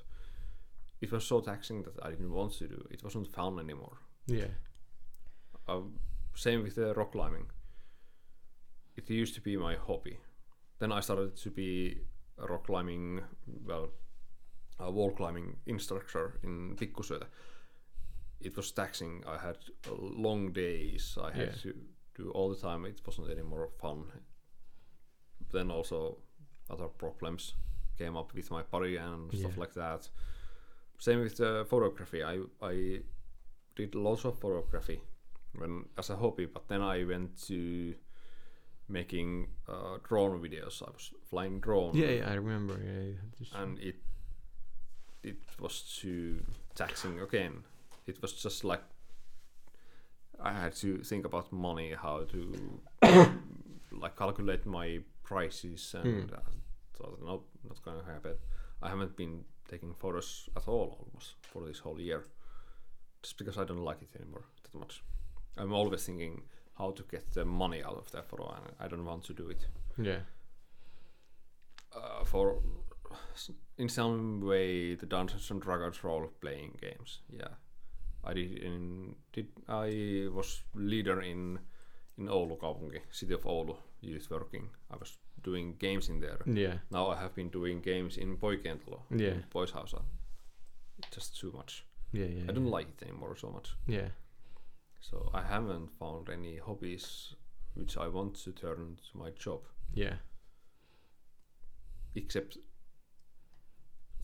it was so taxing that I didn't want to do. It wasn't fun anymore. yeah Uh, same with the rock climbing. It used to be my hobby. Then I started to be a rock climbing, well, a wall climbing instructor in Pikkusyötä. it was taxing. I had uh, long days. I had Yeah. to do all the time. It wasn't any more fun. Then also other problems came up with my body and stuff Yeah. like that. Same with the photography. I I did lots of photography when as a hobby, but then I went to making uh, drone videos. I was flying drone. Yeah, yeah, I remember. Yeah, you had this- and it it was too taxing again. It was just like I had to think about money, how to like calculate my prices, and uh, thought no, not gonna happen. I haven't been taking photos at all almost for this whole year, just because I don't like it anymore that much. I'm always thinking how to get the money out of that photo, and I don't want to do it yeah, uh, for in some way the Dungeons and Dragons role playing games. Yeah, I did in did I was leader in in Oulu kaupunki, city of Oulu youth working. I was doing games in there. yeah, Now I have been doing games in Poikien talo, Yeah. boys' house. Just too much. yeah, yeah. I don't yeah. like it anymore so much. Yeah, So I haven't found any hobbies which I want to turn to my job. yeah, except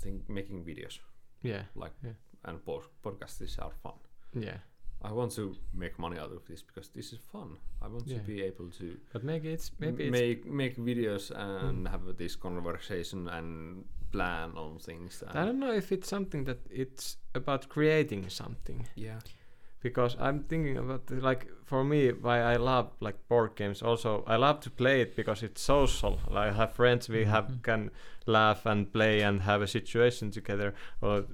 think making videos yeah, like Yeah. and pod- podcasts are fun yeah. i want to make money out of this because this is fun i want Yeah. to be able to But maybe it's maybe make make videos and Mm. have this conversation and plan on things I don't know if it's something that it's about creating something yeah because I'm thinking about like for me why I love like board games. Also I love to play it because it's social. Like I have friends we have Mhm. can laugh and play and have a situation together or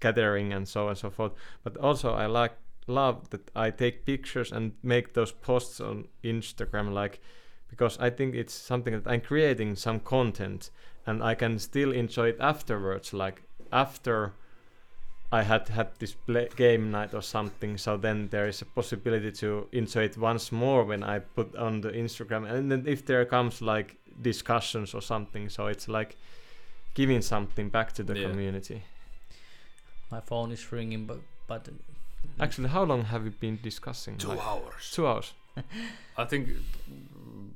gathering and so on and so forth. But also I like love that I take pictures and make those posts on Instagram like because I think it's something that I'm creating some content and I can still enjoy it afterwards like after I had had this play game night or something, so then there is a possibility to enjoy it once more when I put on the Instagram, and then if there comes like discussions or something, so it's like giving something back to the Yeah. community. My phone is ringing, but but Actually, how long have we been discussing? two Like, hours two hours. i think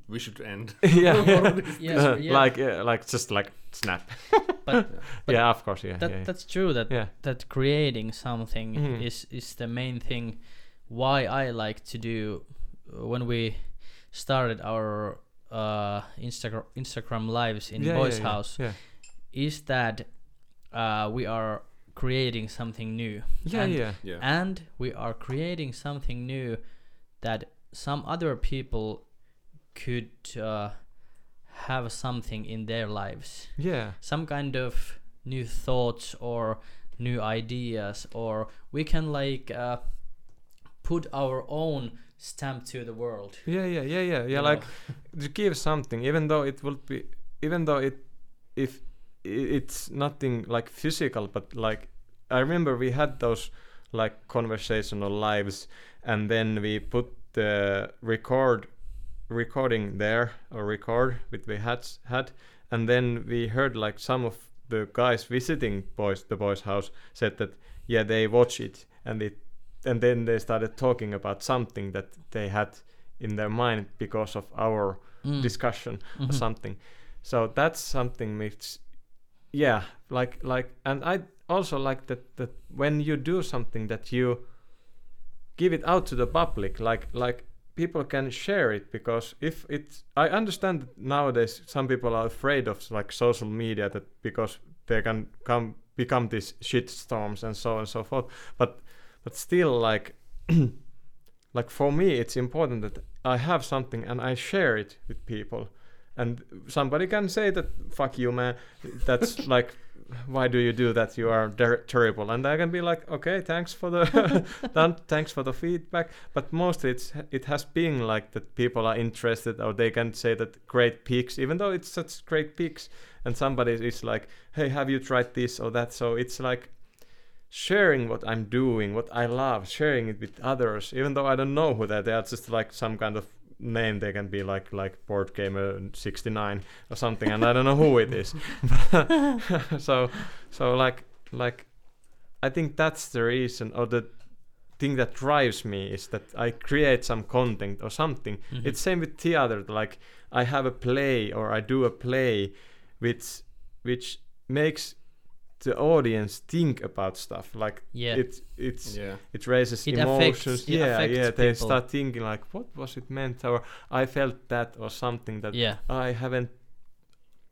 we should end yeah, Yes, Uh, yeah. like uh, like just like snap. But- yeah, of course, yeah, that yeah, that's true. That yeah, that creating something Mhm. is is the main thing why I like to do uh, when we started our uh Instagram Instagram lives in yeah, Boys yeah, House Yeah, is that uh we are creating something new yeah, And- yeah, yeah and we are creating something new that some other people could uh, have something in their lives. Yeah, some kind of new thoughts or new ideas or we can like uh, put our own stamp to the world. Yeah, yeah, yeah, yeah, yeah. you Like to give something even though it will be even though it if it's nothing like physical but like i remember we had those like conversational lives and then we put the record recording there or record with we had had and then we heard like some of the guys visiting boys the boys house said that yeah they watch it and it and then they started talking about something that they had in their mind because of our Mm. discussion or Mhm. something so that's something which yeah like like and i also like that that when you do something that you give it out to the public like like people can share it because if it's i understand that nowadays some people are afraid of like social media that because they can come become these shit storms and so on and so forth. But but still like like for me it's important that i have something and i share it with people. And somebody can say that fuck you man. That's like why do you do that? You are ter- terrible. And i can be like okay thanks for the thanks for the feedback. But mostly it's it has been like that people are interested or they can say that great pics even though it's such great pics and somebody is like hey have you tried this or that? So it's like sharing what i'm doing what i love sharing it with others even though i don't know who that they are just like some kind of name they can be like like board gamer 69 or something and i don't know who it is so so like like i think that's the reason or the thing that drives me is that I create some content or something. Mhm. It's same with theater. Like I have a play or I do a play, which which makes the audience think about stuff. Like yeah. it it's Yeah. it raises It emotions. affects- it yeah, affects yeah. They people. start thinking like, what was it meant, or I felt that, or something that yeah. I haven't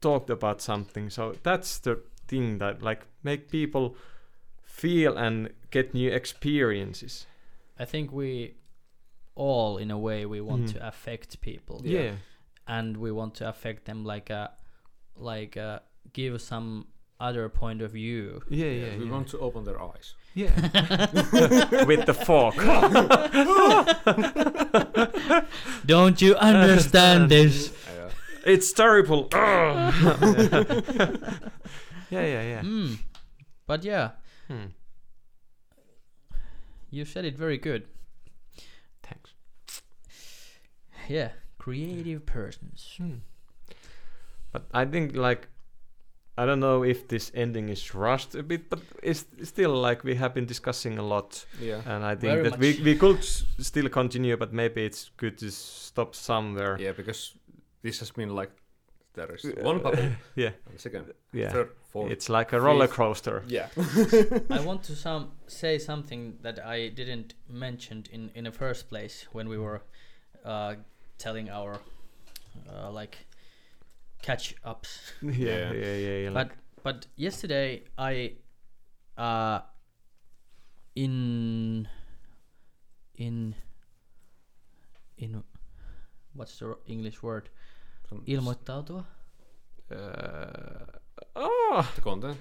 talked about something. So that's the thing that like make people feel and get new experiences. I think we all, in a way, we want Mhm. to affect people, Yeah. and we want to affect them like a, like a, give some other point of view. Yeah, yeah, we yeah. want to open their eyes. Yeah. With the fork. Don't you understand this? It's terrible. yeah, yeah, yeah. Mm. But yeah, Hmm. you said it very good. Thanks. Yeah, creative persons. Hmm. But I think like I don't know if this ending is rushed a bit, but it's still like we have been discussing a lot, yeah. and I think Very that we much. we could s- still continue, but maybe it's good to stop somewhere. Yeah, because this has been like there is Uh, one bubble, Yeah, and second, yeah. third, fourth. It's like a roller fifth. coaster. yeah. I want to some say something that I didn't mention in in the first place when we were uh, telling our uh, like catch ups. yeah, Yeah. yeah, yeah. yeah, But like- but yesterday I uh in in in what's the English word? Some- Ilmoittautua? uh, oh, The content.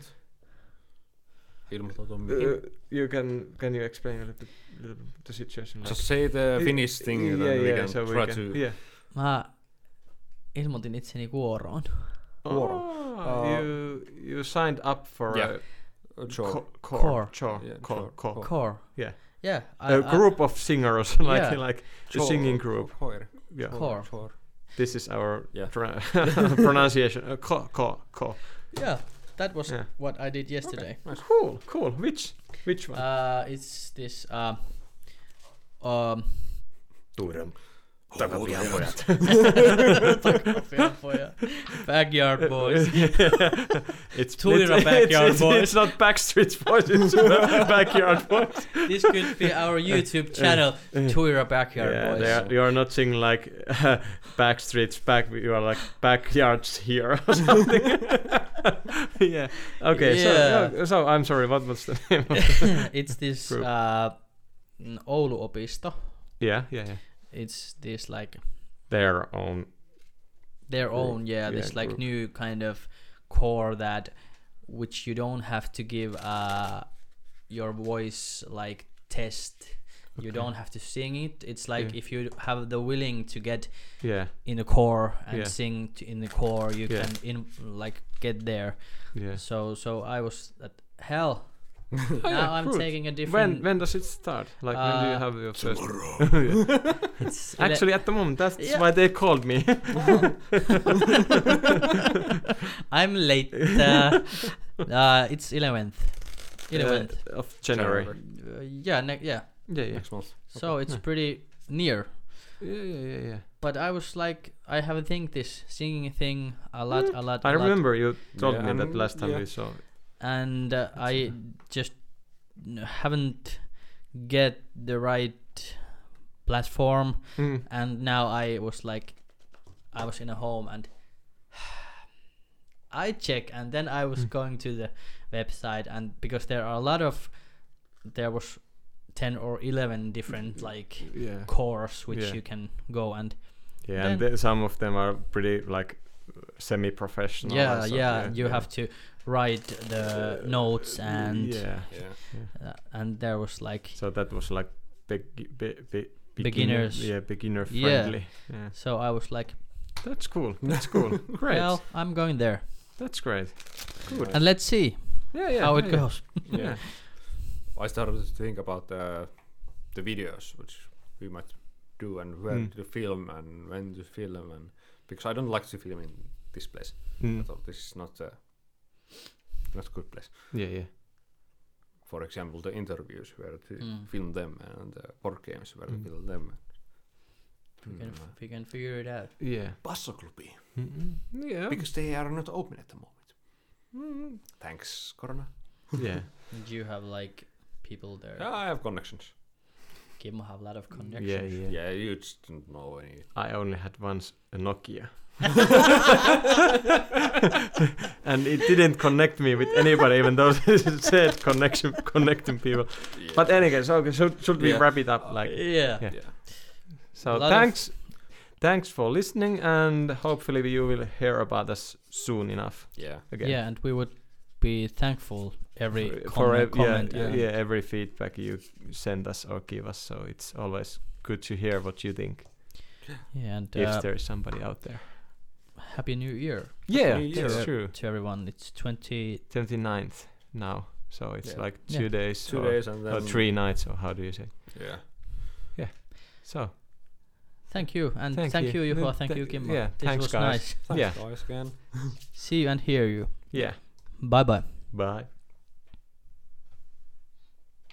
Ilmoittautua uh, you can can you explain a little bit, little bit the situation? Like, Just say the Finnish thing, and then we can so try can, to. Yeah. Mä ilmoitin itseni kuoroon. Vuoro. Oh, Uh, you you signed up for Yeah. a sure. co- core, Core. core, Yeah, core, core, core. core. Core. Yeah. Yeah. a group of singers, like Yeah. like the Chor- singing group. Choir. Yeah. Core. Chor. This is our Yeah. tra- pronunciation. Uh, co, co, co. Yeah. That was Yeah. what I did yesterday. Nice. Cool, cool. Which which one? Uh, it's this uh, um, Tuuram. backyard boys. it's Tuira it's, Backyard it's, Boys. It's not Backstreet Boys. It's Backyard Boys. this could be our YouTube channel, Tuira Backyard yeah, Boys. they are, you are not singing like Backstreet's back. You are like backyards here or something. yeah. Okay. Yeah. So, uh, so I'm sorry. What was the name? Of the it's this Group. uh, n- Oulu Opisto. yeah, yeah, yeah. It's this like Their own. their Group. own, yeah, Yeah, this like group. new kind of core that which you don't have to give uh your voice like test. You don't have to sing it. It's like Yeah. if you have the willing to get Yeah, in the core and Yeah. sing to in the core, you can in like get there. yeah. So so I was at hell. Oh, now yeah, I'm good. taking a different. When when does it start? Like when do you Uh, have your first? it's Actually, at the moment, that's Yeah. why they called me. I'm late. Uh, uh, it's eleventh. Eleventh. Uh, of January. Uh, yeah, ne- yeah. Yeah, yeah. Next month. So it's Yeah. pretty near. Yeah, yeah, yeah, yeah. But I was like, I have a thing this singing thing a lot, a lot. I a lot. remember you told Yeah, me that last time yeah. we saw. And uh, I just haven't get the right platform Mm. and now I was like I was in a home and I check and then I was Mm. going to the website and because there are a lot of there was 10 or 11 different like Yeah. cores which Yeah. you can go and Yeah, and the, some of them are pretty like semi-professional. yeah, also, yeah you have to write the notes and yeah. Yeah. uh, and there was like So that was like big, be, be, Beginners. Yeah, beginner friendly. Yeah. so I was like That's cool. That's cool. Great. well I'm going there That's great. Good. and let's see Yeah, yeah. how it yeah, goes Yeah. I started to think about the the videos which we might do and where Mm. to film and when to film and because I don't like to film in this place. I Mm. thought this is not a not a good place Yeah, yeah. for example, the interviews where to Mm. film them and the board games where Mm. to film them. We can, Mm. f- we can figure it out. Yeah. Bassoklubi, Mm-mm. Yeah. because they are not open at the moment. Mm. Thanks, Corona. yeah. And you have like people there. Yeah, I have connections. Kimmo have a lot of connections. Yeah, yeah. Yeah, you just don't know any. I only had once a Nokia. and it didn't connect me with anybody, even though it said connection connecting people. But anyway, so should, should we Yeah. wrap it up? Like, yeah. Yeah. yeah. so thanks, thanks for listening, and hopefully you will hear about us soon enough Yeah. again. Yeah, and we would be thankful every for, comment, for ev- yeah, comment yeah, and yeah, every feedback you send us or give us. So it's always good to hear what you think yeah, and if uh, there is somebody out there. Happy new year Yeah, New that's true. to everyone. It's 20 29th now, so it's Yeah. like Yeah. two days, Two or, days and uh, then or three nights, or how do you say? Yeah. Yeah. So Thank you and Thank thank, you. you, Juho. Yeah, Thank th- you, Kimmo. yeah, this thanks, was guys. nice. Thanks, Yeah. guys, again. See you and hear you. yeah, Bye bye. bye.